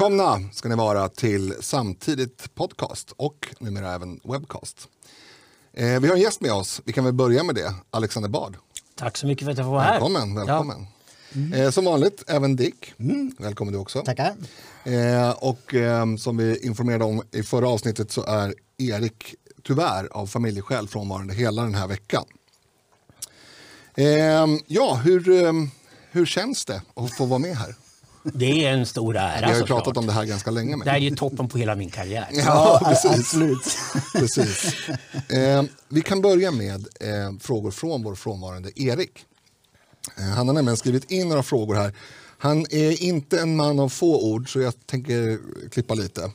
Välkomna ska ni vara till Samtidigt podcast och numera även webcast. Eh, vi har en gäst med oss, vi kan väl börja med det. Alexander Bard. Tack så mycket för att jag får vara här. Välkommen, välkommen. Ja. Mm. Eh, som vanligt, även Dick. Mm. Välkommen du också. Tackar. Eh, och eh, som vi informerade om i förra avsnittet så är Erik tyvärr av familjeskäl frånvarande hela den här veckan. Eh, ja, hur, eh, hur känns det att få vara med här? Det är en stor ära. Vi har ju pratat klart. om det här ganska länge. Med. Det här är ju toppen på hela min karriär. Ja, precis. absolut. precis. Eh, vi kan börja med eh, frågor från vår frånvarande Erik. Eh, han har nämligen skrivit in några frågor här. Han är inte en man av få ord så jag tänker klippa lite.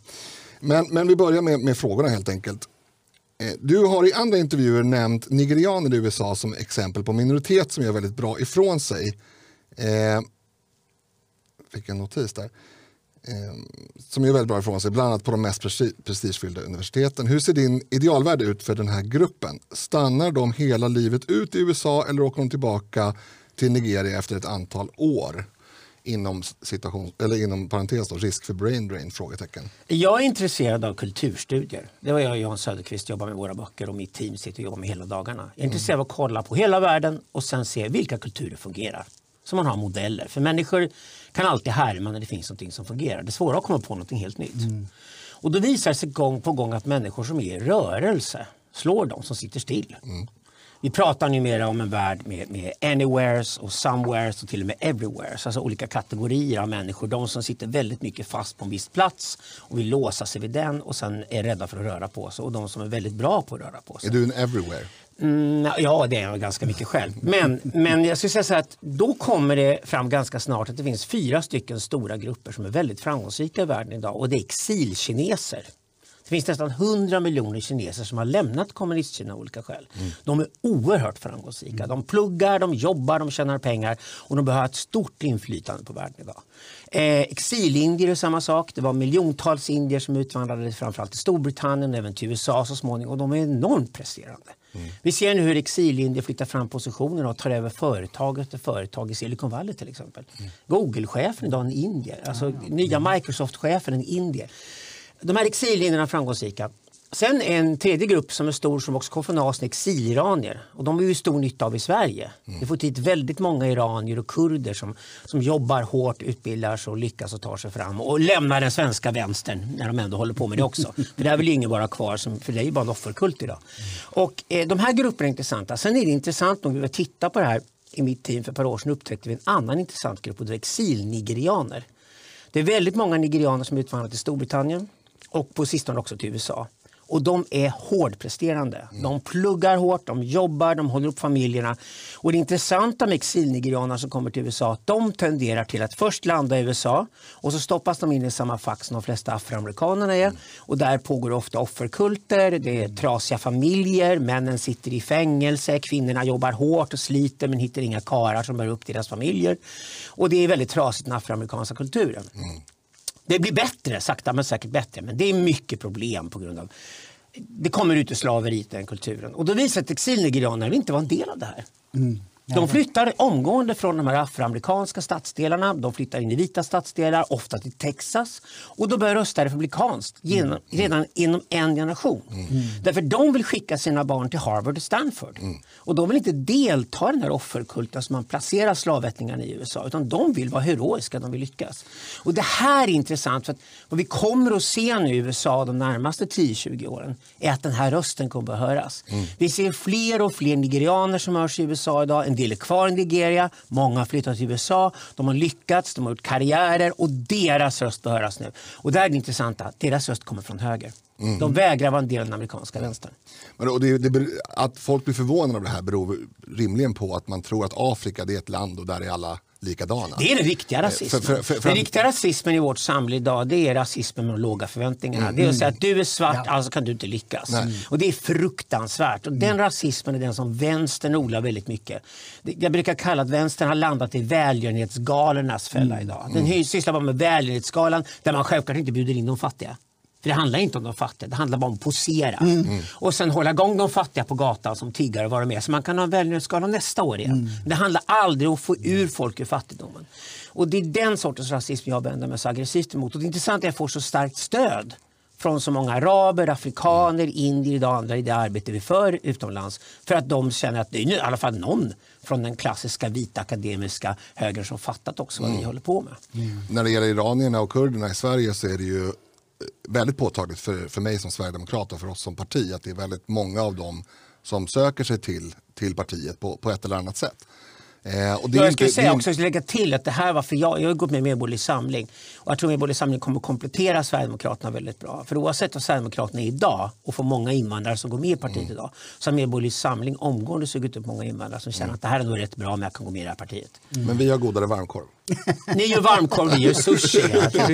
Men, men vi börjar med, med frågorna helt enkelt. Eh, du har i andra intervjuer nämnt nigerianer i USA som exempel på minoritet som gör väldigt bra ifrån sig. Fick en notis där. Eh, som gör väldigt bra ifrån sig, bland annat på de mest prestigefyllda universiteten. Hur ser din idealvärld ut för den här gruppen? Stannar de hela livet ut i USA eller åker de tillbaka till Nigeria efter ett antal år? inom, situation, eller inom parentes då, risk för brain drain? Frågetecken. Jag är intresserad av kulturstudier. Det var jag och Jan Söderqvist jobbar med våra böcker och mitt team sitter och jobbar med hela dagarna. Jag är mm. intresserad av att kolla på hela världen och sen se vilka kulturer fungerar. Så man har modeller. För människor kan alltid härma när det finns något som fungerar. Det är svåra att komma på något helt nytt. Mm. Och då visar det sig gång på gång att människor som är i rörelse slår de som sitter still. Mm. Vi pratar numera om en värld med, med anywheres och somewheres och till och med everywheres. Alltså olika kategorier av människor. De som sitter väldigt mycket fast på en viss plats och vill låsa sig vid den och sen är rädda för att röra på sig. Och de som är väldigt bra på att röra på sig. Är du en everywhere? Mm, ja, det är jag ganska mycket själv. Men, men jag skulle säga så att då kommer det fram ganska snart att det finns fyra stycken stora grupper som är väldigt framgångsrika i världen idag och det är exilkineser. Det finns nästan 100 miljoner kineser som har lämnat Kommunistkina av olika skäl. Mm. De är oerhört framgångsrika. De pluggar, de jobbar, de tjänar pengar och de behöver ett stort inflytande på världen idag. Eh, exilindier är samma sak. Det var miljontals indier som utvandrade framförallt till Storbritannien och även till USA så småningom och de är enormt presterande. Mm. Vi ser nu hur exilindier flyttar fram positioner och tar över företag efter företag i Silicon Valley till exempel. Mm. Google-chefen idag är en indier, alltså mm. nya Microsoft-chefen en indier. De här exillinjerna är framgångsrika. Sen en tredje grupp som är stor som också kommer från Asien, exiliranier. Och de är ju stor nytta av i Sverige. Mm. Vi får hit väldigt många iranier och kurder som, som jobbar hårt, utbildar sig och lyckas och tar sig fram. Och lämnar den svenska vänstern när de ändå håller på med det också. för där vill ingen vara kvar, som, för det är ju bara en offerkult idag. Mm. Och eh, de här grupperna är intressanta. Sen är det intressant nog, vi tittar på det här i mitt team för ett par år sedan upptäckte vi en annan intressant grupp och det är exilnigerianer. Det är väldigt många nigerianer som utvandrat till Storbritannien, och på sistone också till USA. Och de är hårdpresterande. Mm. De pluggar hårt, de jobbar, de håller upp familjerna. Och det intressanta med exilnigerianer som kommer till USA att de tenderar till att först landa i USA och så stoppas de in i samma fack som de flesta afroamerikanerna är. Mm. Och där pågår ofta offerkulter, det är trasiga familjer, männen sitter i fängelse, kvinnorna jobbar hårt och sliter men hittar inga karar som bär upp deras familjer. Och det är väldigt trasigt den afroamerikanska kulturen. Mm. Det blir bättre, sakta men säkert bättre, men det är mycket problem på grund av det kommer ut ur slaveriet, den kulturen. Och då visar att exilnigerianer inte var en del av det här. Mm. De flyttar omgående från de här afroamerikanska stadsdelarna. De flyttar in i vita stadsdelar, ofta till Texas. Och de börjar rösta republikanskt genom, mm. redan inom en generation. Mm. Därför de vill skicka sina barn till Harvard och Stanford. Mm. Och de vill inte delta i den här offerkulten som man placerar slavättlingarna i USA. Utan de vill vara heroiska, de vill lyckas. Och det här är intressant för att vad vi kommer att se nu i USA de närmaste 10-20 åren är att den här rösten kommer att höras. Mm. Vi ser fler och fler nigerianer som hörs i USA idag en del är kvar i Nigeria, många har flyttat till USA, de har lyckats, de har gjort karriärer och deras röst bör höras nu. Och det är det intressanta, deras röst kommer från höger. Mm. De vägrar vara en del av den amerikanska vänstern. Men och det, det, att folk blir förvånade av det här beror rimligen på att man tror att Afrika är ett land och där är alla likadana. Det är den riktiga rasismen. För, för, för, den riktiga rasismen i vårt samhälle idag det är rasismen med de låga förväntningarna. Mm. Det är att säga att du är svart, ja. alltså kan du inte lyckas. Nej. Och det är fruktansvärt. Och den mm. rasismen är den som vänstern odlar väldigt mycket. Jag brukar kalla att vänstern har landat i välgörenhetsgalornas fälla mm. idag. Den mm. sysslar bara med välgörenhetsgalan där man självklart inte bjuder in de fattiga. För det handlar inte om de fattiga, det handlar bara om att posera. Mm. Och sen hålla igång de fattiga på gatan som tiggare och vara med. Så man kan ha en välgörenhetsgala nästa år igen. Mm. Det handlar aldrig om att få ur folk ur fattigdomen. Och det är den sortens rasism jag vänder mig så aggressivt emot. Och det intressanta är att jag får så starkt stöd från så många araber, afrikaner, indier och andra i det arbete vi för utomlands. För att de känner att det är i alla fall någon från den klassiska vita akademiska högern som fattat också vad mm. vi håller på med. Mm. När det gäller iranierna och kurderna i Sverige så är det ju väldigt påtagligt för, för mig som sverigedemokrat och för oss som parti att det är väldigt många av dem som söker sig till, till partiet på, på ett eller annat sätt. Eh, och det jag ska säga också, jag lägga till att det här var för jag, jag har gått med i Medborgerlig Samling och jag tror Medborgerlig Samling kommer att komplettera Sverigedemokraterna väldigt bra. För oavsett vad Sverigedemokraterna är idag och får många invandrare som går med i partiet mm. idag så har Medborgerlig Samling omgående sugit upp många invandrare som känner mm. att det här är nog rätt bra men jag kan gå med i det här partiet. Mm. Men vi har godare varmkorv. Ni gör varmkorv, vi gör sushi.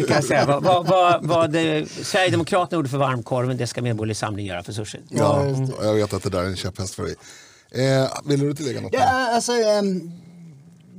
Jag säga. Vad, vad, vad, vad det, Sverigedemokraterna gjorde för varmkorven det ska Medborgerlig Samling göra för sushi. Ja, jag vet att det där är en käpphäst för dig. Eh, vill du tillägga något? Ja, alltså, um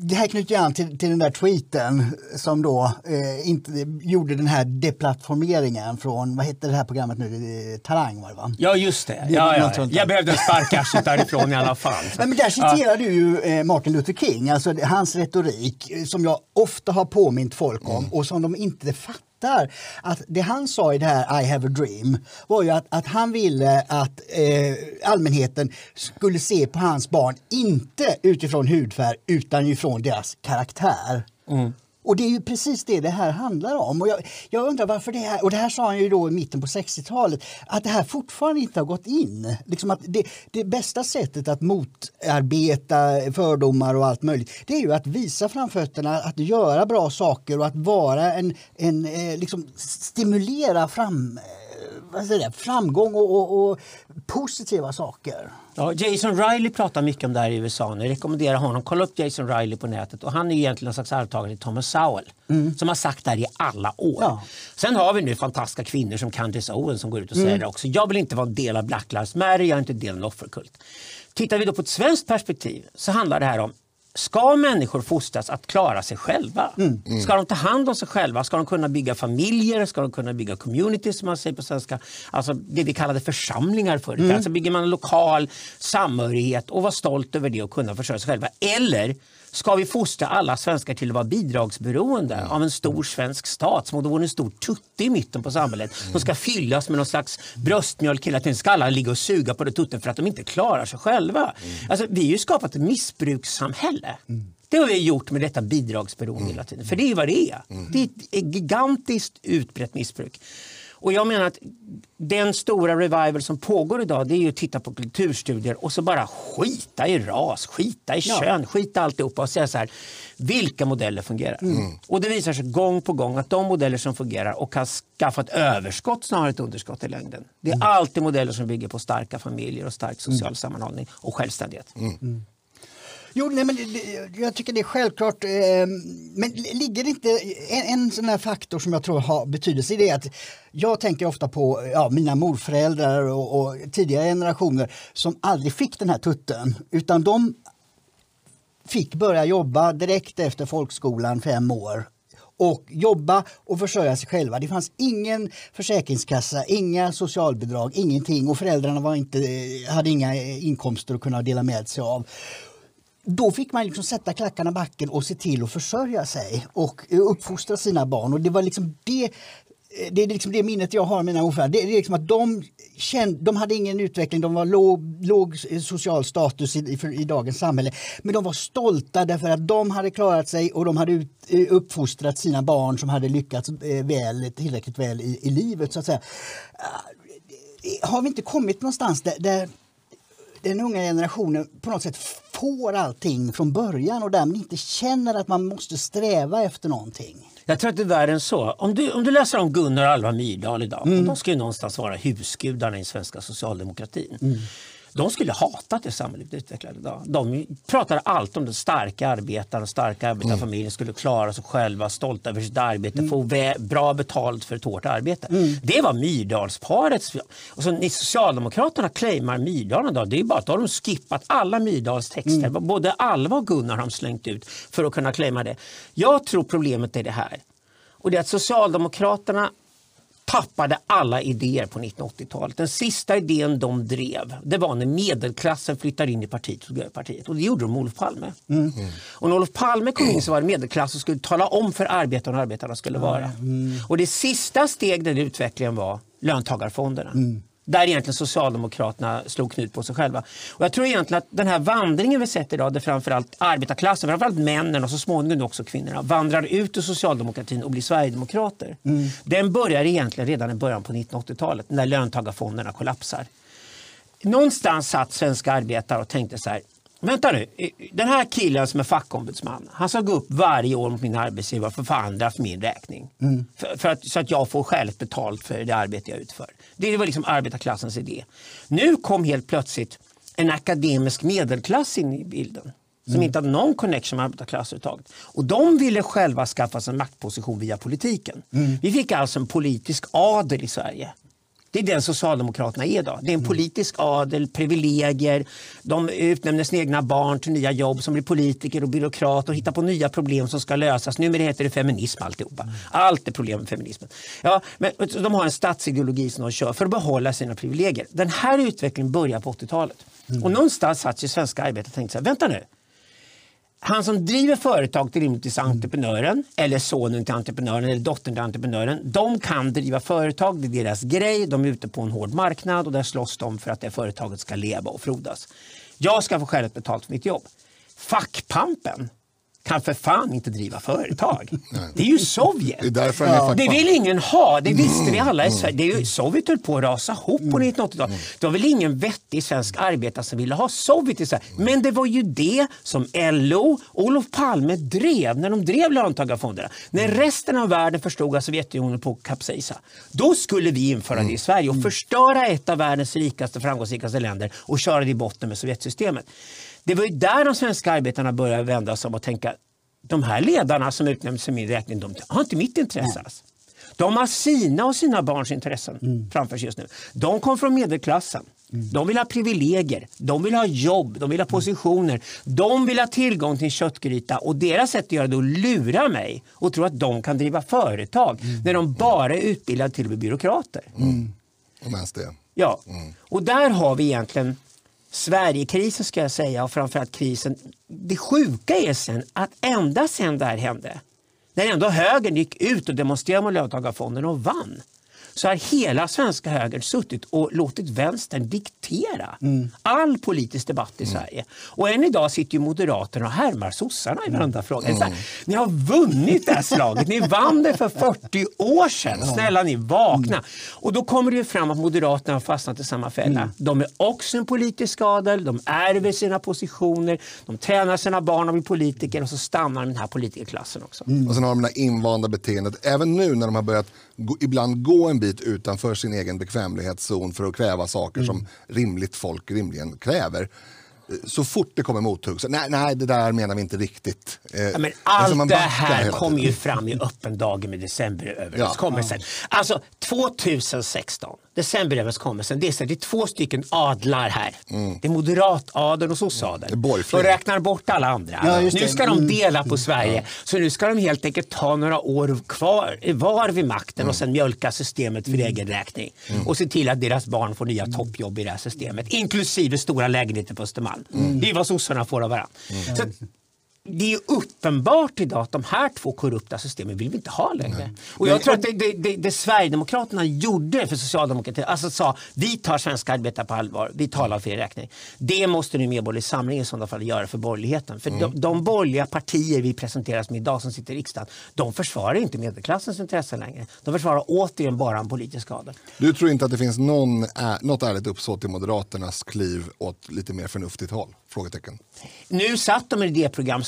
det här knyter an till, till den där tweeten som då eh, inte gjorde den här deplattformeringen från, vad heter det här programmet nu, Talang var det va? Ja just det, ja, ja, ja. jag behövde en spark därifrån i alla fall. Men där citerar ja. du ju eh, Martin Luther King, alltså hans retorik som jag ofta har påmint folk om mm. och som de inte fattar fattar att det han sa i det här I have a dream var ju att, att han ville att eh, allmänheten skulle se på hans barn inte utifrån hudfärg utan utifrån deras karaktär. Mm. Och det är ju precis det det här handlar om. Och jag, jag, undrar varför det här, och det här sa han ju då i mitten på 60-talet, att det här fortfarande inte har gått in. Liksom att det, det bästa sättet att motarbeta fördomar och allt möjligt, det är ju att visa framfötterna, att göra bra saker och att vara en, en eh, liksom stimulera fram vad säger det, framgång och, och, och, positiva saker. Ja, Jason Riley pratar mycket om det här i USA. Jag rekommenderar honom. Kolla upp Jason Riley på nätet. Och han är egentligen en slags arvtagare till Thomas Sowell mm. som har sagt det här i alla år. Ja. Sen har vi nu fantastiska kvinnor som Candice Owen som går ut och säger mm. det också. Jag vill inte vara en del av Black Lives Matter, jag är inte del av en offerkult. Tittar vi då på ett svenskt perspektiv så handlar det här om Ska människor fostras att klara sig själva? Mm. Mm. Ska de ta hand om sig själva? Ska de kunna bygga familjer? Ska de kunna bygga communities som man säger på svenska? Alltså det vi kallade församlingar förut. Mm. Alltså bygger man en lokal samhörighet och vara stolt över det och kunna försörja sig själva. Eller Ska vi fostra alla svenskar till att vara bidragsberoende mm. av en stor svensk stat som vore en stor tutte i mitten på samhället som ska fyllas med någon slags bröstmjölk hela tiden? Ska alla ligga och suga på det tutten för att de inte klarar sig själva? Mm. Alltså, vi har ju skapat ett missbrukssamhälle. Mm. Det har vi gjort med detta bidragsberoende hela tiden. För det är vad det är. Det är ett gigantiskt utbrett missbruk. Och jag menar att den stora revival som pågår idag det är att titta på kulturstudier och så bara skita i ras, skita i kön, ja. skita alltihopa och säga så här, vilka modeller fungerar? Mm. Och det visar sig gång på gång att de modeller som fungerar och kan skaffa ett överskott snarare ett underskott i längden. Det är mm. alltid modeller som bygger på starka familjer och stark social mm. sammanhållning och självständighet. Mm. Jo, nej, men jag tycker det är självklart. Eh, men ligger det inte en, en sån här faktor som jag tror har betydelse i det att jag tänker ofta på ja, mina morföräldrar och, och tidigare generationer som aldrig fick den här tutten utan de fick börja jobba direkt efter folkskolan fem år och jobba och försörja sig själva. Det fanns ingen försäkringskassa, inga socialbidrag, ingenting och föräldrarna var inte, hade inga inkomster att kunna dela med sig av då fick man liksom sätta klackarna i backen och se till att försörja sig och eh, uppfostra sina barn. Och det var liksom det eh, det är liksom det minnet jag har av mina morföräldrar. Det är liksom att de, kände, de hade ingen utveckling, de var låg, låg eh, social status i, i, i, dagens samhälle. Men de var stolta därför att de hade klarat sig och de hade ut, uppfostrat sina barn som hade lyckats väl, tillräckligt väl i, i livet. så att säga. Ah, har vi inte kommit någonstans där, där den unga generationen på något sätt får allting från början och därmed inte känner att man måste sträva efter någonting. Jag tror att det är värre än så. Om du, om du läser om Gunnar och Alva Myrdal idag, mm. de ska ju någonstans vara husgudarna i svenska socialdemokratin. Mm. De skulle hata det samhället utvecklade idag. De pratade alltid om den starka arbetaren, starka arbetarfamiljen mm. skulle klara sig själva, stolta över sitt arbete, mm. få bra betalt för ett hårt arbete. Mm. Det var Myrdalsparets... Och så ni Socialdemokraterna claimar Myrdalen idag, det är bara att de har skippat alla Myrdals texter. Mm. Både Alva och Gunnar har de slängt ut för att kunna claima det. Jag tror problemet är det här. Och det är att Socialdemokraterna tappade alla idéer på 1980-talet. Den sista idén de drev det var när medelklassen flyttade in i partiet och partiet. Och det gjorde de med Olof Palme. Mm. Och när Olof Palme kom in så var det medelklassen som skulle tala om för arbetarna hur arbetarna skulle vara. Mm. Och det sista steget i den utvecklingen var löntagarfonderna. Mm där egentligen Socialdemokraterna slog knut på sig själva. Och jag tror egentligen att den här vandringen vi sett idag där framförallt arbetarklassen, framförallt männen och så småningom också kvinnorna vandrar ut ur socialdemokratin och blir sverigedemokrater. Mm. Den börjar egentligen redan i början på 1980-talet när löntagarfonderna kollapsar. Någonstans satt svenska arbetare och tänkte så här, Vänta nu, den här killen som är fackombudsman, han ska gå upp varje år mot min arbetsgivare för att förhandla för min räkning. Mm. För, för, att, så att jag får skäligt betalt för det arbete jag utför. Det var liksom arbetarklassens idé. Nu kom helt plötsligt en akademisk medelklass in i bilden. Som mm. inte hade någon connection med arbetarklassen överhuvudtaget. Och de ville själva skaffa sig en maktposition via politiken. Mm. Vi fick alltså en politisk adel i Sverige. Det är den Socialdemokraterna är idag. Det är en mm. politisk adel, privilegier. De utnämner sina egna barn till nya jobb som blir politiker och byråkrater och hittar på nya problem som ska lösas. Numera heter det feminism alltihopa. Allt är problem med feminismen. Ja, men de har en statsideologi som de kör för att behålla sina privilegier. Den här utvecklingen börjar på 80-talet. Mm. Och någonstans satt sig svenska arbetare och tänkte så här, vänta nu han som driver företag till rimligtvis entreprenören eller sonen till entreprenören eller dottern till entreprenören. De kan driva företag, det är deras grej. De är ute på en hård marknad och där slåss de för att det företaget ska leva och frodas. Jag ska få skäligt betalt för mitt jobb. Fackpampen kan för fan inte driva företag. Det är ju Sovjet. Det, är ja. det vill ingen ha, det visste vi alla i mm. Sverige. Det är ju, Sovjet höll på att rasa ihop på 1980-talet. Mm. Det var väl ingen vettig svensk arbetare som ville ha Sovjet i Sverige. Men det var ju det som LO och Olof Palme drev när de drev löntagarfonderna. När mm. resten av världen förstod att Sovjetunionen på kapsejsa. Då skulle vi införa det i Sverige och förstöra ett av världens rikaste framgångsrikaste länder och köra det i botten med Sovjetsystemet. Det var ju där de svenska arbetarna började vända sig om och tänka de här ledarna som utnämns för min räkning, de har inte mitt intresse alls. De har sina och sina barns intressen mm. framför sig just nu. De kom från medelklassen. Mm. De vill ha privilegier, de vill ha jobb, de vill ha positioner. De vill ha tillgång till en köttgryta och deras sätt att göra det är att lura mig och tro att de kan driva företag mm. när de bara är utbildade till byråkrater. Mm. Och mest det. Ja, mm. och där har vi egentligen Sverigekrisen ska jag säga och framförallt krisen. Det sjuka är sen att ända sen det här hände, när ändå högern gick ut och demonstrerade mot löntagarfonderna och vann, så har hela svenska högern suttit och låtit vänstern diktera mm. all politisk debatt i mm. Sverige. Och än idag sitter ju Moderaterna och härmar sossarna i varenda mm. fråga. Mm. ni har vunnit det här slaget, ni vann det för 40 år sedan. Snälla ni, vakna! Mm. Och då kommer det ju fram att Moderaterna har fastnat i samma fälla. Mm. De är också en politisk adel, de ärver sina positioner, de tränar sina barn att bli politiker och så stannar den här politikerklassen också. Och sen har de det här invanda beteendet, även nu när de har börjat ibland gå en bit utanför sin egen bekvämlighetszon för att kräva saker mm. som rimligt folk rimligen kräver så fort det kommer mothugg, så nej, nej det där menar vi inte riktigt. Eh, ja, men allt det här kom ju fram i öppen dag med decemberöverenskommelsen. Ja. Alltså 2016 decemberöverenskommelsen, det är, så, det är två stycken adlar här. Mm. Det är moderatadeln och sosseadeln. Mm. De räknar bort alla andra. Ja, nu ska de mm. dela på Sverige. Ja. Så nu ska de helt enkelt ta några år kvar var vid makten mm. och sen mjölka systemet för mm. egen räkning. Mm. Och se till att deras barn får nya toppjobb i det här systemet. Inklusive stora lägenheter på Östermalm. Mm. Det är vad sossarna får av varandra. Så, det är uppenbart idag att de här två korrupta systemen vill vi inte ha längre. Nej. Och jag tror att det, det, det, det Sverigedemokraterna gjorde för socialdemokratin, alltså sa vi tar svenska arbetare på allvar, vi talar för er räkning. Det måste nu Medborgerlig Samling i sådana fall göra för borgerligheten. För mm. de, de borgerliga partier vi presenterar som idag som sitter i riksdagen, de försvarar inte medelklassens intressen längre. De försvarar återigen bara en politisk skada. Du tror inte att det finns någon, något ärligt uppsåt i Moderaternas kliv åt lite mer förnuftigt håll? Frågetecken. Nu satt de i en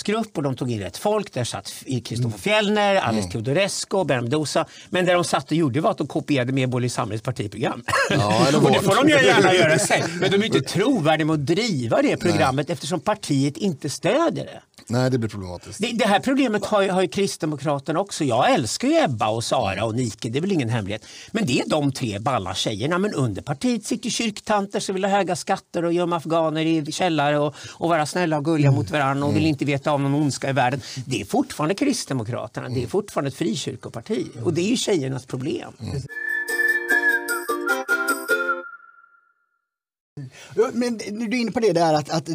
idéprogramsgrupp och de tog in rätt folk. Där satt Kristoffer mm. Fjellner, Alice mm. Teodorescu, Bernt Dosa. Men det de satt och gjorde var att de kopierade Medborgerlig Samlings partiprogram. Ja, och det får de gärna göra sen. Men de är inte trovärdiga med att driva det programmet Nej. eftersom partiet inte stödjer det. Nej, det blir problematiskt. Det, det här problemet har ju, har ju Kristdemokraterna också. Jag älskar ju Ebba och Sara och Nike, det är väl ingen hemlighet. Men det är de tre balla tjejerna. Men under partiet sitter kyrktanter som vill ha höga skatter och gömma afghaner i källare och, och vara snälla och gulliga mm. mot varandra och mm. vill inte veta om någon ondska i världen. Det är fortfarande Kristdemokraterna, det är fortfarande ett frikyrkoparti. Och det är ju tjejernas problem. Men du är inne på det där att, att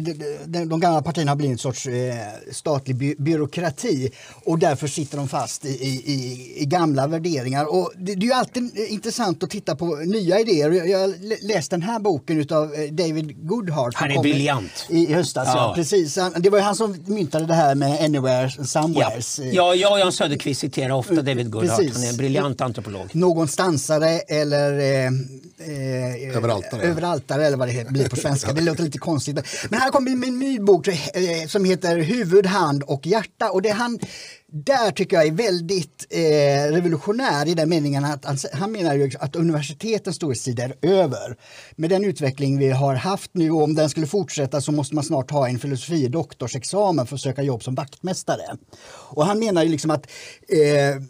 de, gamla partierna har blivit en sorts eh, statlig by byråkrati och därför sitter de fast i, i, i gamla värderingar. Och det, det, är ju alltid intressant att titta på nya idéer. Jag, läste den här boken av eh, David Goodhart. Han är briljant. I höstas, ja. ja. precis. Det var ju han som myntade det här med anywhere, somewheres. Ja, ja jag och Jan Söderqvist citerar ofta David Goodhart. Precis. Han är en briljant antropolog. Någonstansare eller eh, Eh, överaltare. överaltare eller vad det blir på svenska. Det låter lite konstigt. Men här kommer en ny bok eh, som heter Huvud, hand och hjärta. Och det han där tycker jag är väldigt eh, revolutionär i den meningen att han, han menar ju att universitetens storhetstid är över. Med den utveckling vi har haft nu och om den skulle fortsätta så måste man snart ha en filosofie doktorsexamen för att söka jobb som vaktmästare. Och han menar ju liksom att eh,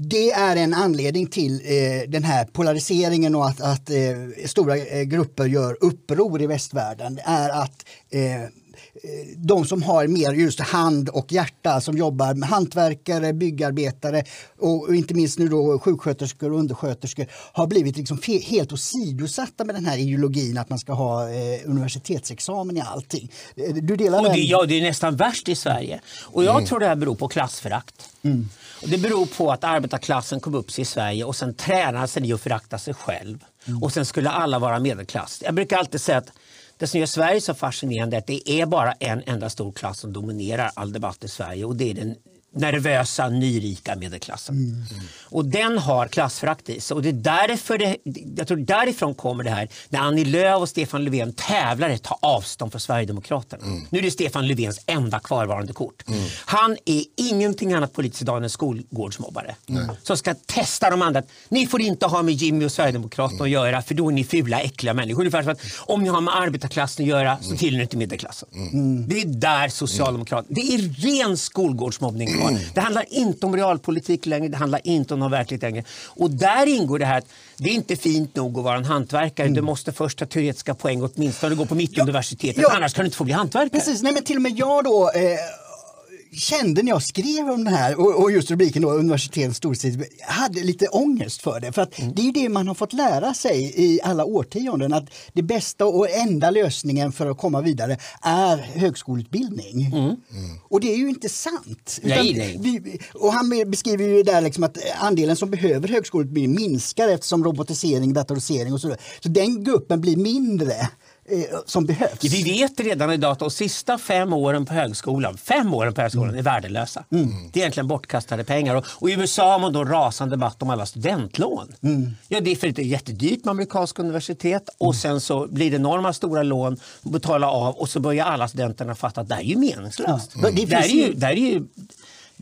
det är en anledning till eh, den här polariseringen och att, att eh, stora eh, grupper gör uppror i västvärlden. är att eh, de som har mer just hand och hjärta som jobbar med hantverkare, byggarbetare och inte minst nu då sjuksköterskor och undersköterskor har blivit liksom helt åsidosatta med den här ideologin att man ska ha eh, universitetsexamen i allting. Du delar och det, den? Ja, det är nästan värst i Sverige. Och jag mm. tror det här beror på klassförakt. Mm. Det beror på att arbetarklassen kom upp sig i Sverige och sen tränade sig i att förakta sig själv. Mm. Och sen skulle alla vara medelklass. Jag brukar alltid säga att det som gör Sverige så fascinerande är att det är bara en enda stor klass som dominerar all debatt i Sverige och det är den nervösa, nyrika medelklassen. Mm. Mm. Och den har klassförakt i sig. Och det är därför det, jag tror därifrån kommer det här när Annie Lööf och Stefan Löfven tävlar att ta avstånd från Sverigedemokraterna. Mm. Nu är det Stefan Löfvens enda kvarvarande kort. Mm. Han är ingenting annat politiskt idag än en skolgårdsmobbare som ska testa de andra. Ni får inte ha med Jimmy och Sverigedemokraterna att göra för då är ni fula, äckliga människor. Ungefär som att om ni har med arbetarklassen att göra så tillhör ni inte medelklassen. Mm. Det är där Socialdemokraterna... Det är ren skolgårdsmobbning Mm. Det handlar inte om realpolitik längre, det handlar inte om någon verklighet längre. Och där ingår det här att det är inte fint nog att vara en hantverkare. Mm. Du måste först ha teoretiska poäng åtminstone gå på Mittuniversitetet. Ja, annars kan du inte få bli hantverkare. Precis, nej men till och med jag då eh kände när jag skrev om det här och, och just rubriken då, universitetets storhetstid, hade lite ångest för det. För att mm. det är det man har fått lära sig i alla årtionden att det bästa och enda lösningen för att komma vidare är högskoleutbildning. Mm. Mm. Och det är ju inte sant. Nej, nej. Vi, och han beskriver ju där liksom att andelen som behöver högskoleutbildning minskar eftersom robotisering, datorisering och så vidare. Så den gruppen blir mindre som behövs. Vi vet redan idag att de sista fem åren på högskolan, fem åren på högskolan mm. är värdelösa. Mm. Det är egentligen bortkastade pengar. Och, och, I USA har man då rasande debatt om alla studentlån. Mm. Ja, det är för att det är jättedyrt med amerikanska universitet och mm. sen så blir det enorma stora lån att betala av och så börjar alla studenterna fatta att det här är ju meningslöst. Ja. Det, det, är ju, det är ju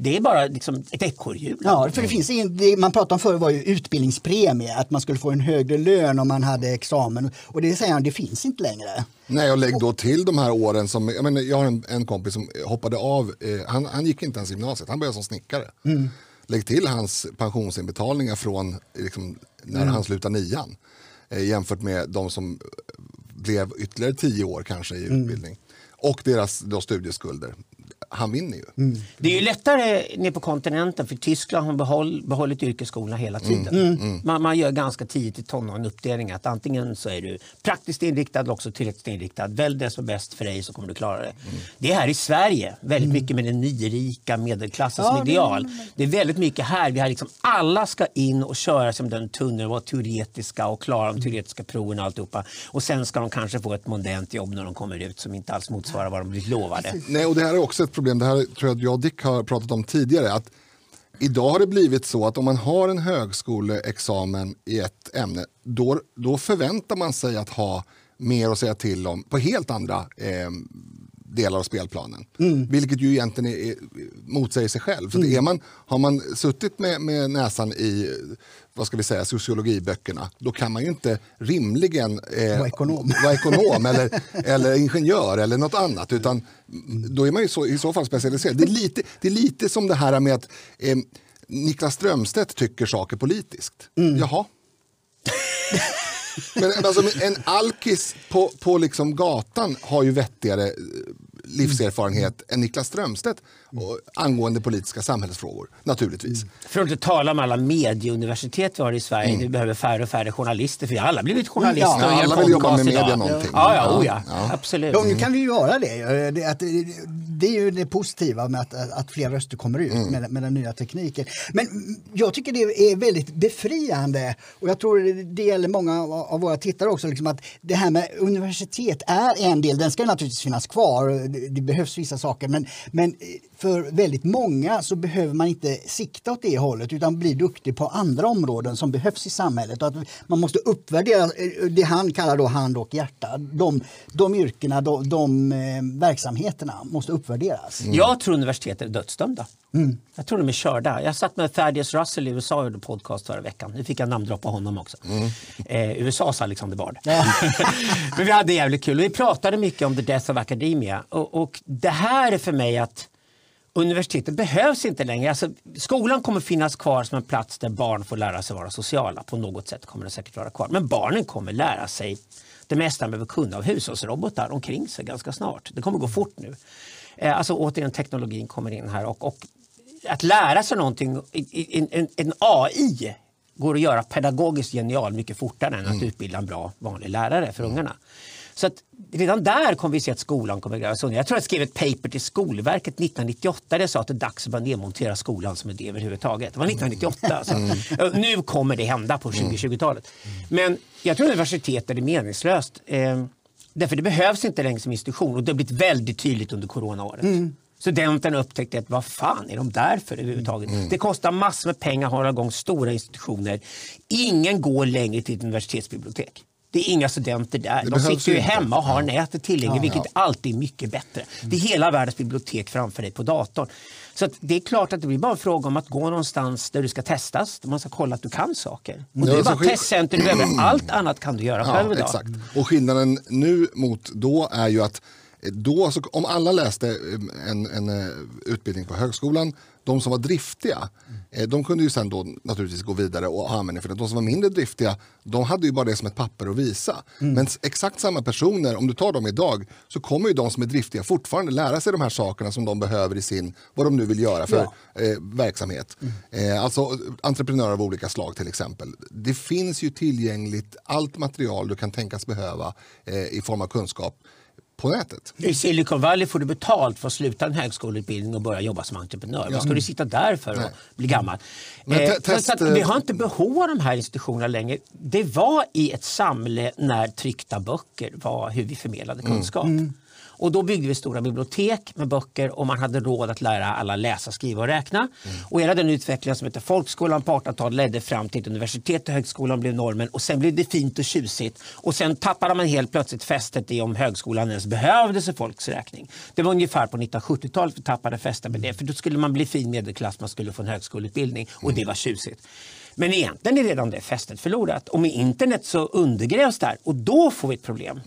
det är bara liksom ett ekorrhjul. Ja, för det finns ingen, det man pratade om förr var ju utbildningspremie, att man skulle få en högre lön om man hade examen. Och det säger han, det finns inte längre. Nej, och lägg då till de här åren som, jag, menar, jag har en, en kompis som hoppade av, eh, han, han gick inte ens gymnasiet, han började som snickare. Mm. Lägg till hans pensionsinbetalningar från liksom, när mm. han slutade nian eh, jämfört med de som blev ytterligare tio år kanske i mm. utbildning. Och deras då, studieskulder han vinner ju. Mm. Det är ju lättare nere på kontinenten för Tyskland har behåll, behållit yrkesskolorna hela mm. tiden. Mm. Mm. Man, man, gör ganska tidigt i tonåren uppdelning att antingen så är du praktiskt inriktad eller också teoretiskt inriktad. Välj det som är bäst för dig så kommer du klara det. Mm. Det är här i Sverige väldigt mycket med den nyrika medelklassen ja, som ideal. Det, det är väldigt mycket här. Vi har liksom, alla ska in och köra som den tunneln och vara teoretiska och klara de teoretiska proven och alltihopa. Och sen ska de kanske få ett mondänt jobb när de kommer ut som inte alls motsvarar vad de blivit lovade. Nej, och det här är också ett problem, det här tror jag att jag och Dick har pratat om tidigare, att idag har det blivit så att om man har en högskoleexamen i ett ämne, då, då förväntar man sig att ha mer att säga till om på helt andra eh, delar av spelplanen. Mm. Vilket ju egentligen är, är, motsäger sig själv. För mm. är man, har man suttit med, med näsan i vad ska vi säga, sociologiböckerna, då kan man ju inte rimligen eh, vara ekonom, vara ekonom eller, eller ingenjör eller något annat. Utan då är man ju så, i så fall specialiserad. Det är lite, det är lite som det här med att eh, Niklas Strömstedt tycker saker politiskt. Mm. Jaha. Men alltså, en alkis på, på liksom gatan har ju vettigare eh, livserfarenhet än Niklas Strömstedt och, angående politiska samhällsfrågor, naturligtvis. För att inte tala om alla medieuniversitet vi har i Sverige. Vi behöver färre och färre journalister för vi har alla blivit journalister Ja, och alla vill jobba med media idag. någonting. Ja, ja, oh, Ja, ja. ja. absolut. Ja, nu kan vi ju göra det. Det, att, det är ju det positiva med att, att fler röster kommer ut med, med den nya tekniken. Men jag tycker det är väldigt befriande och jag tror det- gäller många av av våra tittare också. Liksom att det här med universitet är en del, den ska naturligtvis finnas kvar. Det, det behövs vissa saker men, men för väldigt många så behöver man inte sikta åt det hållet utan bli duktig på andra områden som behövs i samhället. Och att man måste uppvärdera eh, det han kallar då hand och hjärta. De, de yrkena, de, de eh, verksamheterna måste uppvärderas. Jag tror universitet är dödsdömda. Jag tror de är körda. Jag satt med Thaddeus Russell i USA och gjorde podcast förra veckan. Nu fick jag namndroppa honom också. Eh, USAs Alexander Bard. Men vi hade jävligt kul. Och vi pratade mycket om the death of academia. Och, och det här är för mig att universitetet behövs inte längre. Alltså, skolan kommer finnas kvar som en plats där barn får lära sig vara sociala. På något sätt kommer det säkert vara kvar. Men barnen kommer lära sig det mesta de behöver kunna av hushållsrobotar omkring sig ganska snart. Det kommer gå fort nu. Eh, Alltså återigen teknologin kommer in här och, och att lära sig någonting, en, en, AI går att göra pedagogiskt genial mycket fortare än att utbilda en bra vanlig lärare för ungarna. Så att redan där kommer vi se att skolan kommer grävas under. Jag tror jag skrev ett paper till Skolverket 1998 där jag sa att det är dags att börja nedmontera skolan som idé överhuvudtaget. Det var 1998. Alltså. Nu kommer det hända på 2020-talet. Men jag tror universitet är meningslöst. Eh, därför det behövs inte längre som institution och det har blivit väldigt tydligt under coronaåret. Studenterna upptäckte att vad fan är de där för överhuvudtaget? Det kostar massor med pengar att hålla igång stora institutioner. Ingen går längre till ett universitetsbibliotek. Det är inga studenter där. Det De sitter ju inte. hemma och har nätet tillgängligt, vilket alltid är mycket bättre. Det är hela världens bibliotek framför dig på datorn. Så det är klart att det blir bara en fråga om att gå någonstans där du ska testas, där man ska kolla att du kan saker. Och det Ja, är bara testcenter du behöver. Allt annat kan du göra själv Ja, idag. exakt. Och skillnaden nu mot då är ju att då, om alla läste eh, en, en eh, utbildning på högskolan, de som var driftiga, eh, de kunde ju sen då naturligtvis gå vidare och ha användning för det. De som var mindre driftiga, de hade ju bara det som ett papper att visa. Men s- exakt samma personer, om du tar dem idag, så kommer ju de som är driftiga fortfarande lära sig de här sakerna som de behöver i sin, vad de nu vill göra för Ja. eh, verksamhet. Eh, alltså entreprenörer av olika slag till exempel. Det finns ju tillgängligt allt material du kan tänkas behöva eh, i form av kunskap på nätet. I Silicon Valley får du betalt för att sluta en högskoleutbildning och börja jobba som entreprenör. Vad ska du sitta där för att bli gammal? Eh, test- vi har inte behov av de här institutionerna längre. Det var i ett samhälle när tryckta böcker var hur vi förmedlade kunskap. Och då byggde vi stora bibliotek med böcker och man hade råd att lära alla läsa, skriva och räkna. Och hela den utvecklingen som heter folkskolan på 1800-talet ledde fram till universitet och högskolan blev normen och sen blev det fint och tjusigt. Och sen tappade man helt plötsligt fästet i om högskolan ens behövdes för folks räkning. Det var ungefär på 1970-talet vi tappade fästet med det för då skulle man bli fin medelklass, man skulle få en högskoleutbildning och det var tjusigt. Men egentligen är redan det fästet förlorat och med internet så undergrävs det här och då får vi ett problem.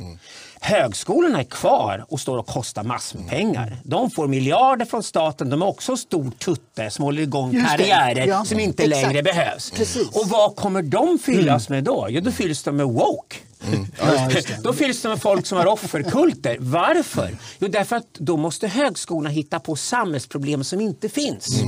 Högskolorna är kvar och står och kostar massor med pengar. De får miljarder från staten, de är också stor tutte som håller igång Just det. karriärer Ja, som inte exakt. längre behövs. Precis. Och vad kommer de fyllas med då? Jo, då fylls de med woke. Ja, just det. Då fylls de med folk som har offerkulter. Varför? Jo, därför att då måste högskolorna hitta på samhällsproblem som inte finns.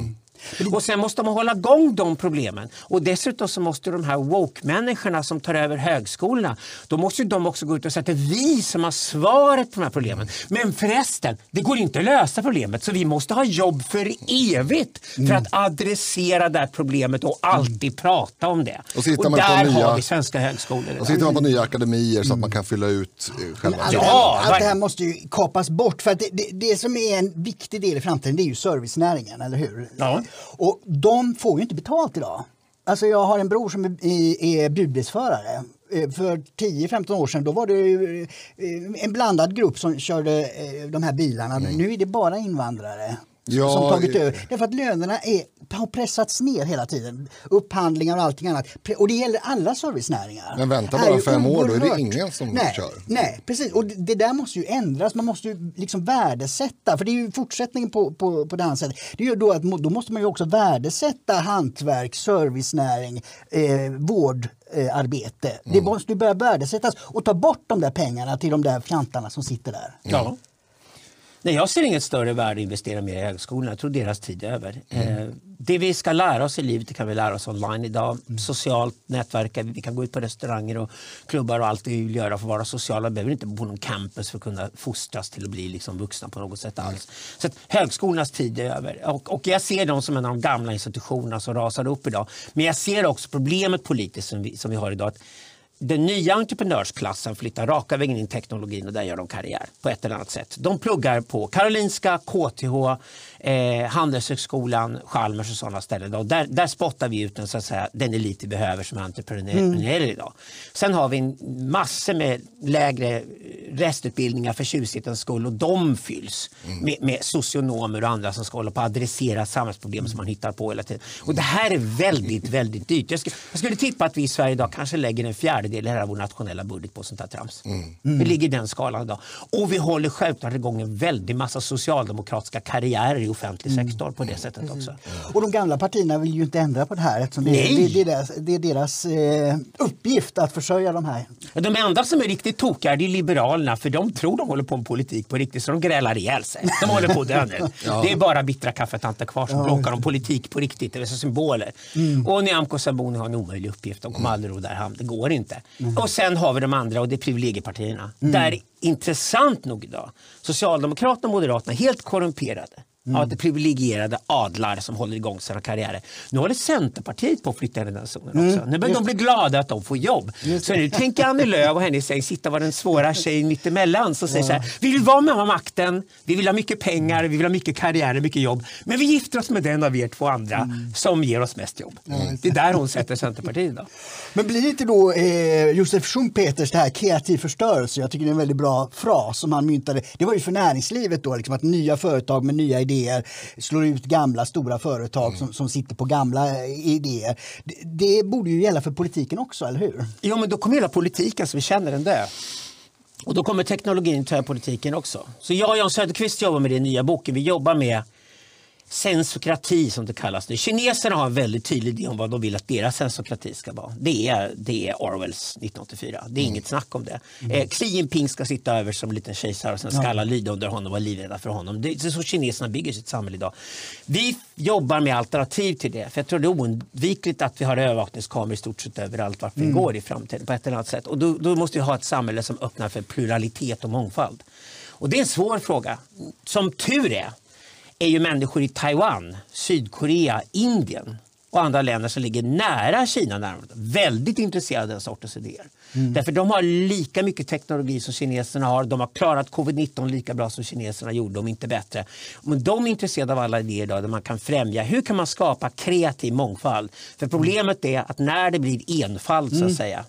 Och sen måste man hålla igång de problemen. Och dessutom så måste de här woke-människorna som tar över högskolorna, då måste ju de också gå ut och säga att det är vi som har svaret på de här problemen. Men förresten, det går inte att lösa problemet så vi måste ha jobb för evigt för att adressera det här problemet och alltid prata om det. Och och man på där nya- har vi svenska högskolor. Och så idag. hittar man på nya akademier så att man kan fylla ut eh, själva Allt, Ja, det här, allt det här måste ju kapas bort. För att det, det, det som är en viktig del i framtiden det är ju servicenäringen, eller hur? Ja. Och de får ju inte betalt idag. Alltså jag har en bror som är, budbilsförare. Eh, För 10-15 år sedan då var det eh, en blandad grupp som körde eh, de här bilarna. Nu är det bara invandrare. Ja, som tagit över. Därför att lönerna är, har pressats ner hela tiden. Upphandlingar och allting annat. Och det gäller alla servicenäringar. Men vänta bara fem år, då är det ingen som nej, kör. Nej, precis. Och det, det där måste ju ändras. Man måste ju liksom värdesätta. För det är ju fortsättningen på, på, på det här sättet. Det är ju då, att, då måste man ju också värdesätta hantverk, servicenäring, eh, vårdarbete. Eh, Det måste börja värdesättas och ta bort de där pengarna till de där fjantarna som sitter där. Ja. Nej, jag ser inget större värde i att investera mer i högskolorna. Jag tror deras tid är över. Eh, det vi ska lära oss i livet det kan vi lära oss online idag. Socialt nätverka, vi kan gå ut på restauranger och klubbar och allt vi vill göra för att vara sociala. Vi behöver inte bo på någon campus för att kunna fostras till att bli liksom vuxna på något sätt alls. Så att högskolornas tid är över. Och, och jag ser dem som en av de gamla institutionerna som rasar upp idag. Men jag ser också problemet politiskt som vi, som vi har idag. Att den nya entreprenörsklassen flyttar raka vägen in i teknologin och där gör de karriär på ett eller annat sätt. De pluggar på Karolinska, KTH, eh, Handelshögskolan, Chalmers och sådana ställen. Då. Där, där spottar vi ut den, så att säga, den elit vi behöver som entreprenörer mm. idag. Sen har vi en massor med lägre restutbildningar för tjusighetens skull och de fylls mm. med, med socionomer och andra som ska hålla på att adressera samhällsproblem mm. som man hittar på hela tiden. Och det här är väldigt, väldigt dyrt. Jag skulle, jag skulle tippa att vi i Sverige idag kanske lägger en fjärdedel av vår nationella budget på sånt här trams. Mm. Vi ligger i den skalan idag. Och vi håller självklart igång en väldig massa socialdemokratiska karriärer i offentlig mm. sektor på det sättet också. Mm. Och de gamla partierna vill ju inte ändra på det här eftersom det, det, det är deras, det är deras eh, uppgift att försörja de här. De enda som är riktigt tokiga är Liberalerna för de tror de håller på med politik på riktigt så de grälar ihjäl sig. De håller på att dö nu. ja. Det är bara bittra kaffetanter kvar som ja. bråkar om politik på riktigt, det är symboler. Mm. Och Nyamko Sabuni har en omöjlig uppgift, de kommer mm. aldrig ro där hamn, det går inte. Mm. Och sen har vi de andra och det är privilegiepartierna. Mm. Där intressant nog idag, Socialdemokraterna och Moderaterna helt korrumperade mm. av det privilegierade adlar som håller igång sina karriärer. Nu håller Centerpartiet på att flytta in i den zonen också. Mm. Nu börjar de bli glada att de får jobb. Så nu tänker Annie Lööf och hennes säng sitta vara den svåra tjejen mittemellan som säger ja. så här, vi vill vara med makten, vi vill ha mycket pengar, vi vill ha mycket karriär och mycket jobb. Men vi gifter oss med den av er två andra mm. som ger oss mest jobb. Mm. Det är där hon sätter Centerpartiet idag. Men blir inte då eh, Josef Schumpeters det här kreativ förstörelse, jag tycker det är en väldigt bra fras som han myntade. Det var ju för näringslivet då, liksom, att nya företag med nya idéer idéer, slår ut gamla stora företag mm. som, som sitter på gamla idéer. Det, det, borde ju gälla för politiken också, eller hur? Jo, men då kommer hela politiken som vi känner den dö. Och då kommer teknologin ta politiken också. Så jag och Jan Söderqvist jobbar med det i nya boken. Vi jobbar med sensokrati som det kallas. Kineserna har en väldigt tydlig idé om vad de vill att deras sensokrati ska vara. Det är, det är Orwells 1984. Det är mm. inget snack om det. Mm. Eh, Xi Jinping ska sitta över som en liten kejsare och sen ska ja. alla lyda under honom och vara livrädda för honom. Det är så kineserna bygger sitt samhälle idag. Vi jobbar med alternativ till det. För jag tror det är oundvikligt att vi har övervakningskameror i stort sett överallt vart vi mm. går i framtiden på ett eller annat sätt. Och då, då måste vi ha ett samhälle som öppnar för pluralitet och mångfald. Och det är en svår fråga. Som tur är är ju människor i Taiwan, Sydkorea, Indien och andra länder som ligger nära Kina närmare, väldigt intresserade av den sortens idéer. Mm. Därför de har lika mycket teknologi som kineserna har. De har klarat covid-19 lika bra som kineserna gjorde, om inte bättre. Men de är intresserade av alla idéer idag där man kan främja, hur kan man skapa kreativ mångfald? För problemet är att när det blir enfald så att mm. säga,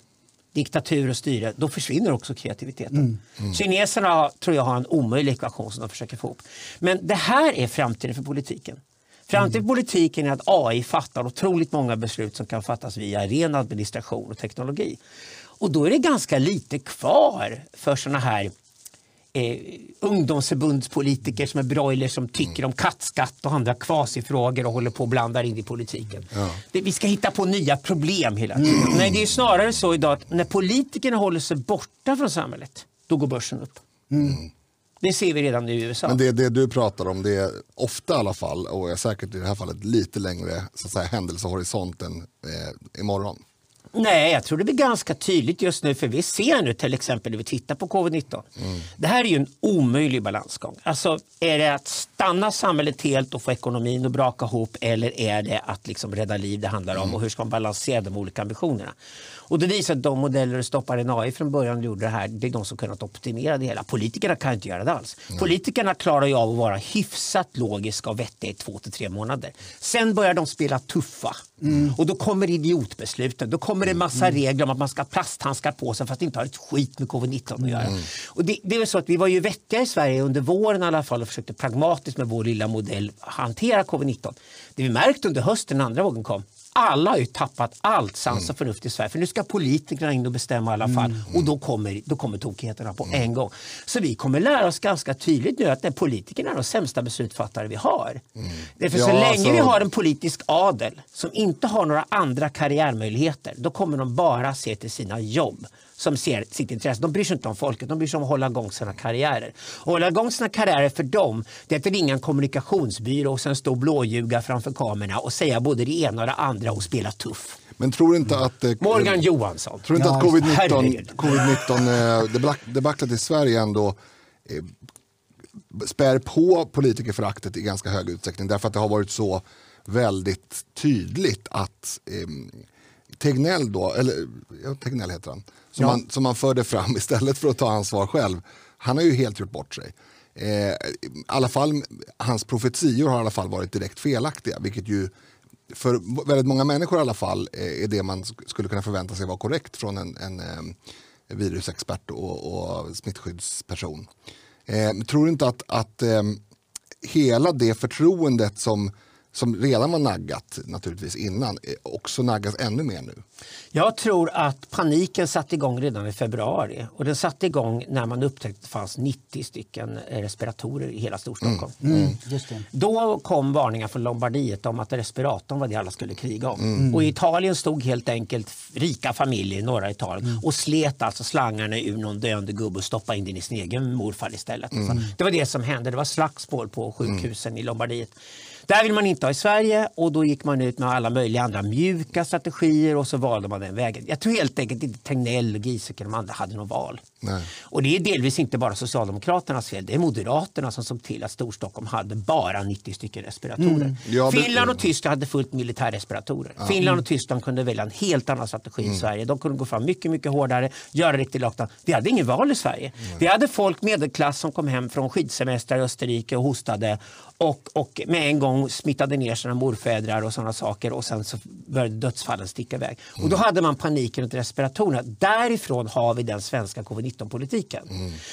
diktatur och styre, då försvinner också kreativiteten. Mm. Mm. Kineserna tror jag har en omöjlig ekvation som de försöker få ihop. Men det här är framtiden för politiken. Framtiden för politiken är att AI fattar otroligt många beslut som kan fattas via ren administration och teknologi. Och då är det ganska lite kvar för sådana här eh, ungdomsförbundspolitiker som är broilers som tycker om kattskatt och andra kvasifrågor och håller på och blandar in i politiken. Ja. Det, vi ska hitta på nya problem hela tiden. Mm. Nej, det är snarare så idag att när politikerna håller sig borta från samhället, då går börsen upp. Mm. Det ser vi redan nu i USA. Men det, det du pratar om, det är ofta i alla fall, och är säkert i det här fallet lite längre så att säga, händelsehorisont än eh, imorgon. Nej, jag tror det blir ganska tydligt just nu för vi ser nu till exempel när vi tittar på covid-19. Mm. Det här är ju en omöjlig balansgång. Alltså är det att stanna samhället helt och få ekonomin att braka ihop eller är det att liksom rädda liv det handlar om mm. och hur ska man balansera de olika ambitionerna? Och det visar att de modeller som stoppar en AI från början gjorde det här, det är de som kunnat optimera det hela. Politikerna kan inte göra det alls. Mm. Politikerna klarar ju av att vara hyfsat logiska och vettiga i två till tre månader. Sen börjar de spela tuffa mm. och då kommer idiotbesluten. Då kommer det en massa mm. regler om att man ska ha plasthandskar på sig fast det inte har ett skit med covid-19 att göra. Mm. Och det, det är så att vi var ju vettiga i Sverige under våren i alla fall och försökte pragmatiskt med vår lilla modell hantera covid-19. Det vi märkte under hösten när andra vågen kom alla har ju tappat allt sans och förnuft i Sverige. För nu ska politikerna in och bestämma i alla fall. Och då kommer, då kommer tokigheterna på en gång. Så vi kommer lära oss ganska tydligt nu att det politikerna är de sämsta beslutsfattare vi har. Det är för så Ja, länge alltså- vi har en politisk adel som inte har några andra karriärmöjligheter, då kommer de bara se till sina jobb som ser sitt intresse. De bryr sig inte om folket, de bryr sig om att hålla igång sina karriärer. Och hålla igång sina karriärer för dem, det är att ringa en kommunikationsbyrå och sen stå och blåljuga framför kamerorna och säga både det ena och det andra och spela tuff. Men tror inte att... eh, Morgan Johansson. Tror inte Ja, att covid-19, herregud. covid-19 eh, debak- debaclet i Sverige ändå eh, spär på politikerföraktet i ganska hög utsträckning därför att det har varit så väldigt tydligt att eh, Tegnell då, eller ja, Tegnell heter han, som, Ja. man, som man förde fram istället för att ta ansvar själv, han har ju helt gjort bort sig. Eh, alla fall, hans profetior har i alla fall varit direkt felaktiga, vilket ju för väldigt många människor i alla fall eh, är det man sk- skulle kunna förvänta sig vara korrekt från en, en eh, virusexpert och, och smittskyddsperson. Eh, tror du inte att, att eh, hela det förtroendet som, som redan var naggat naturligtvis innan eh, också naggas ännu mer nu? Jag tror att paniken satte igång redan i februari och den satte igång när man upptäckte att det fanns 90 stycken eh, respiratorer i hela Storstockholm. Mm, just det. Då kom varningar från Lombardiet om att respiratorn var det alla skulle kriga om. Och i Italien stod helt enkelt rika familjer i norra Italien och slet alltså slangarna ur någon döende gubbe och stoppade in den i sin egen morfar istället. Så det var det som hände. Det var slagsmål på sjukhusen i Lombardiet. Där vill man inte ha i Sverige och då gick man ut med alla möjliga andra mjuka strategier och så valde man den vägen. Jag tror helt enkelt inte Tegnell, och Giesecke och de andra hade något val. Nej. Och det är delvis inte bara Socialdemokraternas fel. Det är Moderaterna som såg till att Storstockholm hade bara 90 stycken respiratorer. Ja, det- Finland och Tyskland hade fullt militärrespiratorer. Finland och Tyskland kunde välja en helt annan strategi i Sverige. De kunde gå fram mycket, mycket hårdare, göra riktig lockdown. Vi hade ingen val i Sverige. Vi hade folk medelklass som kom hem från skidsemestrar i Österrike och hostade och, och med en gång smittade ner sina morfädrar och sådana saker och sen så började dödsfallen sticka iväg. Och då hade man paniken runt respiratorerna. Därifrån har vi den svenska covid-19-politiken.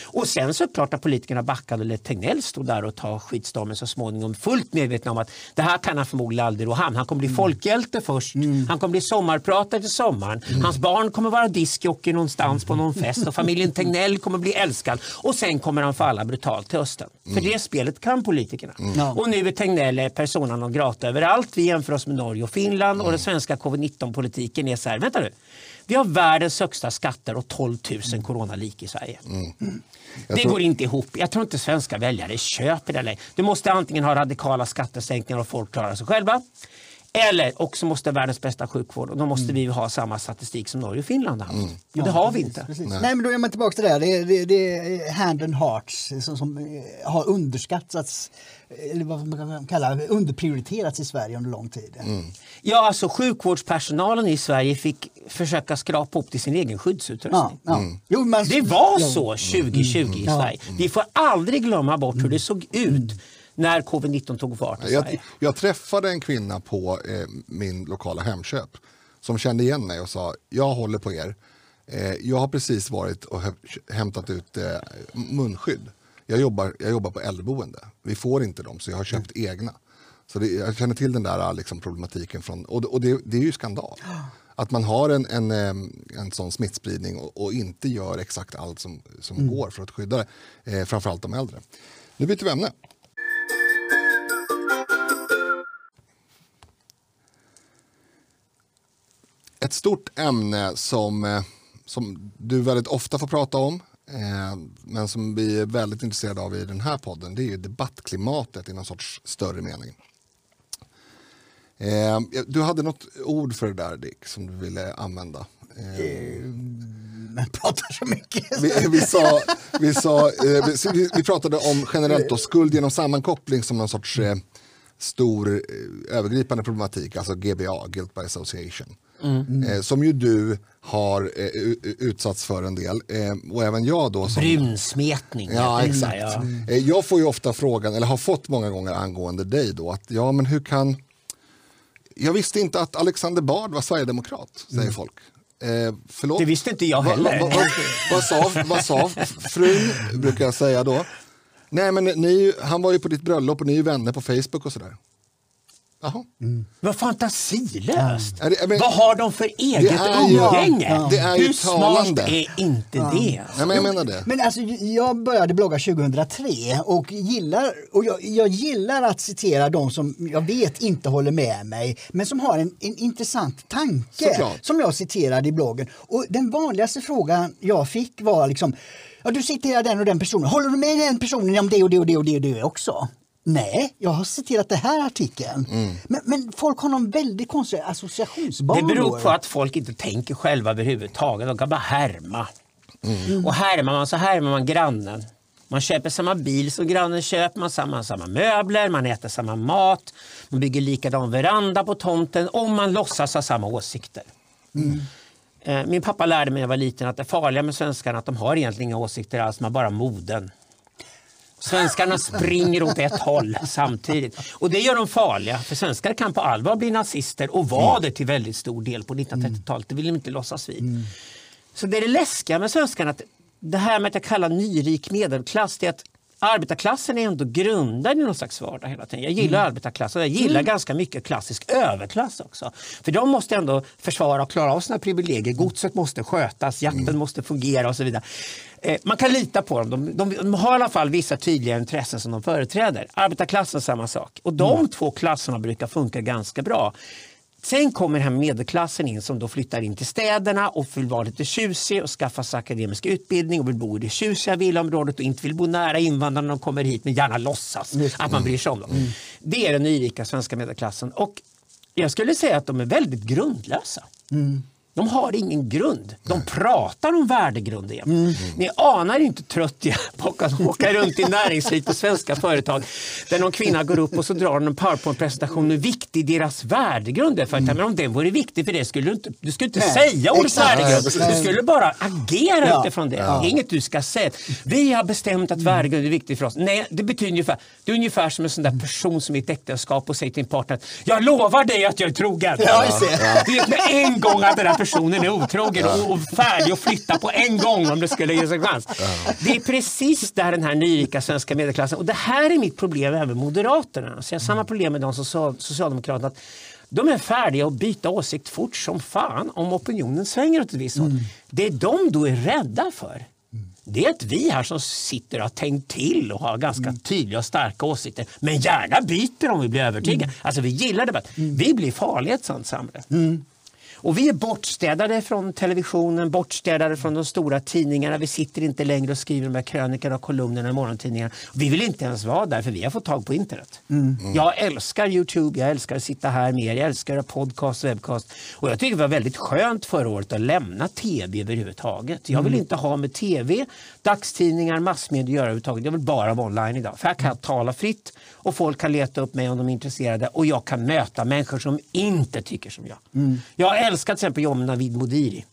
Och sen såklart när politikerna backade och lät Tegnell stå där och ta skitstormen så småningom fullt medvetna om att det här kan han förmodligen aldrig ro. Han kommer bli folkhjälte först. Han kommer bli sommarpratare till sommaren. Hans barn kommer vara diskjockey någonstans på någon fest och familjen Tegnell kommer bli älskad. Och sen kommer han falla brutalt till hösten. För det spelet kan politikerna. Ja. Och nu är Tegnell persona non grata överallt. Vi jämför oss med Norge och Finland och den svenska covid-19-politiken är så här, vänta nu. Vi har världens högsta skatter och 12 000 coronalik i Sverige. Jag Det tror- går inte ihop. Jag tror inte svenska väljare köper det längre. Du måste antingen ha radikala skattesänkningar och folk klarar sig själva. Eller också måste världens bästa sjukvård och då måste vi ha samma statistik som Norge och Finland har haft. Och det har vi inte. Precis. Nej. men då är man tillbaka till det här. Det är, det, det är hand and hearts som, som eh, har underskattats, eller vad man kan kalla underprioriterats i Sverige under lång tid. Ja, alltså sjukvårdspersonalen i Sverige fick försöka skrapa upp till sin egen skyddsutrustning. Ja, ja. Jo, men, Det var så 2020 i Ja. Sverige. Vi får aldrig glömma bort hur det såg ut när covid-19 tog fart i Jag, Sverige. jag träffade en kvinna på eh, min lokala Hemköp som kände igen mig och sa jag håller på er. Eh, jag har precis varit och hä- hämtat ut eh, munskydd. Jag jobbar, jag jobbar på äldreboende. Vi får inte dem så jag har köpt egna. Så det, jag känner till den där liksom, problematiken. Från, och det- och det, det är ju skandal. Att man har en, en, en sån smittspridning och, och inte gör exakt allt som, som går för att skydda. Eh, framförallt de äldre. Nu byter vi ämne. Ett stort ämne som, eh, som du väldigt ofta får prata om men som vi är väldigt intresserade av i den här podden det är ju debattklimatet i någon sorts större mening. Eh, du hade något ord för det där Dick som du ville använda. Eh, Men pratar så mycket. vi, vi, sa, vi, sa, eh, vi, vi pratade om generellt då, skuld genom sammankoppling som någon sorts eh, stor eh, övergripande problematik, alltså GBA, Guilt by Association. Eh, som ju du har eh, utsatts för en del eh, och även jag då. Som, Brunsmetning. Ja, det, exakt. ja. Eh, Jag får ju ofta frågan, eller har fått många gånger angående dig då, att ja men hur kan... Jag visste inte att Alexander Bard var sverigedemokrat, säger folk. Eh, förlåt? Det visste inte jag Va- heller. va- va- vad, sa, vad sa frun, brukar jag säga då. Nej men ni, han var ju på ditt bröllop och ni är ju vänner på Facebook och sådär. Jaha. Vad fantasilöst! Ja, det- men- Vad har de för eget är ju- umgänge? Ja. det är ju Hur talande. smart är inte det? Nej, men jag menar det. Men alltså, jag började blogga 2003 och, gillar, och jag, jag gillar att citera de som jag vet inte håller med mig men som har en, en intressant tanke Såklart. som jag citerade i bloggen. Och den vanligaste frågan jag fick var liksom Ja, du citerar den och den personen. Håller du med den personen om det och det och det och det, och det också? Nej, jag har citerat den här artikeln. Mm. Men, men folk har någon väldigt konstig associationsbanor. Det beror på att folk inte tänker själva överhuvudtaget. De kan bara härma. Mm. Och härmar man så härmar man grannen. Man köper samma bil som grannen köper, man samma, samma möbler, man äter samma mat, man bygger likadan veranda på tomten och man låtsas ha samma åsikter. Eh, Min pappa lärde mig när jag var liten att det farliga med svenskarna är att de har egentligen inga åsikter alls, har bara moden. Svenskarna springer åt ett håll samtidigt. Och det gör dem farliga, för svenskar kan på allvar bli nazister och var det till väldigt stor del på 1930-talet. Det vill de inte låtsas vid. Så det är det läskiga med svenskarna, att det här med att jag kallar nyrik medelklass, det är att arbetarklassen är ändå grundad i någon slags vardag hela tiden. Jag gillar arbetarklassen, jag gillar ganska mycket klassisk överklass också. För de måste ändå försvara och klara av sina privilegier. Godset måste skötas, jakten måste fungera och så vidare. Eh, Man kan lita på dem. De, de, de har i alla fall vissa tydliga intressen som de företräder. Arbetarklassen samma sak. Och de två klasserna brukar funka ganska bra. Sen kommer den här medelklassen in som då flyttar in till städerna och vill vara lite tjusig och skaffa sig akademisk utbildning och vill bo i det tjusiga villaområdet och inte vill bo nära invandrarna när de kommer hit men gärna låtsas att man bryr sig om dem. Det är den nyrika svenska medelklassen och jag skulle säga att de är väldigt grundlösa. De har ingen grund. De pratar om värdegrunder jämt. Ni anar inte trött jag är på att åka runt i näringslivet och svenska företag där någon kvinna går upp och så drar en powerpoint-presentation hur viktig deras värdegrund är. För att, men om den vore viktig för det skulle du inte, du skulle inte Nej, säga ordet värdegrund. Du skulle bara agera Ja. utifrån det. Det är inget du ska säga. Vi har bestämt att värdegrund är viktigt för oss. Nej, det betyder ungefär, det är ungefär som en sån där person som är i ett äktenskap och säger till en partner att jag lovar dig att jag är trogen. Ja, just det. Vet med en gång att den personen är otrogen och, och färdig att flytta på en gång om det skulle ge sig en chans. Det är precis där den här nyrika svenska medelklassen, och det här är mitt problem även med Moderaterna. Så jag har samma problem med de social, Socialdemokraterna. Att de är färdiga att byta åsikt fort som fan om opinionen svänger åt ett visst håll. Det de då är rädda för det är att vi här som sitter och har tänkt till och har ganska tydliga och starka åsikter men gärna byter om vi blir övertygade. Alltså vi gillar debatt. Vi blir farliga i ett sånt samhälle. Och vi är bortstädade från televisionen, bortstädade från de stora tidningarna. Vi sitter inte längre och skriver de här krönikorna och kolumnerna i morgontidningarna. Vi vill inte ens vara där för vi har fått tag på internet. Jag älskar Youtube, jag älskar att sitta här med er, jag älskar podcast och webbcast. Och jag tycker det var väldigt skönt förra året att lämna tv överhuvudtaget. Jag vill inte ha med tv, dagstidningar, massmedia att göra överhuvudtaget. Jag vill bara vara online idag. För här kan jag tala fritt och folk kan leta upp mig om de är intresserade och jag kan möta människor som inte tycker som jag. Jag älskar till exempel med Navid Modiri.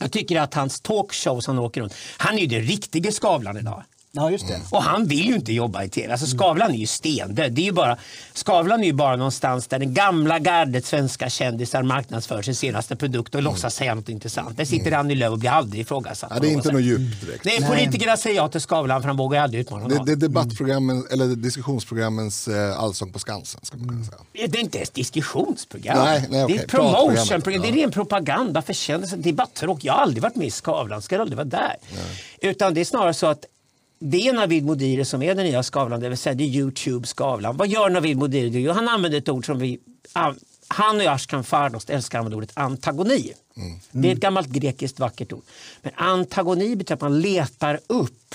Jag tycker att hans talkshows han åker runt, han är ju den riktige Skavlan idag. Ja, just det. Och han vill ju inte jobba i tv. Alltså Skavlan är ju stendöd. Det är ju bara, Skavlan är ju bara någonstans där den gamla gardet svenska kändisar marknadsför sin senaste produkt och låtsas säga något intressant. Där sitter Annie Lööf och blir aldrig ifrågasatt. Ja, det är inte något djupt direkt. Nej, politikerna säger ja till Skavlan för han vågar aldrig utmana Det, någon. det är debattprogrammen, eller diskussionsprogrammens eh, Allsång på Skansen. Ska man kunna säga. Det är inte ett diskussionsprogram. Nej, nej, det är promotionprogram. Det är ren propaganda för kändisar. Det är bara tråkigt. Jag har aldrig varit med i Skavlan, ska aldrig vara där. Utan det är snarare så att det är Navid Modiri som är den nya Skavlan, det vill säga det är Youtube Skavlan. Vad gör Navid Modiri? Jo, han använder ett ord som vi... Han och Ashkan Fardost älskar använda ordet antagoni. Det är ett gammalt grekiskt vackert ord. Men antagoni betyder att man letar upp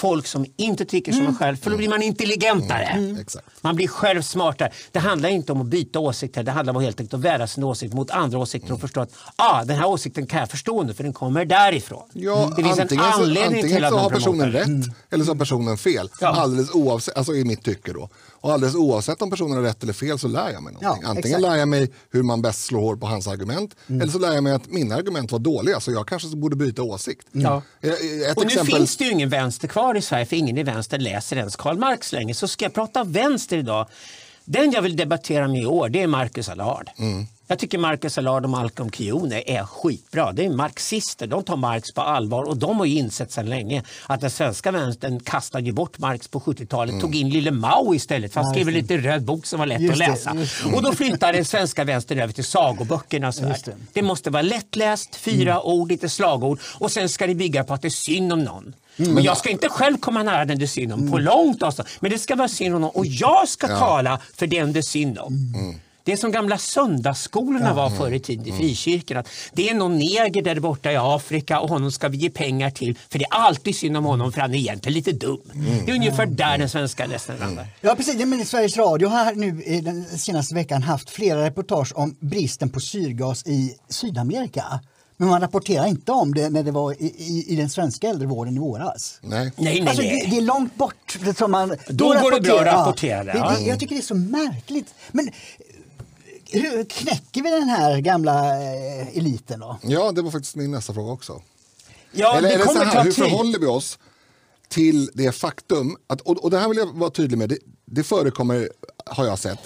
folk som inte tycker som en själv, för då blir man intelligentare. Exakt. Man blir själv smartare. Det handlar inte om att byta åsikter, det handlar om helt enkelt att väga sin åsikt mot andra åsikter och förstå att ah, den här åsikten kan jag förstå nu för den kommer därifrån. Ja, det finns en antingen så, anledning antingen till att så har personen rätt eller så har personen fel. Ja. Alldeles oavsett, alltså i mitt tycke då. Och alldeles oavsett om personen har rätt eller fel så lär jag mig någonting. Ja, Antingen exakt. lär jag mig hur man bäst slår hål på hans argument eller så lär jag mig att mina argument var dåliga så jag kanske borde byta åsikt. Ja. Eh, Ett Och nu exempel, finns det ju ingen vänster kvar i Sverige för ingen i vänster läser ens Karl Marx längre. Så ska jag prata vänster idag. Den jag vill debattera med i år det är Marcus Allard. Jag tycker Marcus Allard och Malcolm Kione är skitbra. Det är marxister. De tar Marx på allvar och de har ju insett sedan länge att den svenska vänstern kastade bort Marx på 70-talet. Mm. Tog in lille Mao istället för han skrev en lite röd bok som var lätt just att läsa. Det, och då flyttade den svenska vänstern över till sagoböckernas värld. Det. det måste vara lättläst, fyra mm. ord, lite slagord och sen ska det bygga på att det är synd om någon. Mm. Men jag ska inte själv komma nära den det är synd om mm. på långt avstånd. Men det ska vara synd om någon och jag ska ja. tala för den det är synd om. Mm. Det är som gamla söndagsskolorna ja, var förr i tiden i frikyrkan. det är någon neger där borta i Afrika och honom ska vi ge pengar till för det är alltid synd om honom för han är egentligen lite dum. Mm. Det är ungefär där den svenska läsaren landar. Ja precis, men Sveriges Radio har nu den senaste veckan haft flera reportage om bristen på syrgas i Sydamerika. Men man rapporterar inte om det när det var i, i, i den svenska äldrevården i våras. Nej. Nej, nej, alltså, det, det, är långt bort. Som man, då, då går det bra att rapportera. Det, det, jag tycker det är så märkligt. Men hur knäcker vi den här gamla eh, eliten då? Ja, det var faktiskt min nästa fråga också. Ja, eller, eller så här, hur förhåller vi oss till det faktum, att, och, och det här vill jag vara tydlig med, det, det förekommer, har jag sett,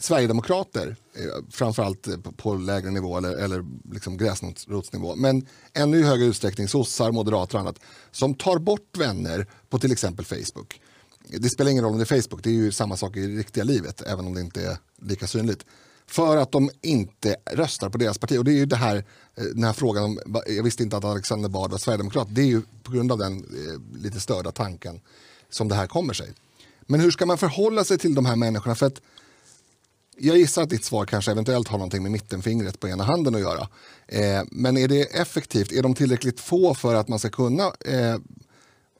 Sverigedemokrater, eh, framförallt på lägre nivå eller, eller liksom gräsrotsnivå, men ännu i högre utsträckning sossar, moderater och annat, som tar bort vänner på till exempel Facebook. Det spelar ingen roll om det är Facebook, det är ju samma sak i riktiga livet, även om det inte är lika synligt. För att de inte röstar på deras parti. Och det är ju det här, eh, den här frågan om, jag visste inte att Alexander Bard var sverigedemokrat. Det är ju på grund av den eh, lite störda tanken som det här kommer sig. Men hur ska man förhålla sig till de här människorna? För att jag gissar att ditt svar kanske eventuellt har någonting med mittenfingret på ena handen att göra. Eh, men är det effektivt? Är de tillräckligt få för att man ska kunna eh,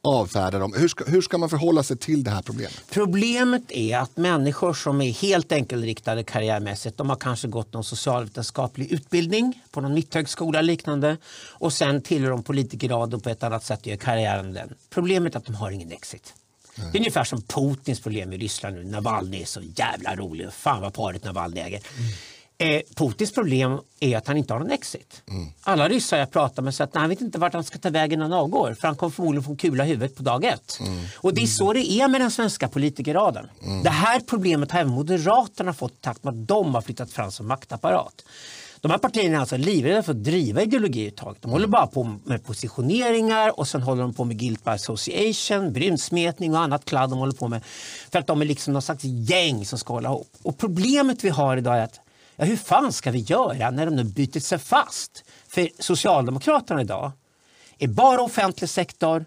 avfärda dem. Hur ska, hur ska man förhålla sig till det här problemet? Problemet är att människor som är helt enkelriktade karriärmässigt, de har kanske gått någon socialvetenskaplig utbildning på någon mitthögskola liknande och sen tillhör de politikerraden på ett annat sätt och gör karriären den. Problemet är att de har ingen exit. Det är ungefär som Putins problem i Ryssland nu. Navalny är så jävla rolig. Fan vad paret Navalny äger. Mm. Eh, Putins problem är att han inte har någon exit. Mm. Alla ryssar jag pratar med säger att han vet inte vart han ska ta vägen när han avgår för han kommer förmodligen få kula huvudet på dag ett. Mm. Och det är så det är med den svenska politikerraden. Mm. Det här problemet har även Moderaterna fått i takt med att de har flyttat fram som maktapparat. De här partierna är alltså livrädda för att driva ideologiuttag. De håller bara på med positioneringar och sen håller de på med guilt by association, brynnsmetning och annat kladd de håller på med. För att de är liksom någon slags gäng som ska hålla ihop. Och problemet vi har idag är att ja, hur fan ska vi göra när de nu byter sig fast? För Socialdemokraterna idag är bara offentlig sektor,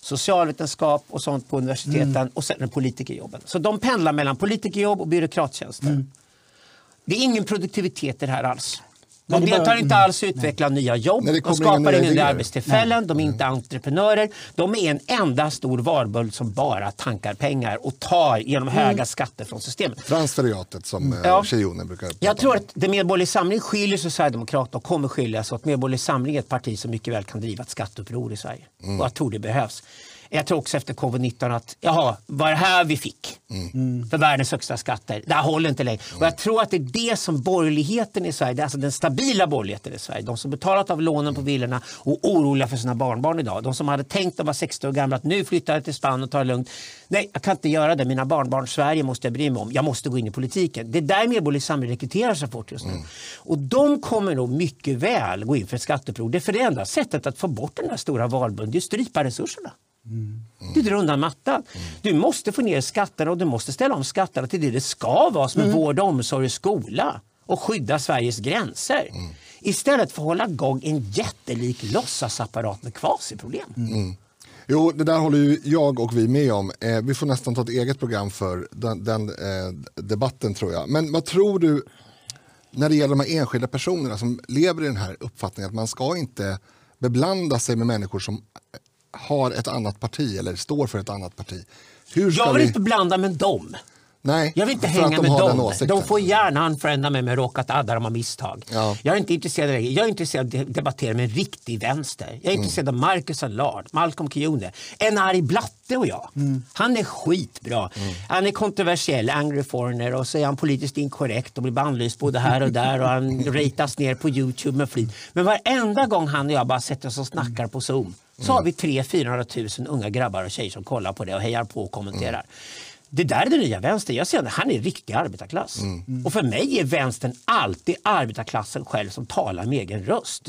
socialvetenskap och sånt på universiteten mm. och sen politikerjobben. Så de pendlar mellan politikerjobb och byråkrattjänster. Mm. Det är ingen produktivitet i det här alls. De deltar bara, inte alls i att utveckla nej. nya jobb, de skapar inga nya arbetstillfällen, de är inte entreprenörer. De är en enda stor varböld som bara tankar pengar och tar genom mm. höga skatter från systemet. Transferiatet som mm. ja. Tjejonen brukar prata Jag tror att det Medborgerlig Samling skiljer sig Sverigedemokraterna och kommer skilja sig åt. Medborgerlig Samling är ett parti som mycket väl kan driva ett skatteuppror i Sverige. Mm. Och jag tror det behövs. Jag tror också efter covid-19 att jaha, var det här vi fick mm. för världens högsta skatter? Det här håller inte längre. Mm. Och jag tror att det är det som borgerligheten i Sverige, alltså den stabila borgerligheten i Sverige, de som betalat av lånen på villorna och oroliga för sina barnbarn idag. De som hade tänkt att vara 60 år gamla att nu flyttar jag till Spanien och tar det lugnt. Nej, jag kan inte göra det. Mina barnbarn Sverige måste jag bry mig om. Jag måste gå in i politiken. Det är där Medborgerlig Samling rekryterar sig fort just nu. Mm. Och de kommer nog mycket väl gå in för ett skatteprov. Det är för det enda sättet att få bort den där stora valbunden, det strypa resurserna. Mm. Du drar undan mattan. Mm. Du måste få ner skatterna och du måste ställa om skatterna till det det ska vara som mm. vård, omsorg och skola och skydda Sveriges gränser. Mm. Istället för att hålla igång en jättelik låtsasapparat med kvasiproblem. Mm. Jo, det där håller ju jag och vi med om. Eh, vi får nästan ta ett eget program för den, den eh, debatten tror jag. Men vad tror du när det gäller de här enskilda personerna som lever i den här uppfattningen att man ska inte beblanda sig med människor som har ett annat parti eller står för ett annat parti. Hur jag vill vi... inte blanda med dem. Nej, jag vill inte hänga de med dem. De får gärna unfrienda mig med råkat adda dem av misstag. Ja. Jag är inte intresserad av det. Jag är intresserad av att debattera med en riktig vänster. Jag är mm. intresserad av Marcus Allard, Malcolm Kione, en arg blatte och jag. Mm. Han är skitbra. Mm. Han är kontroversiell, angry foreigner och så är han politiskt inkorrekt och blir bannlyst både här och där och han ratas ner på Youtube med flit. Men varenda gång han och jag bara sätter oss och snackar på Zoom så har vi 300 000 unga grabbar och tjejer som kollar på det och hejar på och kommenterar. Det där är den nya vänstern. Jag ser att han är riktig arbetarklass. Och för mig är vänstern alltid arbetarklassen själv som talar med egen röst.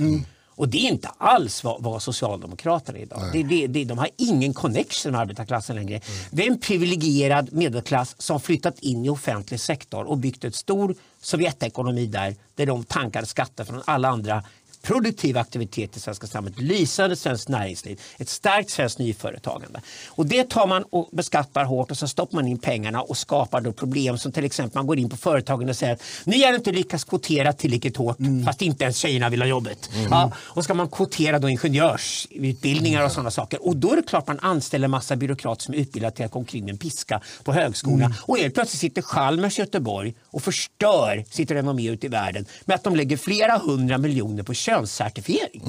Och det är inte alls vad, vad Socialdemokraterna är idag. Det, det, det, de har ingen connection med arbetarklassen längre. Det är en privilegierad medelklass som flyttat in i offentlig sektor och byggt ett stor Sovjetekonomi där, där de tankar skatter från alla andra produktiv aktivitet i svenska samhället, lysande svenskt näringsliv, ett starkt svenskt nyföretagande. Och det tar man och beskattar hårt och så stoppar man in pengarna och skapar då problem som till exempel man går in på företagen och säger att ni har inte lyckats kvotera tillräckligt hårt fast inte ens tjejerna vill ha jobbet. Ja, och ska man kvotera då ingenjörsutbildningar och sådana saker och då är det klart man anställer massa byråkrater som är utbildade till att gå omkring med en piska på högskolan och helt plötsligt sitter Chalmers i Göteborg och förstör sitt renommé ute i världen med att de lägger flera hundra miljoner på könscertifiering.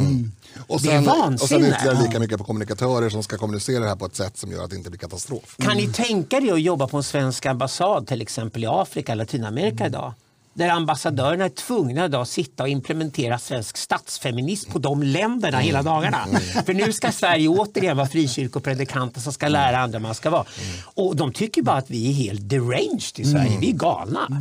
Och Det är sen, och sen vansinne. ytterligare lika mycket på kommunikatörer som ska kommunicera det här på ett sätt som gör att det inte blir katastrof. Kan ni tänka er att jobba på en svensk ambassad till exempel i Afrika eller Latinamerika idag? Där ambassadörerna är tvungna idag att sitta och implementera svensk statsfeminism på de länderna hela dagarna. För nu ska Sverige återigen vara frikyrkopredikanter som ska lära andra man ska vara. Och de tycker bara att vi är helt deranged i Sverige. Vi är galna.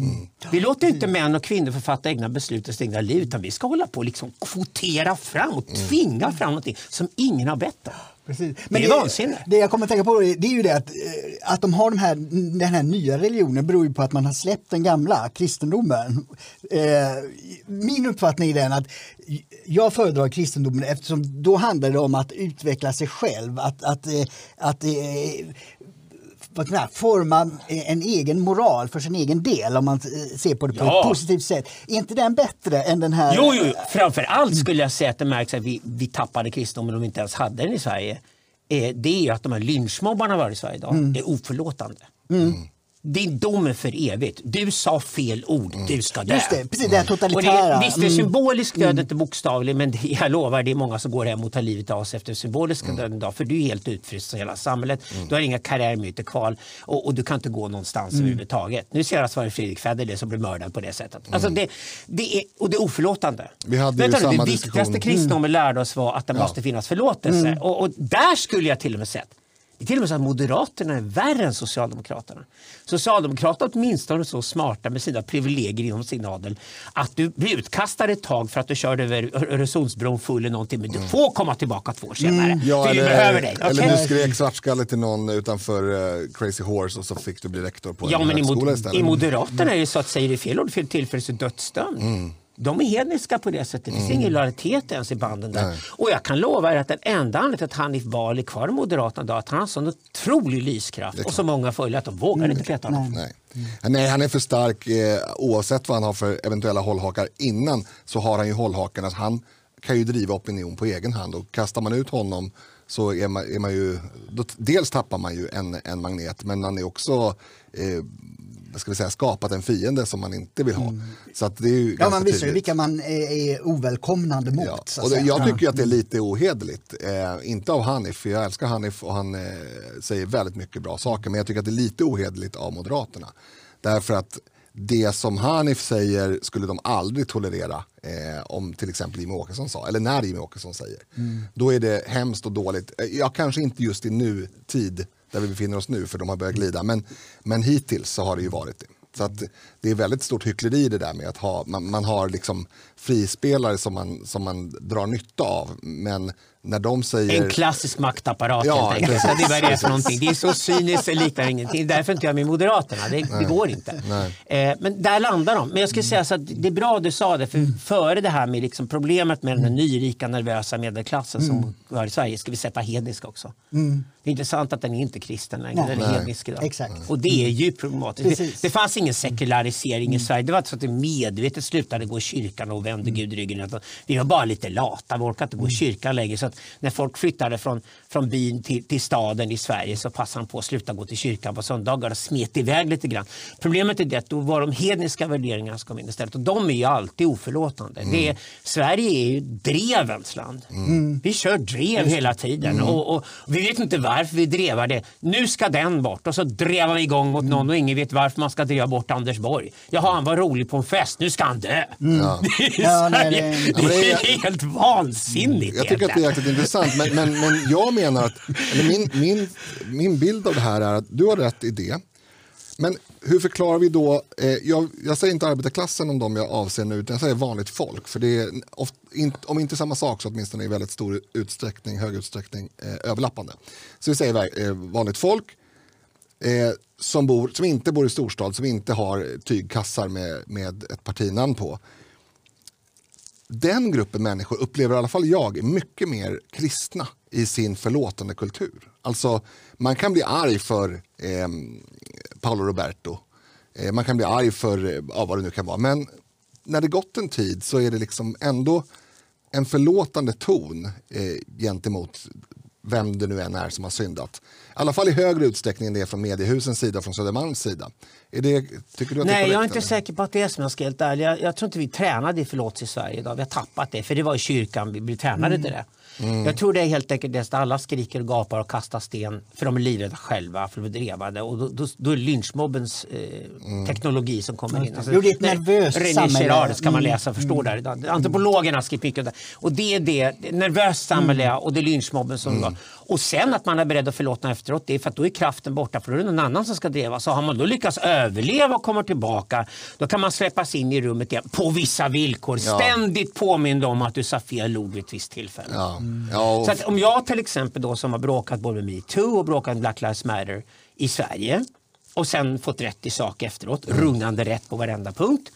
Vi låter inte män och kvinnor få fatta egna beslut sitt egna liv utan vi ska hålla på och liksom kvotera fram och tvinga fram någonting som ingen har bett om. Precis. Det är vansinne. Det jag kommer att tänka på det är ju det att, eh, att de har de här, den här nya religionen beror ju på att man har släppt den gamla kristendomen. Eh, min uppfattning är den att jag föredrar kristendomen eftersom då handlar det om att utveckla sig själv, att, att, eh, att vad säga, forma en egen moral för sin egen del om man eh, ser på det på Ja. ett positivt sätt. Är inte den bättre än den här? Jo, jo, framför allt skulle jag säga att det märks att vi, vi tappade kristendomen om vi inte ens hade den i Sverige. Eh, det är ju att de här lynchmobbarna vi har i Sverige idag är oförlåtande. Din dom är för evigt. Du sa fel ord, du ska dö. Just det, precis det Och det totalitära. är, visst, det är Mm. symboliskt död, inte bokstavlig, men det, jag lovar, det är många som går hem och tar livet av sig efter symboliska Mm. döden idag. För du är helt utfryst i hela samhället. Du har inga karriärmyter kvar och, och du kan inte gå någonstans Mm. överhuvudtaget. Nu senast var det Fredrik Federley som blev mördad på det sättet. Mm. Alltså det, det är, och det är oförlåtande. Vi hade ju Vänta nu, samma det viktigaste kristendomen lärde oss var att det måste finnas förlåtelse. Och, och där skulle jag till och med sett det är till och med så att Moderaterna är värre än Socialdemokraterna. Socialdemokraterna är åtminstone så smarta med sina privilegier inom sin adel att du blir utkastad ett tag för att du körde över Öresundsbron full eller någonting men du får komma tillbaka två år senare. Ja, för vi eller, behöver dig. eller okej? du skrek svartskalle till någon utanför eh, Crazy Horse och så fick du bli rektor på Ja, en men i, högskola mod- istället. i Moderaterna är det så att säger du fel ord fel tillfälle så dödsdömd. Mm. De är hedniska på det sättet. Det finns ingen lojalitet ens i banden där. Nej. Och jag kan lova er att den enda anledningen till att Hanif Bali är kvar i Moderaterna idag är att han har sån otrolig lyskraft och så många följare att de vågar inte peta honom. Nej. Nej, han är för stark eh, oavsett vad han har för eventuella hållhakar innan så har han ju hållhakarna. Så han kan ju driva opinion på egen hand och kastar man ut honom så är man, är man ju, dels tappar man ju en, en magnet men man är också eh, ska vi säga, skapat en fiende som man inte vill ha. Så att det är ju Ja, man visar ju tydligt. vilka man är, ovälkomnande mot. Ja. Och det, jag tycker att det är lite ohederligt. Eh, inte av Hanif, för jag älskar Hanif och han eh, säger väldigt mycket bra saker. Men jag tycker att det är lite ohederligt av Moderaterna. Därför att det som Hanif säger skulle de aldrig tolerera eh, om till exempel Jimmie Åkesson sa, eller när Jimmie Åkesson säger. Då är det hemskt och dåligt. Eh, Ja, kanske inte just i nutid där vi befinner oss nu för de har börjat glida. Men, men hittills så har det ju varit det. Så att det är väldigt stort hyckleri det där med att ha, man, man har liksom frispelare som man, som man drar nytta av. Men när de säger... En klassisk maktapparat Ja, helt enkelt. precis. Det är det är för någonting. Det är så cyniskt, det liknar ingenting. Därför inte jag är med Moderaterna. Det, det går inte. Eh, men där landar de. Men jag skulle säga så att det är bra att du sa det. För före det här med liksom problemet med den nyrika nervösa medelklassen som vi har i Sverige ska vi sätta hednisk också. Det är intressant att den är inte kristen längre. Nej. Den är hednisk idag. Exakt. Och det är djupt problematiskt. Det, det fanns ingen sekularisering i Sverige. Det var inte så att det medvetet slutade gå i kyrkan och vände Gud ryggen. Vi var bara lite lata, vi orkade inte gå i kyrkan längre. Så när folk flyttade från, från byn till, till staden i Sverige så passade han på att sluta gå till kyrkan på söndagar och smet iväg lite grann. Problemet är det att då var de hedniska värderingarna som kom in istället och de är ju alltid oförlåtande. Det är, Sverige är ju drevens land. Vi kör drev hela tiden och, och vi vet inte varför vi drevar det. Nu ska den bort och så drevar vi igång mot någon och ingen vet varför man ska dreva bort Anders Borg. Jaha, han var rolig på en fest, nu ska han dö. Det är, Ja, nej, Sverige. det- det Ja, det är är- helt vansinnigt. Jag tycker att det är jäkligt intressant. Men, men, men jag menar att, eller min, min, min bild av det här är att du har rätt i det. Men hur förklarar vi då, eh, jag, jag, säger inte arbetarklassen om de jag avser nu, utan jag säger vanligt folk. För det är, oft, in, om inte samma sak så åtminstone i väldigt stor utsträckning, hög utsträckning eh, överlappande. Så vi säger eh, vanligt folk eh, som, bor, som inte bor i storstad, som inte har tygkassar med, med ett partinamn på. Den gruppen människor upplever i alla fall jag är mycket mer kristna i sin förlåtande kultur. Alltså, man kan bli arg för eh, Paolo Roberto. Eh, man kan bli arg för eh, ja, vad det nu kan vara. Men när det gått en tid så är det liksom ändå en förlåtande ton eh, gentemot vem det nu än är som har syndat. I alla fall i högre utsträckning än det är från mediehusens sida, från Södermalms sida. Är det, tycker du att Nej, det är jag är inte eller? säker på att det är som jag ska helt ärlig. Jag, jag tror inte vi tränade i förlåtelse i Sverige idag. Vi har tappat det, för det var i kyrkan vi, vi tränade till det. Mm. Jag tror det är helt enkelt det att alla skriker och gapar och kastar sten för de är livrädda själva för att bli drevade. Och då, då, då är lynchmobbens eh, mm. teknologi som kommer in. Alltså, jo, det är ett nervöst René samhälle. Girard ska man mm. läsa och förstå mm. där. Antropologerna skriver mycket det. Och det är det, det nervöst samhälle mm. och det är lynchmobben som mm. Och sen att man är beredd att förlåta efteråt, det är för att då är kraften borta för då är det någon annan som ska dreva. Så har man då lyckats överleva och kommer tillbaka, då kan man släppas in i rummet igen på vissa villkor. Ja. Ständigt påmind om att du sa fel ord vid ett visst tillfälle. Ja. Mm. Ja. Så att om jag till exempel då som har bråkat både med metoo och bråkat med Black Lives Matter i Sverige och sen fått rätt i sak efteråt, mm. rungande rätt på varenda punkt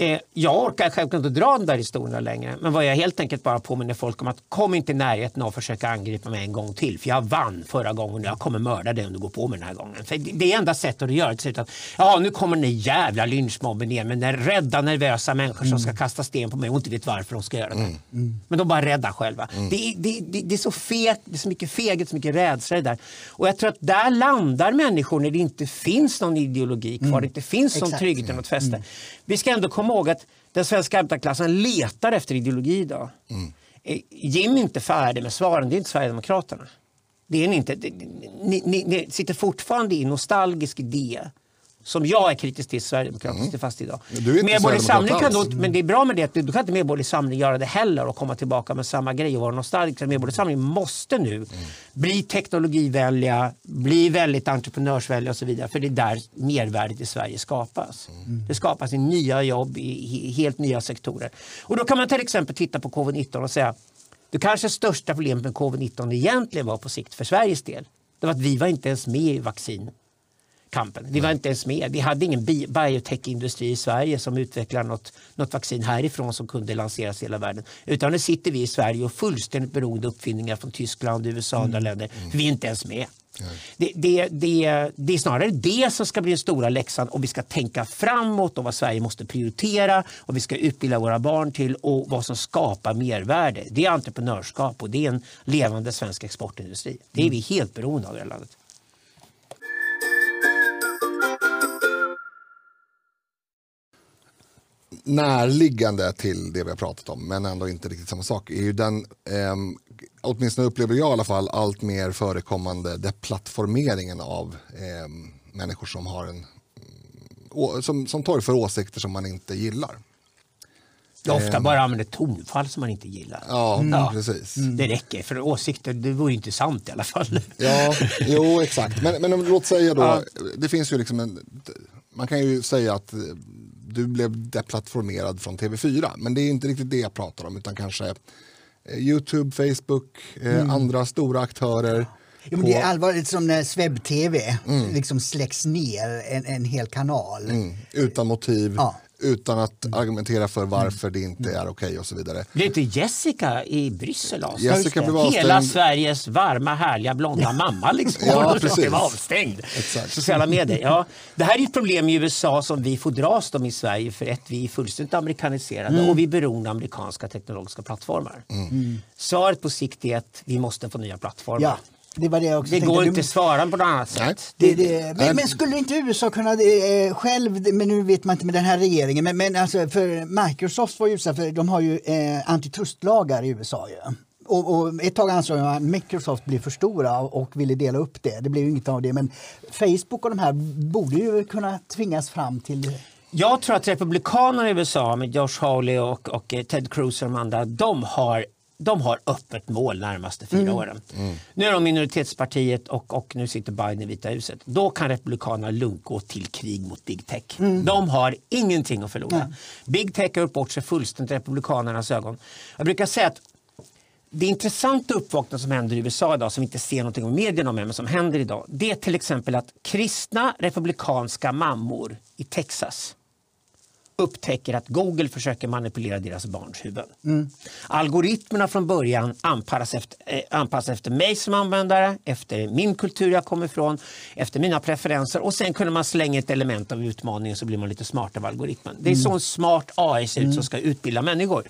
Eh, jag orkar självklart inte dra de där historierna längre. Men vad jag helt enkelt bara påminner folk om att kom inte i närheten av att försöka angripa mig en gång till. För jag vann förra gången och jag kommer mörda dig om du går på mig den här gången. För det är enda sättet att göra det. Att, ja, nu kommer den jävla lynchmobben igen med när rädda nervösa människor mm. som ska kasta sten på mig och inte vet varför de ska göra det. Mm. Mm. Men de bara rädda själva. Mm. Det, det, det, det, är så fegt, det är så mycket feghet, så mycket rädsla det där. Och jag tror att där landar människor när det inte finns någon ideologi kvar. Mm. Det inte finns någon trygghet och något fäste. Vi ska ändå komma ihåg att den svenska arbetarklassen letar efter ideologi idag. Mm. Jim är inte färdig med svaren, det är inte Sverigedemokraterna. Det är ni inte. Ni, ni, ni sitter fortfarande i nostalgisk idé som jag är kritisk till Sverigedemokraterna mm. fast idag. Medborgerlig samling kan då, men det är bra med det, du kan inte Medborgerlig samling göra det heller och komma tillbaka med samma grej och vara nostalgisk. Medborgerlig samling måste nu mm. bli teknologivänliga, bli väldigt entreprenörsvänliga och så vidare. För det är där mervärdet i Sverige skapas. Mm. Det skapas i nya jobb i helt nya sektorer. Och då kan man till exempel titta på covid-19 och säga det kanske största problemet med covid-19 egentligen var på sikt för Sveriges del. Det var att vi var inte ens med i vaccin kampen. Vi var inte ens med. Vi hade ingen biotech-industri i Sverige som utvecklade något, något vaccin härifrån som kunde lanseras i hela världen. Utan nu sitter vi i Sverige och fullständigt beroende uppfinningar från Tyskland, USA och andra mm. länder. Mm. Vi är inte ens med. Det, det, det, det, är snarare det som ska bli den stora läxan och vi ska tänka framåt och vad Sverige måste prioritera och vi ska utbilda våra barn till och vad som skapar mervärde. Det är entreprenörskap och det är en levande svensk exportindustri. Det är mm. vi helt beroende av i det här landet. Närliggande till det vi har pratat om, men ändå inte riktigt samma sak, är ju den, eh, åtminstone upplever jag i alla fall, allt mer förekommande deplattformeringen av eh, människor som har en som, som torgför åsikter som man inte gillar. Jag ofta ehm. bara använder tonfall som man inte gillar. Ja, mm. ja. precis. Mm. Det räcker, för åsikter det vore inte sant i alla fall. Ja, jo exakt. Men, men låt säga då, ja. det finns ju liksom en, man kan ju säga att du blev deplattformerad från TV4. Men det är inte riktigt det jag pratar om utan kanske eh, Youtube, Facebook, eh, mm. andra stora aktörer. Jo, men det är allvarligt som när Swebb-TV mm. liksom släcks ner en, en hel kanal. Mm. Utan motiv, ja utan att mm. argumentera för varför det inte är okej okay och så vidare. Det är inte Jessica i Bryssel Jessica blev avstängd. Hela Sveriges varma, härliga, blonda mamma liksom. ja, blev avstängd. Exakt. Sociala medier. Ja. Det här är ett problem i USA som vi får dras med i Sverige för ett, vi är fullständigt amerikaniserade mm. och vi är beroende av amerikanska teknologiska plattformar. Mm. Svaret på sikt är att vi måste få nya plattformar. Ja. Det, var det, jag också det går inte att svara på något annat sätt. Det, det, men, men, skulle inte USA kunna eh, själv, men nu vet man inte med den här regeringen, men, men alltså för Microsoft var ju utsatt för, de har ju eh, antitrustlagar i USA ju. Och, och, ett tag ansåg jag att Microsoft blev för stora och ville dela upp det. Det blev inget av det. Men Facebook och de här borde ju kunna tvingas fram till jag tror att republikanerna i USA med Josh Hawley och, och Ted Cruz och de andra, de har de har öppet mål närmaste fyra Mm. åren. Nu är de minoritetspartiet och, och nu sitter Biden i Vita huset. Då kan Republikanerna lugnt gå till krig mot big tech. Mm. De har ingenting att förlora. Big tech har gjort bort sig fullständigt i Republikanernas ögon. Jag brukar säga att det intressanta uppvaknande som händer i USA idag som vi inte ser någonting om medierna om men som händer idag. Det är till exempel att kristna republikanska mammor i Texas upptäcker att Google försöker manipulera deras barns huvuden. Algoritmerna från början anpassas efter, eh, anpassas efter mig som användare, efter min kultur jag kommer ifrån, efter mina preferenser och sen kunde man slänga ett element av utmaningen så blir man lite smart av algoritmen. Det är så en smart AI ser ut som ska utbilda människor.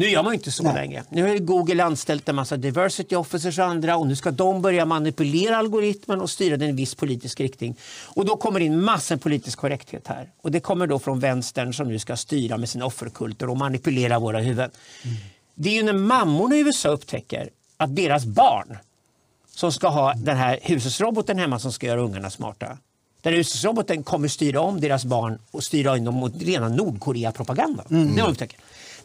Nu gör man ju inte så längre. Nu har ju Google anställt en massa diversity officers och andra och nu ska de börja manipulera algoritmen och styra den i en viss politisk riktning. Och då kommer det in massor politisk korrekthet här. Och det kommer då från vänstern som nu ska styra med sina offerkulter och manipulera våra huvuden. Det är ju när mammorna i USA upptäcker att deras barn som ska ha den här hushållsroboten hemma som ska göra ungarna smarta. Den hushållsroboten kommer styra om deras barn och styra in dem mot rena Nordkorea-propaganda. Det har de upptäckt.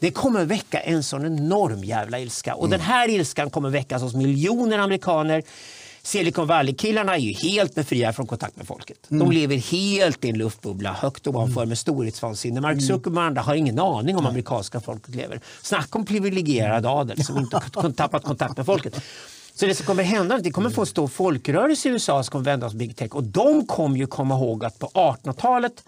Det kommer väcka en sån enorm jävla ilska. Och den här ilskan kommer väckas hos miljoner amerikaner. Silicon Valley-killarna är ju helt befriade från kontakt med folket. De lever helt i en luftbubbla högt ovanför med storhetsvansinne. Mark Zuckerberg och andra har ingen aning om amerikanska folket lever. Snacka om privilegierad adel som inte tappat kontakt med folket. Så det som kommer hända det kommer få en stor folkrörelse i USA som kommer vända oss big tech. Och de kommer ju komma ihåg att på 1800-talet dre-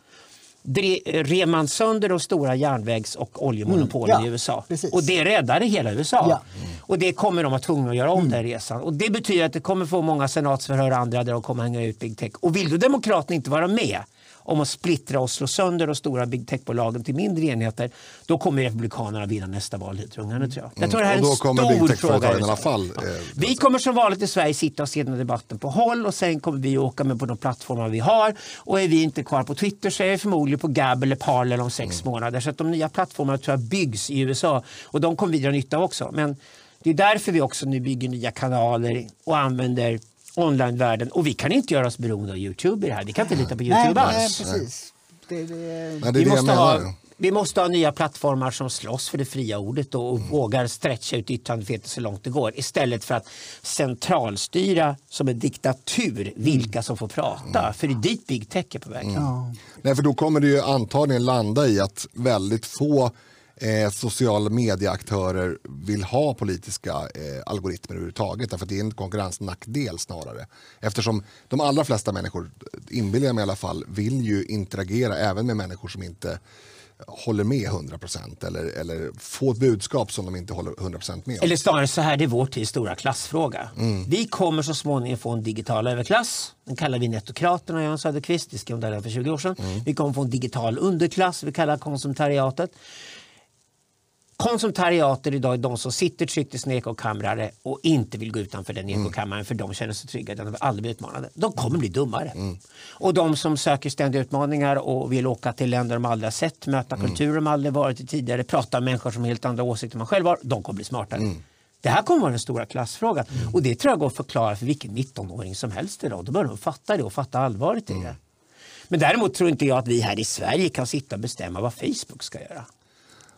rev man sönder de stora järnvägs och oljemonopolen Mm, ja, i USA. precis. Och det räddade hela USA. Ja. Och det kommer de att tvungna att göra om den resan. Och det betyder att det kommer få många senatsförhör och andra där de kommer hänga ut big tech. Och vill då Demokraterna inte vara med om att splittra och slå sönder de stora big tech-bolagen till mindre enheter, då kommer Republikanerna vinna nästa val hit rungande tror jag. Jag tror det här är en stor fråga. i alla fall. Eh, Vi kommer som vanligt i Sverige sitta och se den här debatten på håll och sen kommer vi åka med på de plattformar vi har. Och är vi inte kvar på Twitter så är vi förmodligen på Gab eller Parler om sex månader. Så att de nya plattformarna tror jag byggs i USA och de kommer vi dra nytta av också. Men det är därför vi också nu bygger nya kanaler och använder onlinevärlden. Och vi kan inte göra oss beroende av Youtube i det här. Vi kan inte lita på Nej, Youtube nej, alls. precis. Det, det, Nej, det är Vi måste, ha, menar. vi måste ha nya plattformar som slåss för det fria ordet och, och vågar stretcha ut yttrandefriheten så långt det går istället för att centralstyra som en diktatur vilka som får prata. För det är dit big tech är på väg. ja. Nej, för då kommer det ju antagligen landa i att väldigt få eh, sociala medieaktörer vill ha politiska eh, algoritmer överhuvudtaget. Därför att det är en konkurrensnackdel snarare. Eftersom de allra flesta människor, inbillar jag mig i alla fall, vill ju interagera även med människor som inte håller med 100% eller, eller få ett budskap som de inte håller 100% med om. Eller snarare så här, det är vår tids stora klassfråga. Vi kommer så småningom få en digital överklass. Den kallar vi netokraterna, Jan Söderqvist. Det skrev de där för 20 år sedan. Vi kommer få en digital underklass, vi kallar konsumtariatet. Konsumtariater idag är de som sitter tryggt i sina ekokamrar och inte vill gå utanför den ekokammaren för de känner sig trygga, de vill aldrig bli utmanade. De kommer bli dummare. Och de som söker ständiga utmaningar och vill åka till länder de aldrig har sett, möta kulturer de aldrig varit i tidigare, prata med människor som helt andra åsikter än man själv har, de kommer bli smartare. Det här kommer vara den stora klassfrågan och det tror jag går att förklara för vilken 19-åring som helst idag. Då börjar de fatta det och fatta allvaret i det. Men däremot tror inte jag att vi här i Sverige kan sitta och bestämma vad Facebook ska göra.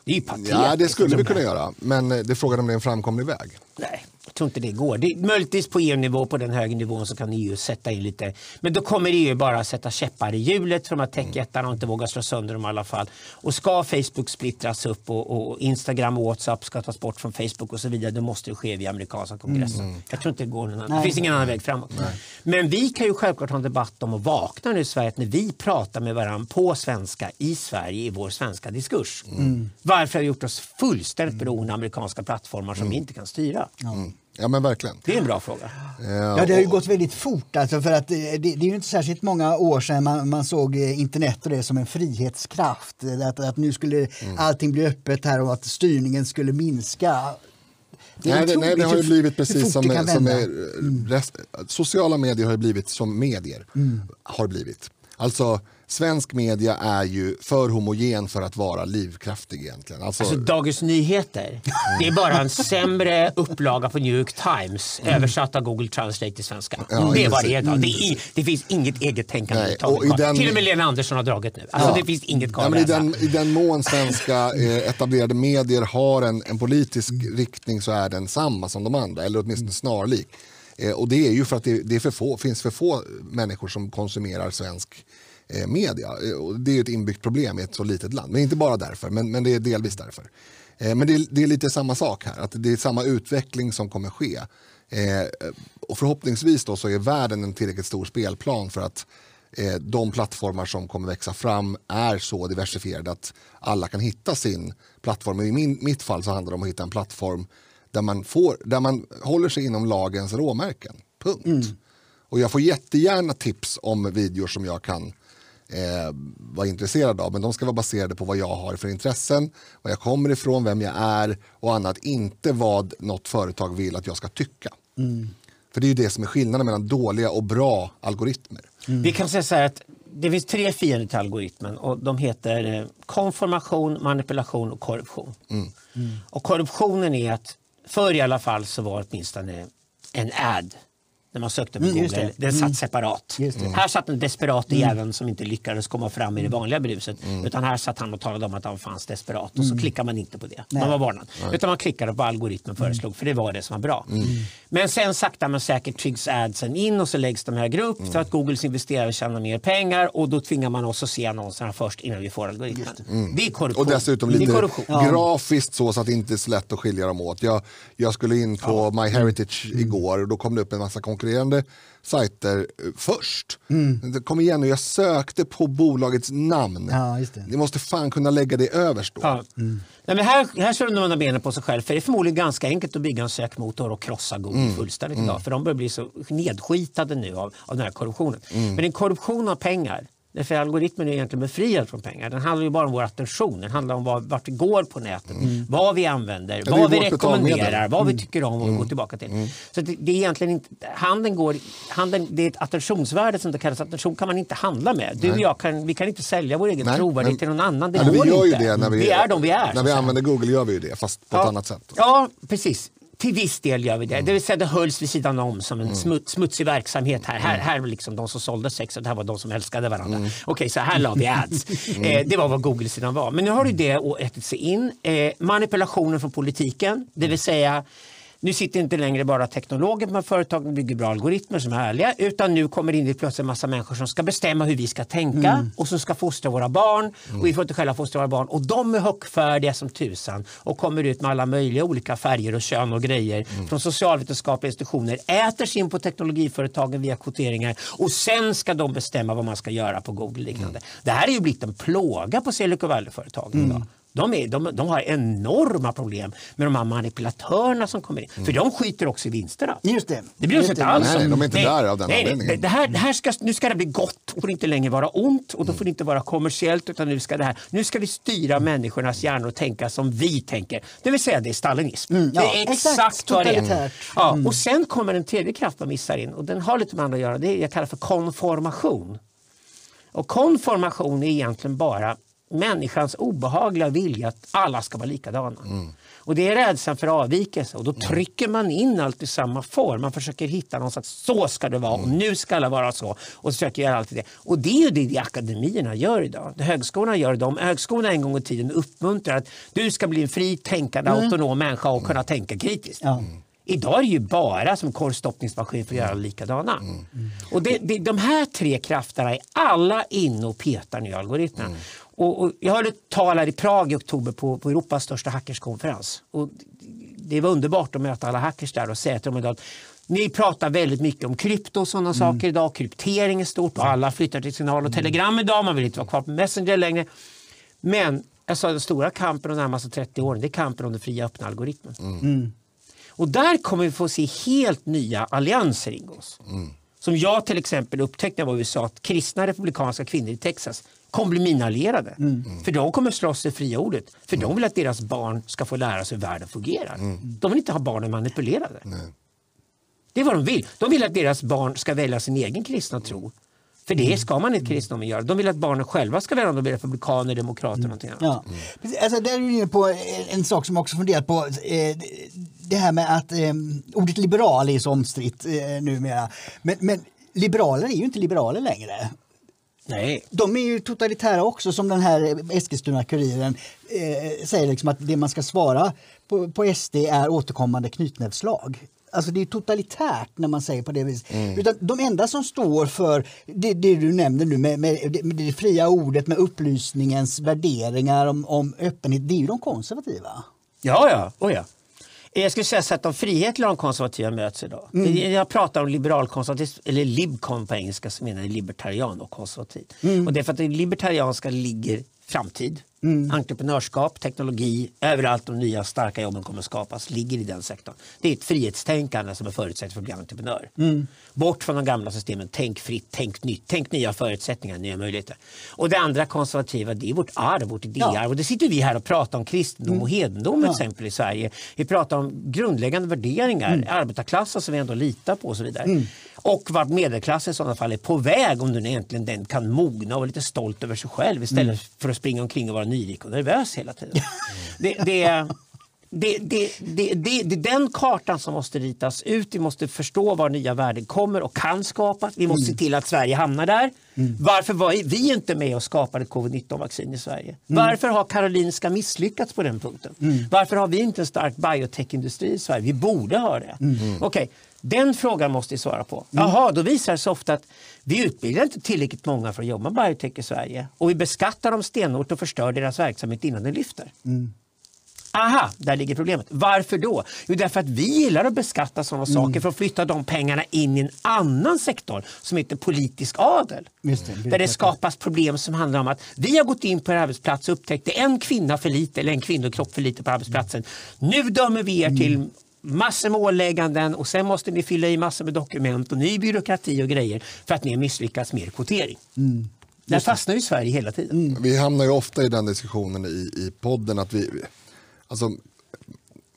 Det är ju patetiskt. Ja, det skulle vi De här- kunna göra. Men eh, det är frågan om det är en framkomlig väg. Nej, jag tror inte det går. Det, möjligtvis på EU-nivå, på den högre nivån så kan EU sätta in lite. Men då kommer EU bara sätta käppar i hjulet för de här techjättarna och inte våga slå sönder dem i alla fall. Och ska Facebook splittras upp och, och Instagram och WhatsApp ska tas bort från Facebook och så vidare, då måste det ske via amerikanska kongressen. Jag tror inte det går någon annan. Det Nej. finns ingen annan väg framåt. Men vi kan ju självklart ha en debatt om att vakna nu i Sverige, att när vi pratar med varandra på svenska i Sverige i vår svenska diskurs. Varför har vi gjort oss fullständigt beroende av amerikanska plattformar som vi inte kan styra? Mm. Ja, men verkligen. Det är en bra fråga. Eh, Ja, det har ju gått väldigt fort alltså för att eh, det, det är ju inte särskilt många år sedan man, man såg eh, internet och det som en frihetskraft. Att, att nu skulle allting bli öppet här och att styrningen skulle minska. Det Nej, det, nej, det har ju blivit precis som, som är, rest, sociala medier har ju blivit som medier har blivit. Alltså, svensk media är ju för homogen för att vara livskraftig egentligen. Alltså, Alltså Dagens Nyheter, det är bara en sämre upplaga på New York Times översatt av Google Translate till svenska. Ja, det är vad det är. idag. Det, är, det finns inget eget tänkande Nej, och i den- Till och med Lena Andersson har dragit nu. Alltså, Ja. Det finns inget kvar i, den, I den mån svenska eh, etablerade medier har en, en politisk riktning så är den samma som de andra, eller åtminstone snarlik. Eh, och det är ju för att det, det för få, finns för få människor som konsumerar svensk media. Eh, det är ju ett inbyggt problem i ett så litet land. Men inte bara därför, men, men det är delvis därför. Eh, men det är, det är lite samma sak här, att det är samma utveckling som kommer ske. Eh, och förhoppningsvis då så är världen en tillräckligt stor spelplan för att eh, de plattformar som kommer växa fram är så diversifierade att alla kan hitta sin plattform. I min, mitt fall så handlar det om att hitta en plattform där man, får, där man håller sig inom lagens råmärken. Punkt. Och jag får jättegärna tips om videor som jag kan eh, vara intresserad av. Men de ska vara baserade på vad jag har för intressen, var jag kommer ifrån, vem jag är och annat. Inte vad något företag vill att jag ska tycka. För det är ju det som är skillnaden mellan dåliga och bra algoritmer. Vi kan säga så här att det finns tre fiender till algoritmen och de heter eh, konformation, manipulation och korruption. Och korruptionen är att förr i alla fall så var åtminstone en ad när man sökte på Mm, Google. det. Den satt separat. Just det. Här satt en desperat jäveln som inte lyckades komma fram i det vanliga bruset. Utan här satt han och talade om att han fanns desperat. Och så klickar man inte på det. Nej. Man var varnad. Utan man klickade på algoritmen föreslog. För det var det som var bra. Men sen sakta men säkert tryggs adsen in och så läggs de högre upp. För att Googles investerare tjänar mer pengar. Och då tvingar man oss att se annonserna först innan vi får algoritmen. Det är korruption. Och dessutom det lite grafiskt så, så att det inte är så lätt att skilja dem åt. Jag, jag skulle in på MyHeritage Mm. igår och då kom det upp en massa konkurrerande sajter eh, först. Mm. Det Kom igen nu, jag sökte på bolagets namn. Ja, just det. Ni måste fan kunna lägga det överst då. Ja. Nej, men här, här slår de undan benen på sig själv. För det är förmodligen ganska enkelt att bygga en sökmotor och krossa Google fullständigt idag. För de börjar bli så nedskitade nu av, av den här korruptionen. Men det är en korruption av pengar. Därför algoritmen är egentligen befriad från pengar. Den handlar ju bara om vår attention. Den handlar om vad, vart vi går på nätet, vad vi använder, vad vi rekommenderar, betalmedel. vad vi tycker om och går tillbaka till. Så det, det är egentligen inte, handeln går, handeln, det är ett attentionsvärde som det kallas. Attention kan man inte handla med. Du och jag kan, vi kan inte sälja vår egen Nej, trovärdighet men- till någon annan. Det vi går gör ju inte. det när vi, vi är de vi är. När vi använder Google gör vi ju det, fast på ett annat sätt. Ja, precis. Till viss del gör vi det. Det vill säga det hölls vid sidan om som en smut, smutsig verksamhet här. Här, här var liksom de som sålde sex och det här var de som älskade varandra. Okej, så här la vi ads. Eh, det var vad Google-sidan var. Men nu har du det och ätit sig in. Eh, manipulationen från politiken, det vill säga nu sitter inte längre bara teknologer på företagen och bygger bra algoritmer som är ärliga utan nu kommer det in plötsligt en massa människor som ska bestämma hur vi ska tänka och som ska fostra våra barn. Och vi får inte själva fostra våra barn. Och de är högfärdiga som tusan och kommer ut med alla möjliga olika färger och kön och grejer från socialvetenskapliga institutioner äter sig in på teknologiföretagen via kvoteringar och sen ska de bestämma vad man ska göra på Google liknande. Det här är ju blivit en plåga på Silicon Valley-företagen idag. De, är, de, de har enorma problem med de här manipulatörerna som kommer in. För de skiter också i vinsterna. Just det. Det bryr de inte alls Nej, de är inte där av den nej, nej. anledningen. Det, här, det här ska, nu ska det bli gott och får inte längre vara ont och då får det inte vara kommersiellt utan nu ska det här, nu ska vi styra människornas hjärnor och tänka som vi tänker. Det vill säga det är stalinism. Mm, ja, det är exakt. exakt vad det är. Totalitärt. Ja, och sen kommer en tredje kraft man missar in och den har lite med andra att göra. Det är, jag kallar för konformation. Och konformation är egentligen bara människans obehagliga vilja att alla ska vara likadana. Och det är rädslan för avvikelse och då trycker man in allt i samma form. Man försöker hitta någon slags så ska det vara och nu ska alla vara så och försöker göra allt det. Och det är ju det, det akademierna gör idag. Det högskolorna gör det. Om högskolorna en gång i tiden uppmuntrar att du ska bli en fri tänkande autonom människa och kunna tänka kritiskt. Ja. Idag är det ju bara som korvstoppningsmaskin för att göra likadana. Och det, det, de här tre krafterna är alla inne och petar nu i algoritmen. Och, och jag hörde ett tal här i Prag i oktober på, på Europas största hackerskonferens. Och det var underbart att möta alla hackers där och säga till dem idag att ni pratar väldigt mycket om krypto och sådana saker idag. Kryptering är stort och alla flyttar till signal och telegram idag. Man vill inte vara kvar på Messenger längre. Men jag sa, den stora kampen de närmaste 30 åren det är kampen om den fria öppna algoritmen. Och där kommer vi få se helt nya allianser ingås. Som jag till exempel upptäckte när jag var i USA att kristna republikanska kvinnor i Texas kommer bli mina allierade. För de kommer slåss det fria ordet. För de vill att deras barn ska få lära sig hur världen fungerar. De vill inte ha barnen manipulerade. Det är vad de vill. De vill att deras barn ska välja sin egen kristna tro. För det ska man inte kristendomen göra. De vill att barnen själva ska välja om de blir republikaner, demokrater eller någonting annat. Ja. Alltså, där är du inne på en, en sak som jag också funderat på. Eh, det här med att eh, ordet liberal är så omstritt eh, numera. Men, men liberaler är ju inte liberaler längre. Nej. De är ju totalitära också som den här Eskilstuna-Kuriren eh, säger liksom att det man ska svara på, på SD är återkommande knytnävsslag. Alltså det är totalitärt när man säger på det viset. Utan de enda som står för det, det du nämnde nu med, med, det, med det fria ordet, med upplysningens värderingar om, om öppenhet, det är ju de konservativa. Ja, ja. Oh, ja. Jag skulle säga att de frihetliga och de konservativa möts idag. Jag pratar om liberalkonservatism, eller libcon på engelska som menar libertarian och konservativ. Och det är för att det libertarianska ligger framtid. Entreprenörskap, teknologi, överallt de nya starka jobben kommer att skapas ligger i den sektorn. Det är ett frihetstänkande som är förutsättning för att bli entreprenör. Bort från de gamla systemen, tänk fritt, tänk nytt, tänk nya förutsättningar, nya möjligheter. Och det andra konservativa, det är vårt arv, vårt idéarv. Och det sitter vi här och pratar om kristendom och hedendom Ja. exempel i Sverige. Vi pratar om grundläggande värderingar, arbetarklassen som vi ändå litar på och så vidare. Och vart medelklassen i sådana fall är på väg om den egentligen den kan mogna och vara lite stolt över sig själv istället för att springa omkring och vara nyrik och nervös hela tiden. det, det, det, det, det, det, det är den kartan som måste ritas ut. Vi måste förstå var nya värden kommer och kan skapas. Vi måste se till att Sverige hamnar där. Varför var vi inte med och skapade covid-19-vaccin i Sverige? Varför har Karolinska misslyckats på den punkten? Varför har vi inte en stark biotech-industri i Sverige? Vi borde ha det. Okej, den frågan måste vi svara på. Jaha, då visar det sig ofta att vi utbildar inte tillräckligt många för att jobba med biotech i Sverige. Och vi beskattar dem stenhårt och förstör deras verksamhet innan den lyfter. Aha, där ligger problemet. Varför då? Jo, därför att vi gillar att beskatta sådana saker för att flytta de pengarna in i en annan sektor som heter politisk adel. Det, där det skapas problem som handlar om att vi har gått in på en arbetsplats och upptäckte en kvinna för lite eller en kvinnokropp för lite på arbetsplatsen. Nu dömer vi er till massor med ålägganden och sen måste ni fylla i massor med dokument och ny byråkrati och grejer för att ni har misslyckats med er kvotering. Där fastnar ju Sverige hela tiden. Vi hamnar ju ofta i den diskussionen i, i podden att vi, alltså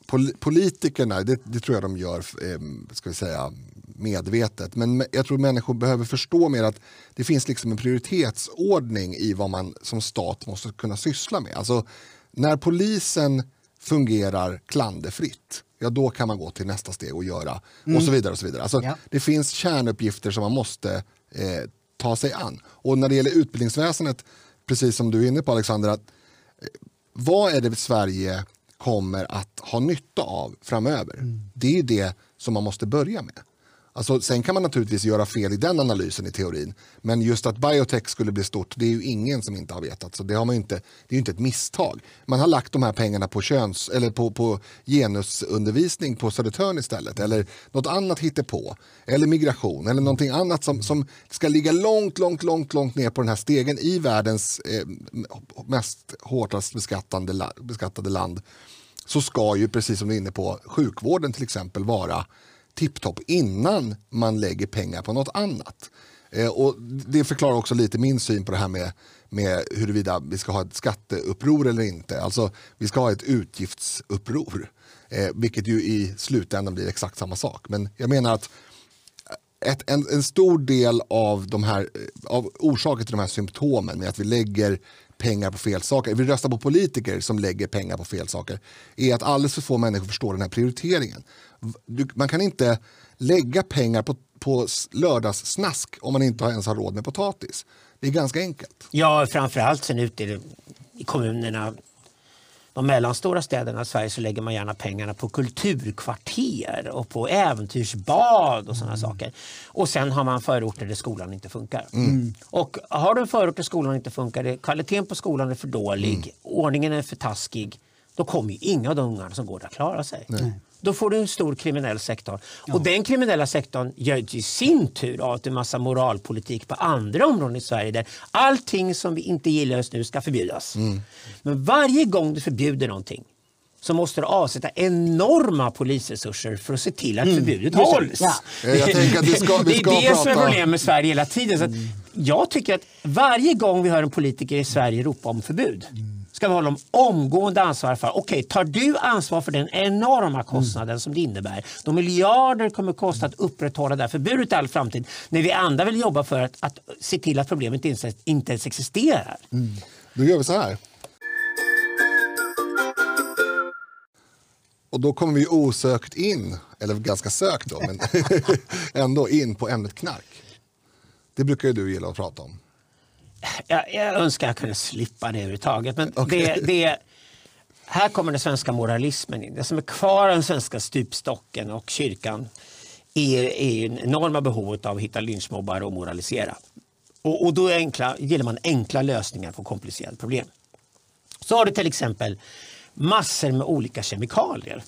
pol, politikerna, det, det tror jag de gör eh, ska vi säga, medvetet, men me- jag tror människor behöver förstå mer att det finns liksom en prioritetsordning i vad man som stat måste kunna syssla med. Alltså när polisen fungerar klanderfritt, ja då kan man gå till nästa steg och göra och så vidare. och så vidare. Alltså, Ja. Det finns kärnuppgifter som man måste eh, ta sig an. Och när det gäller utbildningsväsendet, precis som du är inne på Alexander, att vad är det Sverige kommer att ha nytta av framöver? Det är det som man måste börja med. Alltså, sen kan man naturligtvis göra fel i den analysen i teorin. Men just att biotech skulle bli stort, det är ju ingen som inte har vetat. Så det, har man ju inte, det är ju inte ett misstag. Man har lagt de här pengarna på, köns, eller på, på genusundervisning på Södertörn istället. Eller något annat hittepå. Eller migration. Eller någonting annat som, som ska ligga långt, långt, långt, långt ner på den här stegen i världens eh, mest hårdast beskattande, beskattade land så ska ju, precis som du är inne på, sjukvården till exempel vara tipptopp innan man lägger pengar på något annat. Eh, och det förklarar också lite min syn på det här med, med huruvida vi ska ha ett skatteuppror eller inte. Alltså, vi ska ha ett utgiftsuppror, eh, vilket ju i slutändan blir exakt samma sak. Men jag menar att ett, en, en stor del av, de här, eh, av orsaken till de här symptomen med att vi lägger pengar på fel saker, vi röstar på politiker som lägger pengar på fel saker, är att alldeles för få människor förstår den här prioriteringen. Du, man kan inte lägga pengar på, på lördagssnask om man inte ens har råd med potatis. Det är ganska enkelt. Ja, framförallt sen ute i, i kommunerna, de mellanstora städerna i Sverige så lägger man gärna pengarna på kulturkvarter och på äventyrsbad och sådana saker. Och sen har man förorter där skolan inte funkar. Och har du en förort där skolan inte funkar, det- kvaliteten på skolan är för dålig, ordningen är för taskig, då kommer ju inga av de ungarna som går där klara sig. Då får du en stor kriminell sektor. Och den kriminella sektorn gör i sin tur av en massa moralpolitik på andra områden i Sverige där allting som vi inte gillar just nu ska förbjudas. Men varje gång du förbjuder någonting så måste du avsätta enorma polisresurser för att se till att förbudet hålls. Ja. Eh, jag tänker att vi ska- vi det ska är det som är prata- problemet med Sverige hela tiden. Så att jag tycker att varje gång vi hör en politiker i Sverige ropa om förbud ska ska vi hålla dem omgående ansvariga för. Okej, tar du ansvar för den enorma kostnaden mm. som det innebär? De miljarder kommer kosta att upprätthålla det här förbudet i all framtid. När vi andra vill jobba för att, att se till att problemet inte, inte ens existerar. Mm. Då gör vi så här. Och då kommer vi osökt in, eller ganska sökt då, men ändå in på ämnet knark. Det brukar ju du gilla att prata om. Jag, jag önskar jag kunde slippa det överhuvudtaget. Men okay. det, det, här kommer den svenska moralismen in. Det som är kvar av den svenska stupstocken och kyrkan är, är enorma behovet av att hitta lynchmobbare och moralisera. Och, och då enkla, gillar man enkla lösningar på komplicerade problem. Så har du till exempel massor med olika kemikalier.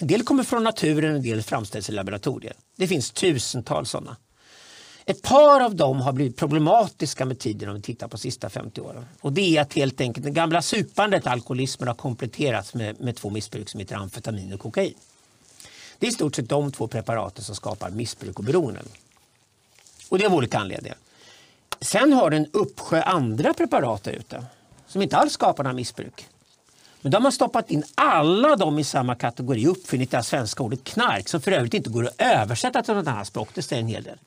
En del kommer från naturen, en del framställs i laboratorier. Det finns tusentals sådana. Ett par av dem har blivit problematiska med tiden om vi tittar på de sista 50 åren. Och det är att helt enkelt det gamla supandet, alkoholismen, har kompletterats med, med två missbruk som heter amfetamin och kokain. Det är i stort sett de två preparaten som skapar missbruk och beroenden. Och det är av olika anledningar. Sen har du en uppsjö andra preparat ute som inte alls skapar några missbruk. Men då har man stoppat in alla dem i samma kategori, uppfunnit det svenska ordet knark som för övrigt inte går att översätta till något annat språk. Det säger en hel del.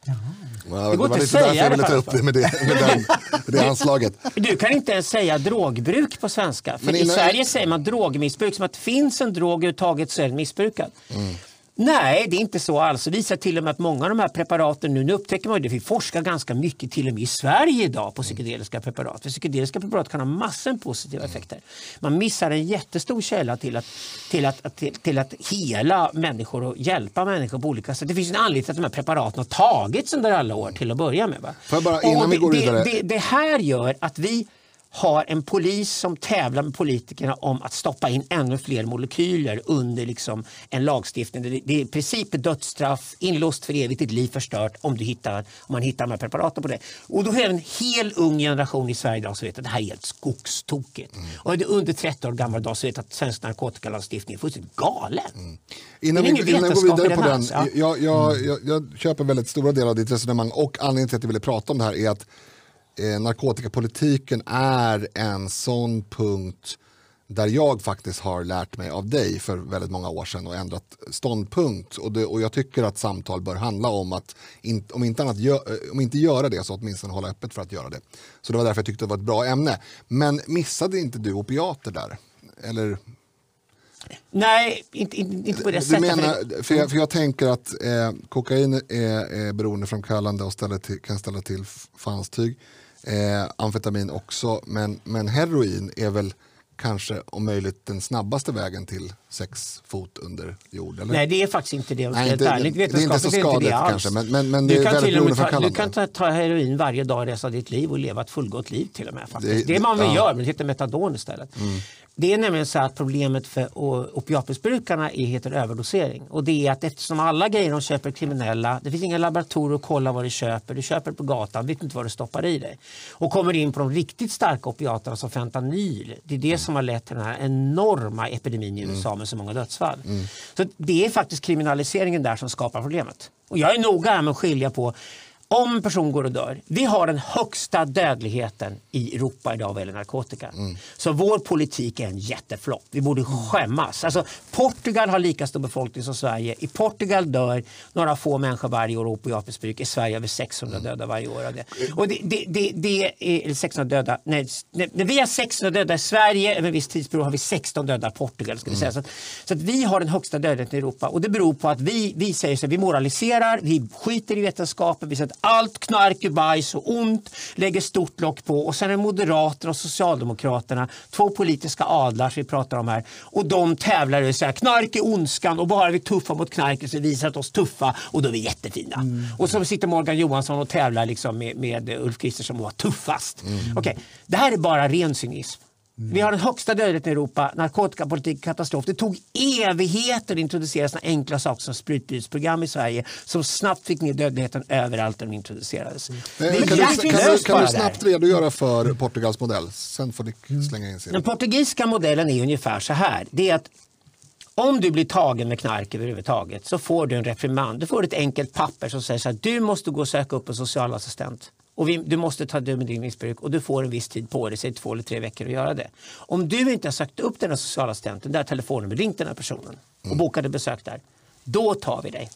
Ja, det går det inte att säga jag ville ta upp det med det, med den, det anslaget. Du kan inte ens säga drogbruk på svenska. För innan... I Sverige säger man drogmissbruk som att det finns en drog överhuvudtaget så är den missbrukad. Mm. Nej, det är inte så alls. Det visar till och med att många av de här preparaten, nu, nu upptäcker man ju det, vi forskar ganska mycket till och med i Sverige idag på psykedeliska preparat. För psykedeliska preparat kan ha massor av positiva effekter. Man missar en jättestor källa till att, till att, till, till att hela människor och hjälpa människor på olika sätt. Det finns en anledning till att de här preparaten har tagits under alla år till att börja med. Va? Får jag bara, innan vi går vidare. Det, det, det här gör att vi har en polis som tävlar med politikerna om att stoppa in ännu fler molekyler under liksom en lagstiftning. Det är i princip dödsstraff, inlåst för evigt, ditt liv förstört om, du hittar, om man hittar de här preparaten på det. Och då har en hel ung generation i Sverige idag som vet att det här är helt skogstokigt. Mm. Och är du under 30 år gammal idag så vet att svensk narkotikalagstiftning är fullständigt galen. Mm. Innan vi, innan jag går vidare på den, ja. jag, jag, jag, jag köper väldigt stora delar av ditt resonemang och anledningen till att jag ville prata om det här är att eh, narkotikapolitiken är en sån punkt där jag faktiskt har lärt mig av dig för väldigt många år sedan och ändrat ståndpunkt. Och, det, och jag tycker att samtal bör handla om att, in, om, inte annat gö, eh, om inte göra det så åtminstone hålla öppet för att göra det. Så det var därför jag tyckte det var ett bra ämne. Men missade inte du opiater där? Eller Nej, inte, inte på det sättet. Menar, för, jag, för jag tänker att eh, kokain är, är beroendeframkallande och ställer till, kan ställa till fanstyg eh, amfetamin också, men, men heroin är väl kanske om möjligt den snabbaste vägen till sex fot under jord? Eller? Nej, det är faktiskt inte det. Nej, inte, det, det, är inte så skadligt kanske, men, men, men det är väldigt beroendeframkallande. Du kan ta, ta heroin varje dag resten av ditt liv och leva ett fullgott liv till och med. Faktiskt. Det, det, man väl ja. gör, men det heter metadon istället. Mm. Det är nämligen så att problemet för opiatmissbrukarna heter överdosering. Och det är att eftersom alla grejer de köper är kriminella, det finns inga laboratorier att kolla vad du köper. Du köper på gatan, vet inte vad du stoppar i dig. Och kommer in på de riktigt starka opiaterna som fentanyl. Det är det som har lett till den här enorma epidemin i USA med så många dödsfall. Mm. Så det är faktiskt kriminaliseringen där som skapar problemet. Och jag är noga med att skilja på om en person går och dör. Vi har den högsta dödligheten i Europa idag vad gäller narkotika. Mm. Så vår politik är en jätteflopp. Vi borde skämmas. Alltså, Portugal har lika stor befolkning som Sverige. I Portugal dör några få människor varje år av opiatmissbruk. I Sverige har vi 600 mm. döda varje år. Av det. Och det, det, det, det är 600 döda. Nej, när vi har 600 döda i Sverige över en viss tidsperiod har vi 16 döda i Portugal. Ska vi säga. Mm. Så, att, så att vi har den högsta dödligheten i Europa. Och det beror på att vi, vi säger så vi moraliserar, vi skiter i vetenskapen, vi säger allt knark är bajs och ont, lägger stort lock på och sen är Moderaterna och Socialdemokraterna två politiska adlar som vi pratar om här och de tävlar och säger knark är ondskan och bara är vi tuffa mot knarket så visar vi oss tuffa och då är vi jättefina. Mm. Och så sitter Morgan Johansson och tävlar liksom med, med Ulf Kristersson och var tuffast. Mm. Okay. Det här är bara ren cynism. Vi har den högsta dödligheten i Europa, narkotikapolitik, katastrof. Det tog evigheter att introducera såna enkla saker som sprutbytesprogram i Sverige som snabbt fick ner dödligheten överallt där de introducerades. Mm. kan, du, kan, du, kan du snabbt redogöra för Portugals modell? Sen får ni slänga in sin. Den portugisiska modellen är ungefär så här. Det är att om du blir tagen med knark överhuvudtaget så får du en reprimand. Du får ett enkelt papper som säger att du måste gå och söka upp en socialassistent och vi, du måste ta död med din missbruk och du får en viss tid på dig, säg två eller tre veckor att göra det. Om du inte har sagt upp den här socialassistenten, där telefonnumret, ringt den här personen och bokade besök där, då tar vi dig.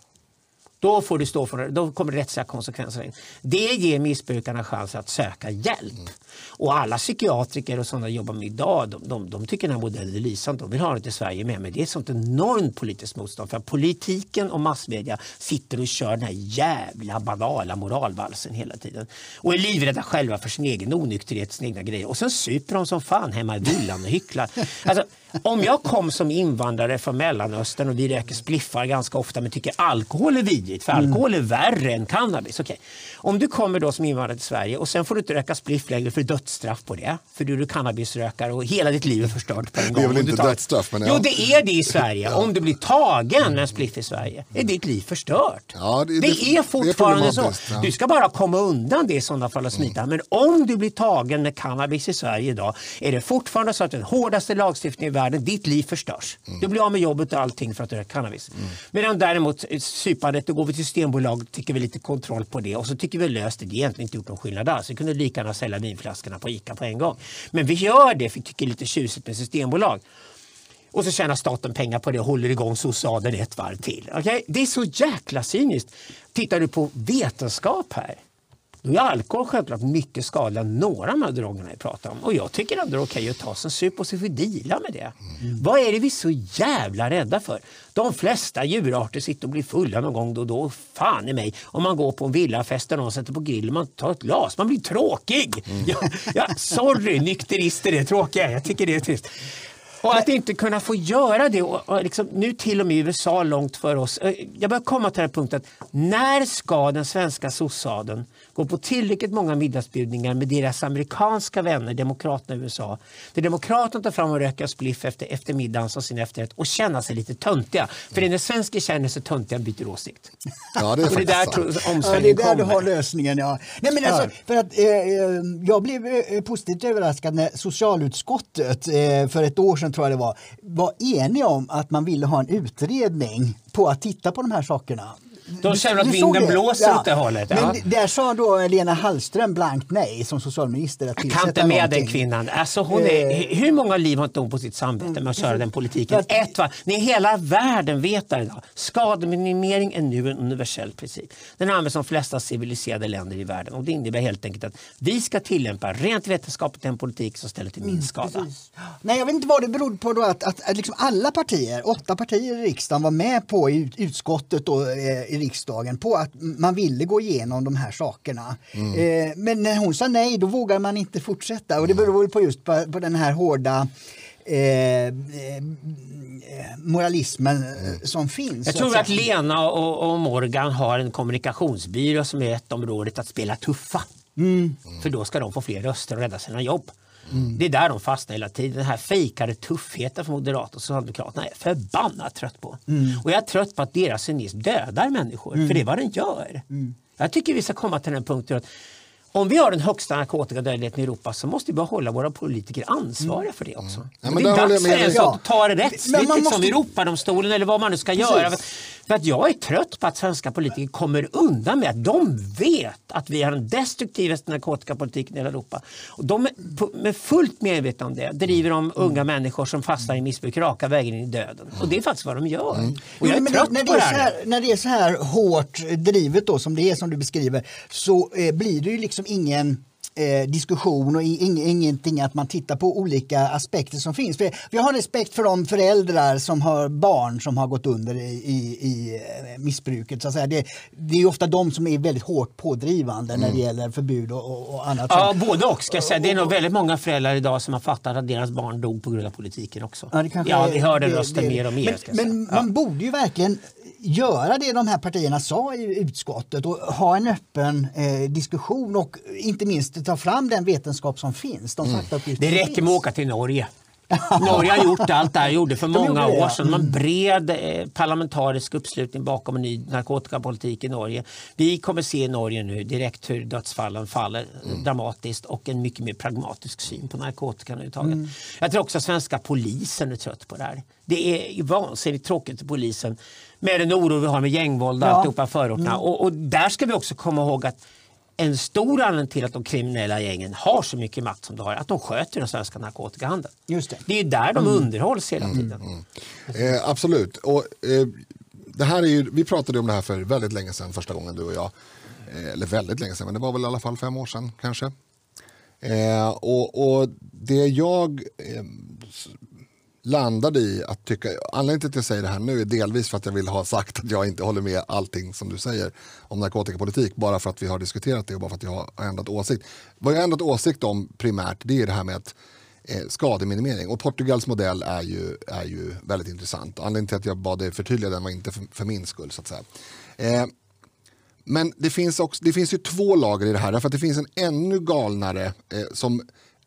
Då får du stå för det. Då kommer rättsliga konsekvenser in. Det ger missbrukarna chans att söka hjälp. Och alla psykiatriker och sådana jobbar med idag, de, de, de tycker den här modellen är lysande. De vill ha det i Sverige med. Men det är ett sånt enormt politiskt motstånd. För politiken och massmedia sitter och kör den här jävla banala moralvalsen hela tiden. Och är livrädda själva för sin egen onykterhet, sina egna grejer. Och sen super de som fan hemma i villan och hycklar. Alltså, om jag kom som invandrare från Mellanöstern och vi röker spliffar ganska ofta men tycker alkohol är vidrigt, för alkohol är värre än cannabis. Okay. Om du kommer då som invandrare till Sverige och sen får du inte röka spliff längre för dödsstraff på det. För du är cannabisrökare och hela ditt liv är förstört på en gång. Det är väl inte tar- dödsstraff, men ja. Jo, det är det i Sverige. Om du blir tagen med en spliff i Sverige är ditt liv förstört. Ja, det- det, det- det är är fortfarande så. problematiskt, ja. Du ska bara komma undan det i sådana fall och smita. Men om du blir tagen med cannabis i Sverige idag är det fortfarande så att den hårdaste lagstiftningen i världen, ditt liv förstörs. Du blir av med jobbet och allting för att du röker cannabis. Medan däremot eh, supandet, då går vi till Systembolag tycker vi lite kontroll på det och så tycker vi löst det. Det har egentligen inte gjort någon skillnad alls. Vi kunde lika gärna sälja vinflaskorna på ICA på en gång. Men vi gör det för vi tycker det är lite tjusigt med Systembolag. Och så tjänar staten pengar på det och håller igång socialen ett varv till. Okej? Det är så jäkla cyniskt. Tittar du på vetenskap här då är alkohol självklart mycket skadligare än några av de här drogerna jag pratar om. Och jag tycker ändå det är okej att ta sig en sup och så får vi deala med det. Vad är det vi är så jävla rädda för? De flesta djurarter sitter och blir fulla någon gång då och då. Fan i mig. Om man går på en villafest och någon sätter på grillen man tar ett glas. Man blir tråkig. Ja, ja, sorry, nykterister är tråkiga. Jag tycker det är trist. Och att inte kunna få göra det, och, och liksom, nu till och med i USA långt för oss. Eh, Jag börjar komma till den här punkten när ska den svenska sossaden gå på tillräckligt många middagsbjudningar med deras amerikanska vänner, demokraterna i USA, där demokraterna tar fram och röker spliff efter eftermiddagen som sin efterrätt och känna sig lite töntiga. För det är när svenskar känner sig töntiga byter åsikt. Ja, det är Och det är där jag Ja, det är där du har kommer. lösningen. Ja. Nej, men alltså, för att, eh, eh, jag blev eh, positivt överraskad när socialutskottet eh, för ett år sedan tror jag det var, var eniga om att man ville ha en utredning på att titta på de här sakerna. De känner att vinden blåser åt det hållet, ja. Men där sa då Lena Hallström blankt nej som socialminister att Jag kan inte med den någonting. kvinnan. Alltså hon är, hur många liv har inte hon på sitt samvete med att köra den politiken? Ett, va? Ni hela världen vet det idag. Skademinimering är nu en universell princip. Den används av de flesta civiliserade länder i världen. Och det innebär helt enkelt att vi ska tillämpa rent vetenskapligt en politik som ställer till minst skada. Precis. Nej, jag vet inte vad det berodde på då att, att, att liksom alla partier, åtta partier i riksdagen var med på i ut- utskottet då, eh, i riksdagen på att man ville gå igenom de här sakerna. Eh, men när hon sa nej då vågar man inte fortsätta och det beror på just på, på den här hårda eh, eh, moralismen eh, som finns. Jag tror att säga. Lena och, och Morgan har en kommunikationsbyrå som är ett området att spela tuffa. För då ska de få fler röster och rädda sina jobb. Det är där de fastnar hela tiden. Den här fejkade tuffheten från Moderaterna och Socialdemokraterna är förbannat trött på. Och jag är trött på att deras cynism dödar människor, för det är vad den gör. Jag tycker vi ska komma till den punkten att om vi har den högsta narkotikadödligheten i Europa så måste vi behålla våra politiker ansvariga för det också. Ja, men det är dags för en sak att ta det rättsligt, man liksom måste- Europadomstolen eller vad man nu ska Precis. göra. För att jag är trött på att svenska politiker kommer undan med att de vet att vi har den destruktivaste narkotikapolitiken i hela Europa. Och de är fullt medvetna om det driver de unga människor som fastnar i missbruk raka vägen in i döden. Och det är faktiskt vad de gör. Och jag är men trött när, på det här, när det är så här hårt drivet då, som det är som du beskriver så eh, blir det ju liksom ingen eh, diskussion och i- ing, ingenting att man tittar på olika aspekter som finns. För jag har respekt för de föräldrar som har barn som har gått under i, i, i eh, missbruket. Så att säga. Det, det är ofta de som är väldigt hårt pådrivande när det gäller förbud och, och, och annat. Ja, både och. Ska jag säga. Det är nog väldigt många föräldrar idag som har fattat att deras barn dog på grund av politiken också. Ja, det kanske ja vi hör den det- rösten mer och mer. Men, men Ja. man borde ju verkligen göra det de här partierna sa i utskottet och ha en öppen eh, diskussion och inte minst ta fram den vetenskap som finns. De Mm. Det räcker med att åka till Norge. Norge har gjort allt det här gjorde för många år sedan. Man bred eh, parlamentarisk uppslutning bakom en ny narkotikapolitik i Norge. Vi kommer se i Norge nu direkt hur dödsfallen faller eh, dramatiskt och en mycket mer pragmatisk syn på narkotikan överhuvudtaget. Mm. Jag tror också att svenska polisen är trött på det här. Det är vansinnigt tråkigt för polisen med den oro vi har med gängvåld och Ja. Mm. alltihopa förorterna. Och, och där ska vi också komma ihåg att en stor anledning till att de kriminella gängen har så mycket makt som de har, att de sköter den svenska narkotikahandeln. Just det. det är ju där de Mm. underhålls hela tiden. Eh, absolut. Och, eh, det här är ju, vi pratade om det här för väldigt länge sedan, första gången du och jag. Eh, eller väldigt länge sedan, men det var väl i alla fall fem år sedan kanske. Eh, och, och det jag eh, landade i att tycka, anledningen till att jag säger det här nu är delvis för att jag vill ha sagt att jag inte håller med allting som du säger om narkotikapolitik, bara för att vi har diskuterat det och bara för att jag har ändrat åsikt. Vad jag har ändrat åsikt om primärt, det är det här med att eh, skademinimering. Och Portugals modell är ju, är ju väldigt intressant. Anledningen till att jag bad dig förtydliga den var inte för, för min skull. så att säga. Eh, men det finns, också, det finns ju två lager i det här. Därför att det finns en ännu galnare eh, som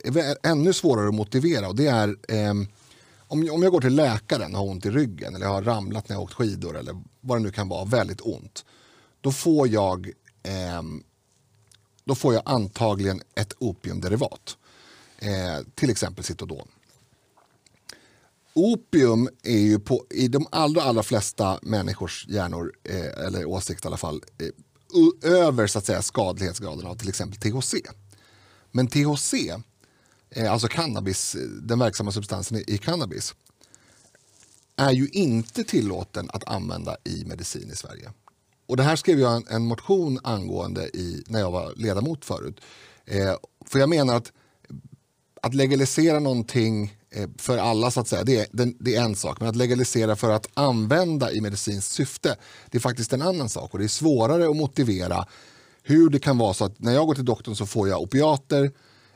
är ännu svårare att motivera. Och det är ehm, om, om jag går till läkaren och har ont i ryggen eller jag har ramlat när jag har åkt skidor eller vad det nu kan vara, väldigt ont. Då får jag, eh, då får jag antagligen ett opiumderivat. Eh, till exempel Citodon. Opium är ju på, i de allra, allra flesta människors hjärnor, eh, eller åsikt i alla fall, eh, över så att säga skadlighetsgraden av till exempel THC. Men THC, Eh, alltså cannabis, eh, den verksamma substansen i, i cannabis, är ju inte tillåten att använda i medicin i Sverige. Och det här skrev jag en, en motion angående i, när jag var ledamot förut. Eh, för jag menar att att legalisera någonting eh, för alla så att säga, det är, det, det är en sak. Men att legalisera för att använda i medicinskt syfte, det är faktiskt en annan sak. Och det är svårare att motivera hur det kan vara så att när jag går till doktorn så får jag opiater.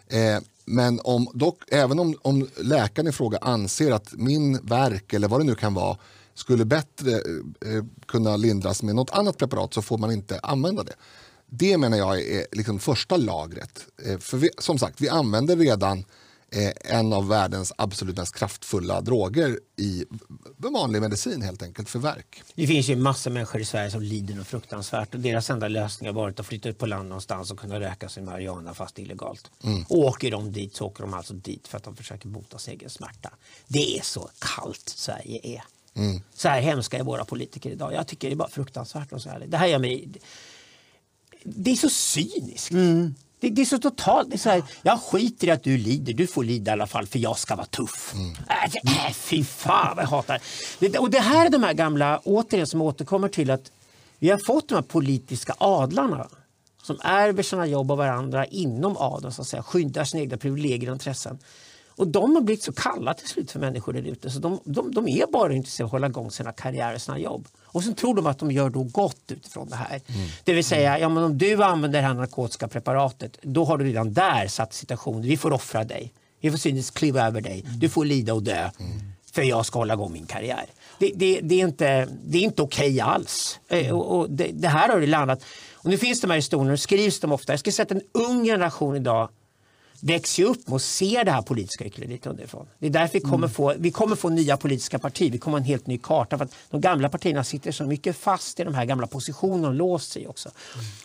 Eh, men om dock, även om, om läkaren i fråga anser att min verk eller vad det nu kan vara skulle bättre eh, eh, kunna lindras med något annat preparat så får man inte använda det. Det menar jag är liksom första lagret. Eh, för vi, som sagt, vi använder redan eh, en av världens absolut mest kraftfulla droger i vanlig medicin helt enkelt för verk. Det finns ju massor av människor i Sverige som lider något fruktansvärt och deras enda lösning har varit att flytta ut på land någonstans och kunna röka sin marijuana fast illegalt. Och åker de dit så åker de alltså dit för att de försöker bota sin egen smärta. Det är så kallt Sverige är. Så här hemska är våra politiker idag. Jag tycker det är bara fruktansvärt. Och så här. Det här gör mig... Det är så cyniskt. Det, det är så totalt. Det är så här, jag skiter i att du lider, du får lida i alla fall för jag ska vara tuff. Äh, det- äh, fy fan vad jag hatar det. Och det här är de här gamla, återigen som återkommer till att vi har fått de här politiska adlarna som ärver sina jobb av varandra inom adeln, så att säga, skyddar sina egna privilegier och intressen. Och de har blivit så kalla till slut för människor där ute så de, de, de är bara intresserade av att hålla igång sina karriärer och sina jobb. Och sen tror de att de gör då gott utifrån det här. Det vill säga, ja, men om du använder det här narkotiska preparatet då har du redan där satt situationen, vi får offra dig. Vi får cyniskt kliva över dig, du får lida och dö för jag ska hålla igång min karriär. Det, det, det är inte, det är inte okej alls. Eh, Och, och det, det här har det landat. Och nu finns de här historierna och skrivs de ofta. Jag skulle säga att en ung generation idag växer upp med att se det här politiska hyckleriet underifrån. Det är därför vi kommer, få, vi kommer få nya politiska partier, vi kommer ha en helt ny karta. För att de gamla partierna sitter så mycket fast i de här gamla positionerna och låst sig också.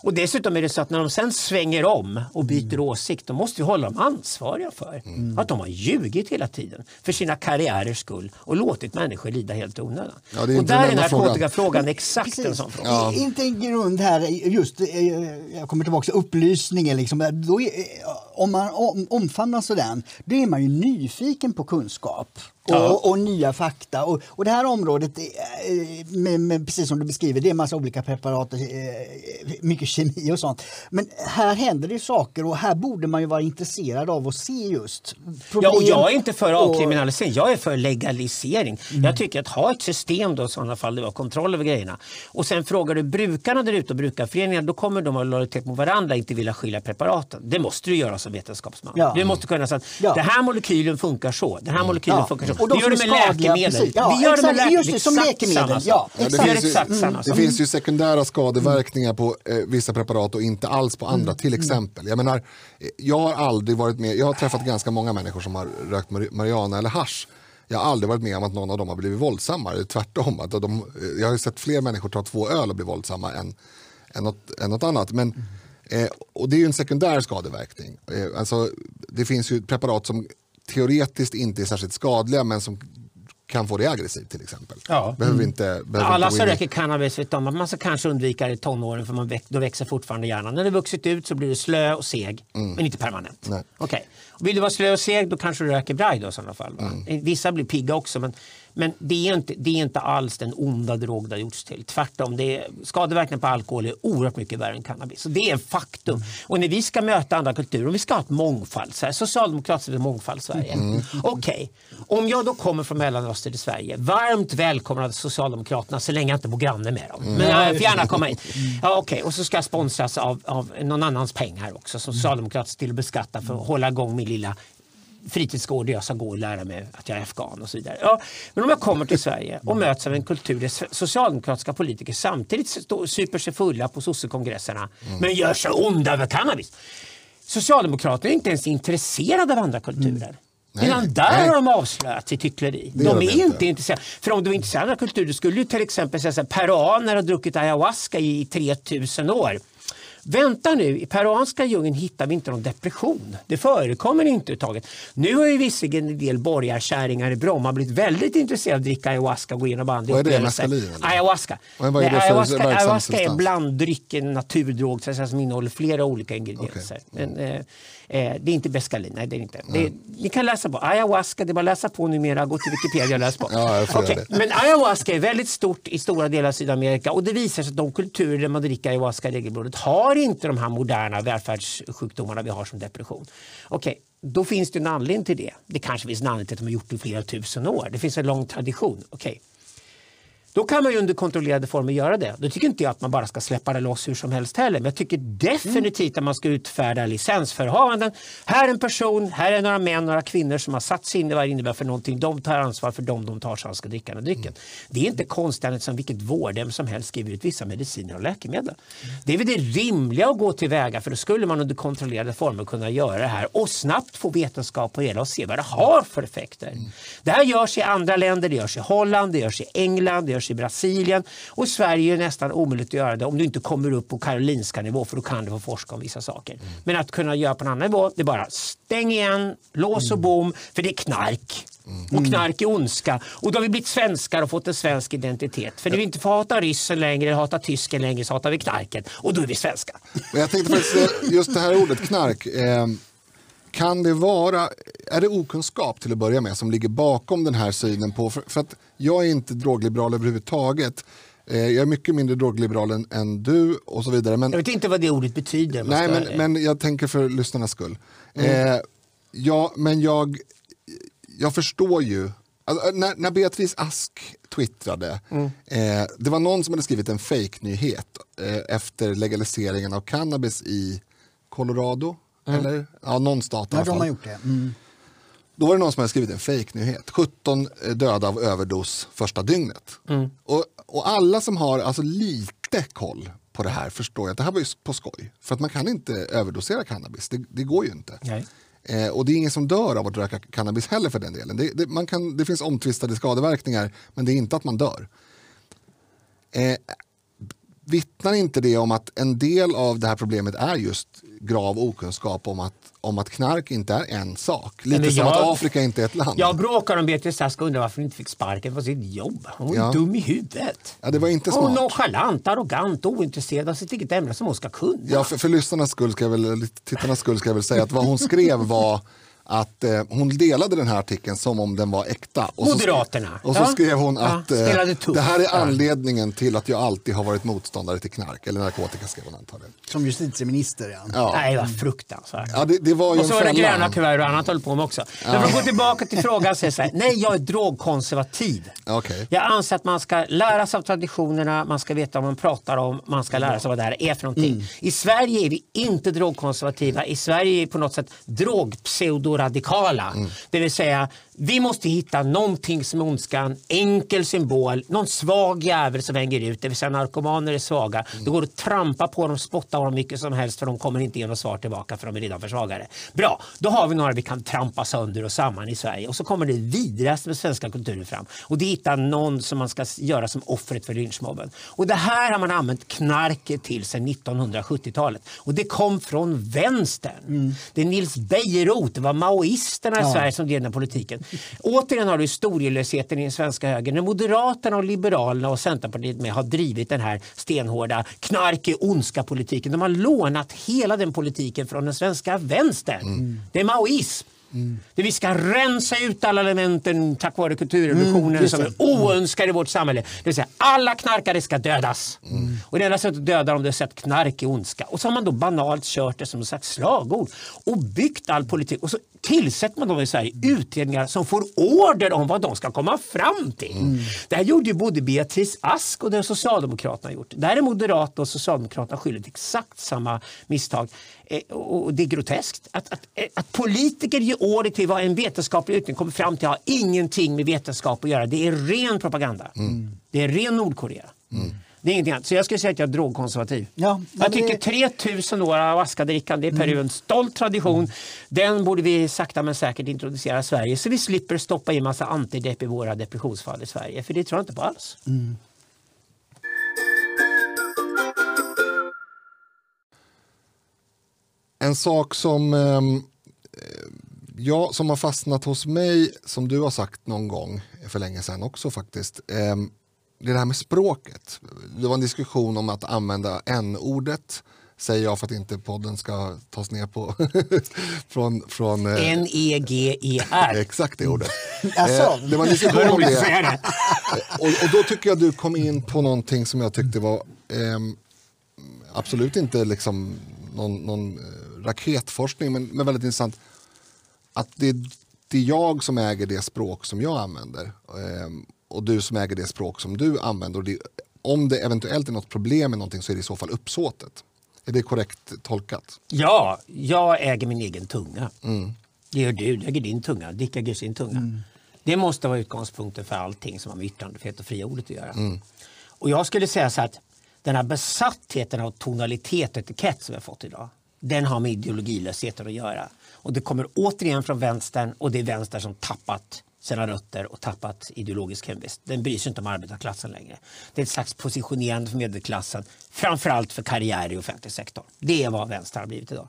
Och dessutom är det så att när de sen svänger om och byter åsikt, då måste vi hålla dem ansvariga för att de har ljugit hela tiden för sina karriärers skull och låtit människor lida helt onödan. Ja, och där den är narkotikafrågan exakt en sån fråga. Ja. Inte en grund här, just, eh, jag kommer tillbaka till upplysningen. Liksom, då är, om man om, omfamnas av den, då är man ju nyfiken på kunskap. Och, Ja. och nya fakta. Och, och det här området, eh, med, med, precis som du beskriver, det är en massa olika preparat, eh, mycket kemi och sånt. Men här händer det saker och här borde man ju vara intresserad av att se just problem. Ja, och jag är inte för avkriminalisering, jag är för legalisering. Jag tycker att ha ett system då i sådana fall, det var kontroll över grejerna. Och sen frågar du brukarna där ute och brukarföreningar, då kommer de av lojalitet mot varandra inte vilja skilja preparaten. Det måste du göra som vetenskapsman. Ja. Du måste kunna säga att Ja. den här molekylen funkar så, den här molekylen Ja. funkar så. Och de vi gör det med läkemedel. Ja, vi gör det med exakt, just det, som Exakt läkemedel. Ja, exakt. Vi gör exakt samma det finns ju sekundära skadeverkningar på eh, vissa preparat och inte alls på andra. Till exempel, jag menar, eh, jag har aldrig varit med, jag har träffat ganska många människor som har rökt mari- marijuana eller hasch. Jag har aldrig varit med om att någon av dem har blivit våldsamma. eller Tvärtom, att de, eh, jag har ju sett fler människor ta två öl och bli våldsamma än, än, något, än något annat. Men, eh, och det är ju en sekundär skadeverkning. Eh, alltså, det finns ju preparat som teoretiskt inte är särskilt skadliga men som kan få det aggressivt till exempel. Ja. Behöver inte, behöver Alla som röker cannabis vet om att man ska kanske undvika det i tonåren för man väx, då växer fortfarande hjärnan. När det vuxit ut så blir du slö och seg, men inte permanent. Nej. Okej. Och Vill du vara slö och seg då kanske du röker braj då i sådana fall. Va? Vissa blir pigga också men, men det, är inte, det är inte alls den onda drog det har gjorts till. Tvärtom, det är, skadeverkningar på alkohol är oerhört mycket värre än cannabis. Så det är en faktum. Och när vi ska möta andra kulturer, om vi ska ha ett mångfald, så här, Socialdemokraterna vill mångfald Sverige. Okej, om jag då kommer från Mellanöstern till Sverige, varmt välkomna Socialdemokraterna så länge jag inte bor granne med dem. Men jag får gärna komma hit. Ja, okej. Och så ska jag sponsras av, av någon annans pengar också som Socialdemokraterna ser till att beskatta för att hålla igång min lilla fritidsgård där jag ska gå och lära mig att jag är afghan och så vidare. Ja, men om jag kommer till Sverige och möts av en kultur där socialdemokratiska politiker samtidigt står- super sig fulla på sossekongresserna men gör sig onda över cannabis. Socialdemokraterna är inte ens intresserade av andra kulturer. Redan Nej, där nej. har de avslöjat sitt hyckleri. De är inte. inte intresserade. För om de är intresserade av kulturer skulle ju till exempel säga att peruaner har druckit ayahuasca i 3000 år. Vänta nu, i peruanska djungeln hittar vi inte någon depression. Det förekommer inte överhuvudtaget. Nu har ju visserligen en del borgarkärringar i Bromma blivit väldigt intresserade av att dricka ayahuasca och gå igenom bandy Vad är det, mescalin? Ayahuasca. Vad är det för ayahuasca, ayahuasca är substans? blanddryck, en naturdrog som innehåller flera olika ingredienser. Men, eh, eh, det är inte mescalin, nej det är inte. Det är, ni kan läsa på ayahuasca, det är bara att läsa på numera, gå till Wikipedia och läs på. Ja, det. Men ayahuasca är väldigt stort i stora delar av Sydamerika och det visar sig att de kulturer där man dricker ayahuasca regelbundet har inte de här moderna välfärdssjukdomarna vi har som depression. Okej, då finns det en anledning till det. Det kanske finns en anledning till att de har gjort det i flera tusen år. Det finns en lång tradition. Okej. Då kan man ju under kontrollerade former göra det. Då tycker inte jag att man bara ska släppa det loss hur som helst heller. Men jag tycker definitivt att man ska utfärda licensförhavanden. Här är en person, här är några män, några kvinnor som har satt sig in i vad det innebär för någonting. De tar ansvar för dem de tar så han ska dricka den drycken. Det är inte konstigt som vilket vårdhem som helst skriver ut vissa mediciner och läkemedel. Det är väl det rimliga att gå tillväga för då skulle man under kontrollerade former kunna göra det här och snabbt få vetenskap på hela och se vad det har för effekter. Det här görs i andra länder, det görs i Holland, det görs i England, det görs i Brasilien och Sverige är nästan omöjligt att göra det om du inte kommer upp på karolinska nivå för då kan du få forska om vissa saker. Men att kunna göra på en annan nivå, det är bara stäng igen, lås och bom, för det är knark. Och knark är ondska. Och då har vi blivit svenskar och fått en svensk identitet. För när vi inte får hata ryssen längre, eller hata tysken längre så hatar vi knarket. Och då är vi svenskar. Jag tänkte faktiskt, eh, just det här ordet knark. Eh, kan det vara, är det okunskap till att börja med som ligger bakom den här synen på, för, för att jag är inte drogliberal överhuvudtaget. Eh, jag är mycket mindre drogliberal än, än du och så vidare. Men, Jag vet inte vad det ordet betyder. nej, men, men jag tänker för lyssnarnas skull. Mm. Eh, ja, men jag, jag förstår ju Alltså, när, när Beatrice Ask twittrade, Mm. eh, det var någon som hade skrivit en fake-nyhet eh, efter legaliseringen av cannabis i Colorado, Mm. eller ja, någon stat i alla fall. gjort det. Mm. Då var det någon som hade skrivit en fake-nyhet. 17 döda av överdos första dygnet. Mm. Och, och alla som har alltså lite koll på det här förstår att det här var ju på skoj. För att man kan inte överdosera cannabis, det, det går ju inte. Eh, och det är ingen som dör av att röka cannabis heller för den delen. Det, det, man kan, det finns omtvistade skadeverkningar men det är inte att man dör. Eh, vittnar inte det om att en del av det här problemet är just grav okunskap om att, om att knark inte är en sak? Lite Men som jag- att Afrika inte är ett land. Jag bråkar om Beatrice Ask och undrar varför hon inte fick sparken på sitt jobb. Hon är Ja. dum i huvudet. Ja, det var inte Hon smart. nonchalant, arrogant, ointresserad av sitt eget ämne som hon ska kunna. Ja, för, för lyssnarnas skull, ska jag väl, tittarnas skull ska jag väl säga att vad hon skrev var att eh, hon delade den här artikeln som om den var äkta. Och så, Moderaterna. och så Ja. skrev hon Ja, att eh, spelade tuff. det här är Ja. anledningen till att jag alltid har varit motståndare till knark, eller narkotika skrev hon antagligen. Som justitieminister, ja. Ja. Nej, det var fruktansvärt. Ja, det, det var ju Och så var det gröna kuvert och annat höll på med också. Men för att gå tillbaka till frågan så så här, nej jag är drogkonservativ. Okej. Jag anser att man ska lära sig av traditionerna, man ska veta vad man pratar om, man ska lära sig vad det här är för någonting. Mm. I Sverige är vi inte drogkonservativa, i Sverige är vi på något sätt drogpseudoradikala. Mm. Det vill säga, vi måste hitta någonting som är ondskan, enkel symbol, någon svag jävel som hänger ut. Det vill säga narkomaner är svaga. Mm. Det går att trampa på dem, spotta dem mycket som helst för de kommer inte ge något svar tillbaka för de är redan försvagade. Bra, då har vi några vi kan trampa sönder och samman i Sverige. Och så kommer det vidrigaste med svenska kulturen fram. Och det hittar någon som man ska göra som offret för lynchmobben. Och det här har man använt knarket till sedan 1970-talet. Och det kom från vänstern. Det är Nils Bejerot, det var maoisterna i Ja. Sverige som drev den politiken. Återigen har du historielösheten i den svenska högern. När Moderaterna, och Liberalerna och Centerpartiet med har drivit den här stenhårda knark ondska politiken. De har lånat hela den politiken från den svenska vänstern. Mm. Det är maoism. Mm. Vi ska rensa ut alla elementen tack vare kulturrevolutionen mm, som är oönskade i vårt samhälle. Det vill säga alla knarkare ska dödas. Mm. Och det enda sättet att döda dem är att säga att knark är ondska. Och så har man då banalt kört det som ett slags slagord och byggt all politik. Och så tillsätter man då i Sverige utredningar som får order om vad de ska komma fram till. Mm. Det här gjorde ju både Beatrice Ask och det Socialdemokraterna gjort. Där är Moderaterna och Socialdemokraterna skyldiga till exakt samma misstag. Eh, och det är groteskt. Att, att, eh, att politiker ger order till vad en vetenskaplig utredning kommer fram till har ingenting med vetenskap att göra. Det är ren propaganda. Mm. Det är ren Nordkorea. Mm. Det är ingenting annat. Så jag skulle säga att jag är drogkonservativ. Ja, jag tycker 3000 år av askadrickande i Peru är en mm. stolt tradition. Mm. Den borde vi sakta men säkert introducera i Sverige så vi slipper stoppa in massa antidepp i våra depressionsfall i Sverige. För det tror jag inte på alls. Mm. En sak som, eh, ja, som har fastnat hos mig, som du har sagt någon gång för länge sedan också faktiskt. Eh, det är det här med språket. Det var en diskussion om att använda n-ordet säger jag för att inte podden ska tas ner på från... från eh, N-E-G-E-R. Exakt det ordet. alltså. eh, det var en diskussion om det. och, och, då tycker jag du kom in på någonting som jag tyckte var eh, absolut inte liksom någon, någon eh, raketforskning men, men väldigt intressant. Att det, det är jag som äger det språk som jag använder. Eh, och du som äger det språk som du använder. Och det, om det eventuellt är något problem med någonting så är det i så fall uppsåtet. Är det korrekt tolkat? Ja, jag äger min egen tunga. Mm. Det gör du, du äger din tunga. Dick äger sin tunga. Mm. Det måste vara utgångspunkten för allting som har med yttrandefrihet och fria ordet att göra. Mm. Och jag skulle säga så att den här besattheten av tonalitet och etikett som vi har fått idag, den har med ideologilösheten att göra. Och det kommer återigen från vänstern och det är vänstern som tappat sina rötter och tappat ideologisk hemvist. Den bryr sig inte om arbetarklassen längre. Det är ett slags positionerande för medelklassen, framförallt för karriär i offentlig sektor. Det är vad vänster har blivit idag.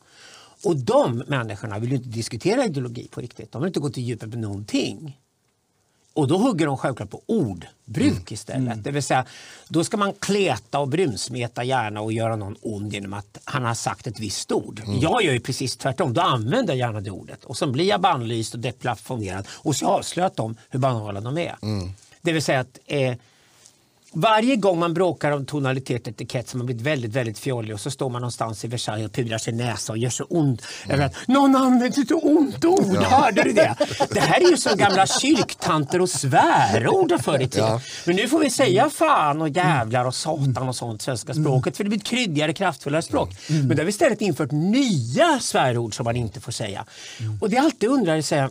Och de människorna vill inte diskutera ideologi på riktigt. De vill inte gå till djupet med någonting. Och då hugger de självklart på ordbruk mm. istället. Mm. Det vill säga, då ska man kleta och brumsmeta gärna och göra någon ond genom att han har sagt ett visst ord. Mm. Jag gör ju precis tvärtom. Då använder jag gärna det ordet. Och så blir jag bannlyst och deplattformerad. Och så avslöjat de hur banala de är. Mm. Det vill säga att eh, varje gång man bråkar om tonalitet och etikett så har man blivit väldigt, väldigt fjollig och så står man någonstans i Versailles och pular sig näsa och gör så ont mm. att någon använder ett ont ord. Ja. Hörde du det? Det här är ju som gamla kyrktanter och svärord förr i tiden. Ja. Men nu får vi säga fan och jävlar och satan och sånt svenska språket för det blir ett kryddigare, kraftfullare språk. Mm. Men då har vi istället infört nya svärord som man inte får säga. Mm. Och det är alltid undrar, säga,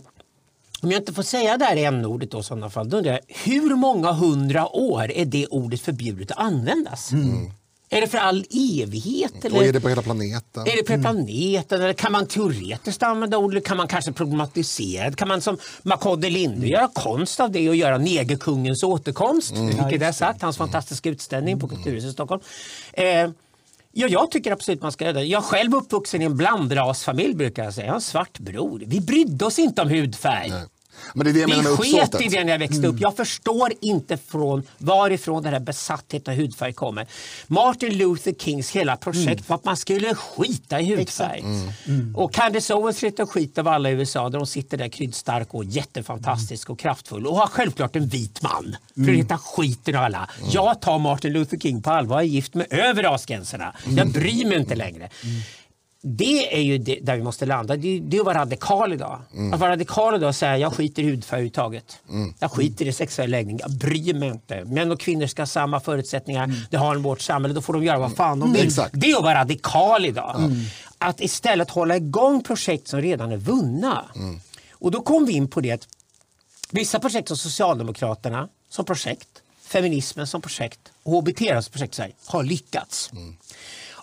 om jag inte får säga det här n-ordet då, i sådana fall, då undrar jag hur många hundra år är det ordet förbjudet att användas? Mm. Är det för all evighet? Eller? Och är det på hela planeten? Är det på hela planeten? Eller kan man teoretiskt använda ordet? Kan man kanske problematisera Kan man som Makode Linde mm. göra konst av det och göra negerkungens återkomst? Mm. Vilket är sagt, hans fantastiska utställning på Kulturhuset i Stockholm. Eh, Ja, jag tycker absolut man ska göra det. Jag är själv uppvuxen i en blandrasfamilj brukar jag säga. Jag har en svart bror. Vi brydde oss inte om hudfärg. Nej. Men det är det jag Vi sket i det när jag växte mm. upp. Jag förstår inte från varifrån den här besattheten av hudfärg kommer. Martin Luther Kings hela projekt mm. var att man skulle skita i hudfärg. Mm. Mm. Och Candace Owens lite skit av alla i USA där de sitter där kryddstark och jättefantastisk och kraftfull och har självklart en vit man. För att heta skiten av alla. Mm. Jag tar Martin Luther King på allvar. Jag är gift med över rasgränserna. Jag mm. bryr mig inte längre det är ju det, där vi måste landa. Det, det är att vara radikal idag. Mm. Att vara radikal idag och säga jag skiter i hudfärg överhuvudtaget. Mm. Jag skiter i sexuell läggning. Jag bryr mig inte. Män och kvinnor ska ha samma förutsättningar. Mm. Det har vårt samhälle. Då får de göra vad fan de vill. Det är att vara radikal idag. Mm. Att istället hålla igång projekt som redan är vunna. Mm. Och då kom vi in på det att vissa projekt som Socialdemokraterna som projekt, feminismen som projekt och HBT som projekt har lyckats.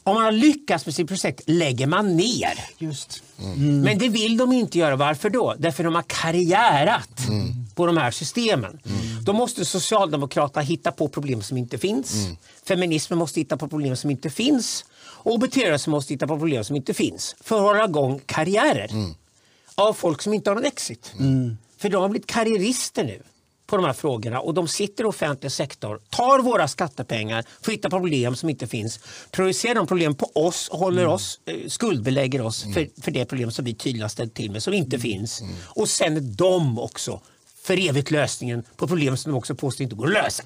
Om man har lyckats med sitt projekt lägger man ner. Just. Mm. Men det vill de inte göra. Varför då? Därför de har karriärat mm. på de här systemen. Mm. Då måste Socialdemokraterna hitta på problem som inte finns. Mm. Feminismen måste hitta på problem som inte finns. Och hbt måste hitta på problem som inte finns för att hålla igång karriärer mm. av folk som inte har någon exit. Mm. För de har blivit karriärister nu på de här frågorna och de sitter i offentlig sektor, tar våra skattepengar för att hitta problem som inte finns, projicerar de problem på oss och håller oss, eh, skuldbelägger oss för, för det problem som vi tydligen har ställt till med som inte finns. Och sen är de också för evigt lösningen på problem som de också påstår inte går att lösa.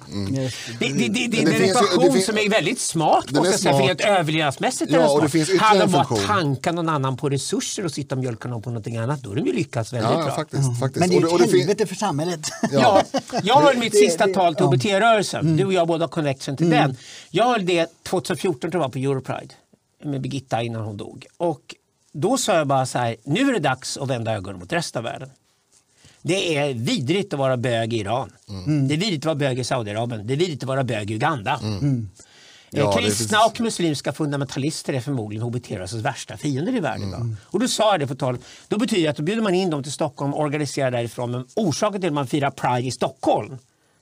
Det, det, det, det, är en finns ju- ekvation det finns- som är väldigt smart. Den är jag säga, för smart. rent överlevnadsmässigt Ja, är den och det smart. finns Hade de bara tankat någon annan på resurser och sitta och mjölka någon på någonting annat, då har de ju lyckats väldigt Ja, bra. faktiskt. faktiskt. Men det är Och ett och helvete för samhället. Ja, jag höll mitt Det- sista det- tal till. HBT-rörelsen. Du och jag båda har connection till den. Jag höll det 2014 tror jag på Europride med Birgitta innan hon dog. Och då sa jag bara så här, nu är det dags att vända ögonen mot resten av världen. Det är vidrigt att vara bög i Iran. Det är vidrigt att vara bög i Saudiarabien. Det är vidrigt att vara bög i Uganda. Eh, Ja, det är Kristna precis. och muslimska fundamentalister är förmodligen HBT-rörelsens värsta fiender i världen idag. Och då sa jag det på tal. Då betyder det att då bjuder man in dem till Stockholm och organiserar därifrån. Men orsaken till att man firar Pride i Stockholm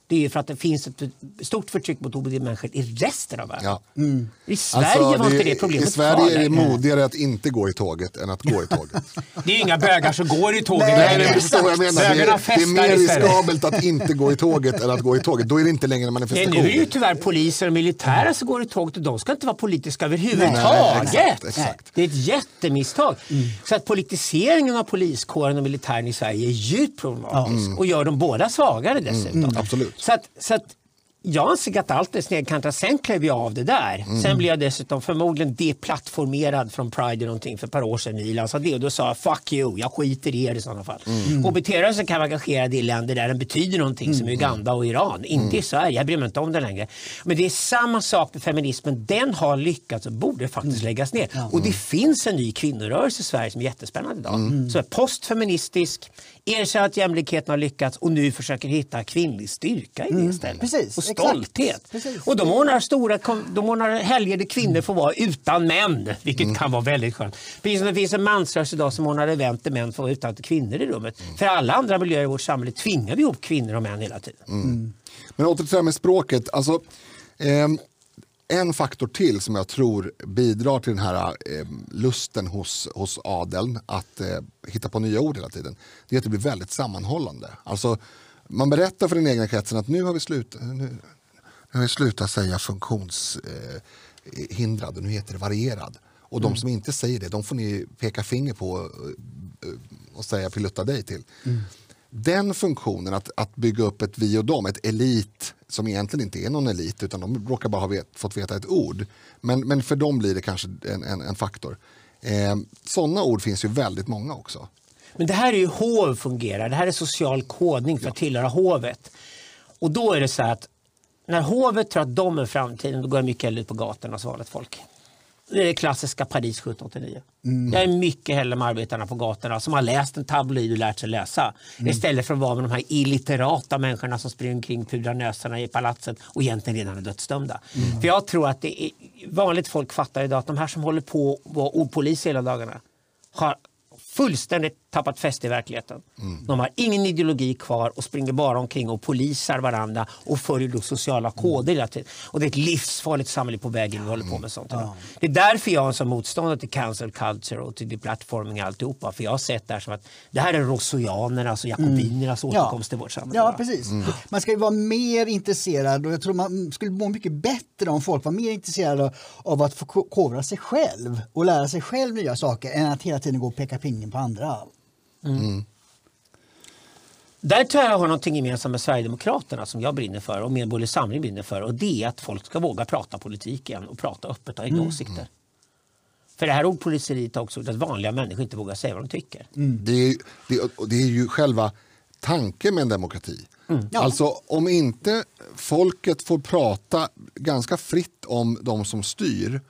det är för att det finns ett stort förtryck mot HBT-människor i resten av världen. Ja. I Sverige Alltså, var inte det problemet I Sverige är det modigare att inte gå i tåget än att gå i tåget. Det är inga bögar som går i tåget Nej, Nej, vad jag menar. Det är, det är mer riskabelt att inte gå i tåget än att gå i tåget. Då är det inte längre en Nej, manifestation. nu är det ju tyvärr poliser och militärer som går i tåget och de ska inte vara politiska Nej, överhuvudtaget. exakt, exakt. Det är ett jättemisstag. Så att politiseringen av poliskåren och militären i Sverige är djupt problematisk och gör dem båda svagare dessutom. absolut. Så att, så att jag anser att allt är snedkantat. Sen klev jag av det där. Sen blev jag dessutom förmodligen deplattformerad från Pride eller någonting för ett par år sedan. Milan sa det och då sa jag fuck you, jag skiter i er i sådana fall. HBT-rörelsen kan vara engagerad i länder där den betyder någonting som Uganda och Iran. Inte i Sverige, jag bryr mig inte om det längre. Men det är samma sak med feminismen. Den har lyckats och borde faktiskt läggas ner. Och det finns en ny kvinnorörelse i Sverige som är jättespännande idag. Som är postfeministisk, erkänner att jämlikheten har lyckats och nu försöker hitta kvinnlig styrka i det istället. Precis, och stolthet. Precis. Och de ordnar, stora, de ordnar helger där kvinnor får vara utan män, vilket kan vara väldigt skönt. Precis som det finns en mansrörelse idag som ordnar event där män får vara utan kvinnor i rummet. För alla andra miljöer i vårt samhälle tvingar vi ihop kvinnor och män hela tiden. Men åter till det här med språket. Alltså, ehm, en faktor till som jag tror bidrar till den här ehm, lusten hos, hos adeln att eh, hitta på nya ord hela tiden. Det är att det blir väldigt sammanhållande. Alltså, man berättar för den egna kretsen att nu har vi, slut, nu, nu har vi slutat säga funktionshindrad eh, och nu heter det varierad. Och de som inte säger det, de får ni peka finger på eh, eh, och säga pilutta dig till. Den funktionen att, att bygga upp ett vi och dem, ett elit som egentligen inte är någon elit utan de råkar bara ha vet, fått veta ett ord. Men, men för dem blir det kanske en, en, en faktor. Eh, Sådana ord finns ju väldigt många också. Men det här är ju hov fungerar. Det här är social kodning för att tillhöra hovet. Och då är det så att när hovet tror att de är framtiden då går jag mycket hellre ut på gatorna som vanligt folk. Det är det klassiska Paris 1789. Jag är mycket hellre med arbetarna på gatorna som har läst en tabloid och lärt sig läsa. Istället för att vara med de här illiterata människorna som springer omkring pudrar näsarna i palatset och egentligen redan är dödsdömda. För jag tror att det är, vanligt folk fattar idag att de här som håller på att vara ordpoliser hela dagarna har fullständigt tappat fäste i verkligheten. De har ingen ideologi kvar och springer bara omkring och polisar varandra och följer då sociala koder hela tiden. Och det är ett livsfarligt samhälle på vägen vi håller på med sånt. idag. Det är därför jag är sån motståndare till cancel culture och till deplatforming och alltihopa. För jag har sett det här som att det här är rousseauianernas och jakobinernas återkomst till vårt samhälle. Ja, precis. Man ska ju vara mer intresserad och jag tror man skulle må mycket bättre om folk var mer intresserade av att förkovra sig själv och lära sig själv nya saker än att hela tiden gå och peka pingen på andra. Där tror jag jag har någonting gemensamt med Sverigedemokraterna som jag brinner för och Medborgerlig Samling brinner för. Och det är att folk ska våga prata politik igen och prata öppet och egna åsikter. För det här ordpoliseriet har också gjort att vanliga människor inte vågar säga vad de tycker. Det, är, det, det är ju själva tanken med en demokrati. Alltså om inte folket får prata ganska fritt om de som styr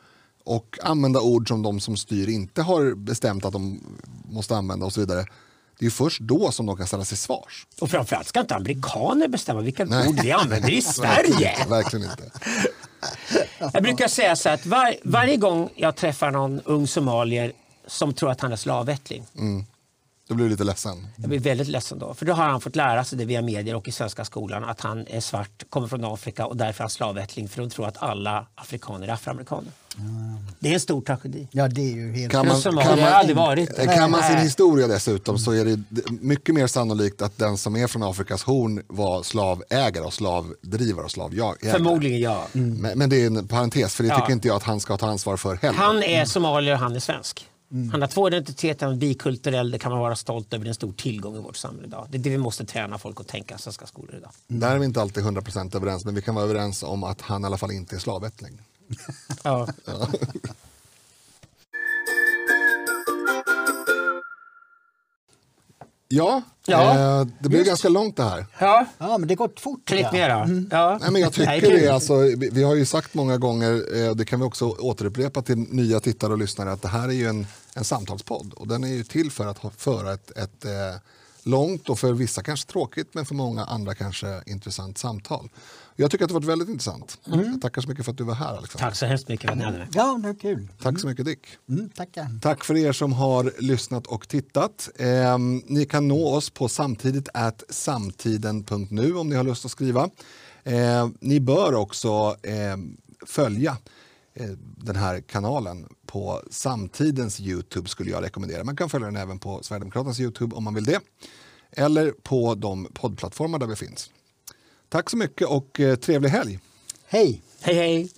och använda ord som de som styr inte har bestämt att de måste använda och så vidare. Det är först då som de kan ställa sig svars. Och framförallt ska inte amerikaner bestämma vilka Nej. ord vi använder i Verkligen Sverige. inte, Verkligen inte. Jag brukar säga så att var, varje gång jag träffar någon ung somalier som tror att han är slavättling. Då blir du lite ledsen. Jag blir väldigt ledsen då. För då har han fått lära sig det via medier och i svenska skolan att han är svart, kommer från Afrika och därför har slavättling för de tror att alla afrikaner är afroamerikaner. Det är en stor tragedi. Ja, det är ju helt... Kan man, som kan har det man, aldrig varit. kan man sin historia dessutom så är det mycket mer sannolikt att den som är från Afrikas horn var slavägare och slavdrivare och slavjägare. Förmodligen ja. Men, men det är en parentes, för det Ja. tycker inte jag att han ska ta ansvar för heller. Han är somalier och han är svensk. Han har två identiteter, han är bikulturell, det kan man vara stolt över. Det är en stor tillgång i vårt samhälle idag. Det är det vi måste träna folk att tänka svenska skolor idag. Där är vi inte alltid 100% överens, men vi kan vara överens om att han i alla fall inte är slavättling. Ja. Ja, Ja. Eh, det blir ganska långt det här. ja. Ja, men det går fort. Klipp ja. ner då. Ja. Nej, men jag tycker det. Alltså, vi, vi har ju sagt många gånger, eh, det kan vi också återupprepa till nya tittare och lyssnare, att det här är ju en, en samtalspodd. Och den är ju till för att ha, föra ett, ett eh, långt och för vissa kanske tråkigt, men för många andra kanske intressant samtal. Jag tycker att det varit väldigt intressant. Jag tackar så mycket för att du var här Alexander. Tack så hemskt mycket för att ni hade mig. Ja, det är kul. Tack så mycket Dick. Mm, tackar. Tack för er som har lyssnat och tittat. Eh, ni kan nå oss på samtidigt at samtiden.nu om ni har lust att skriva. Eh, ni bör också eh, följa den här kanalen på Samtidens Youtube skulle jag rekommendera. Man kan följa den även på Sverigedemokraternas Youtube om man vill det. Eller på de poddplattformar där vi finns. Tack så mycket och eh, trevlig helg. Hej! Hej hej!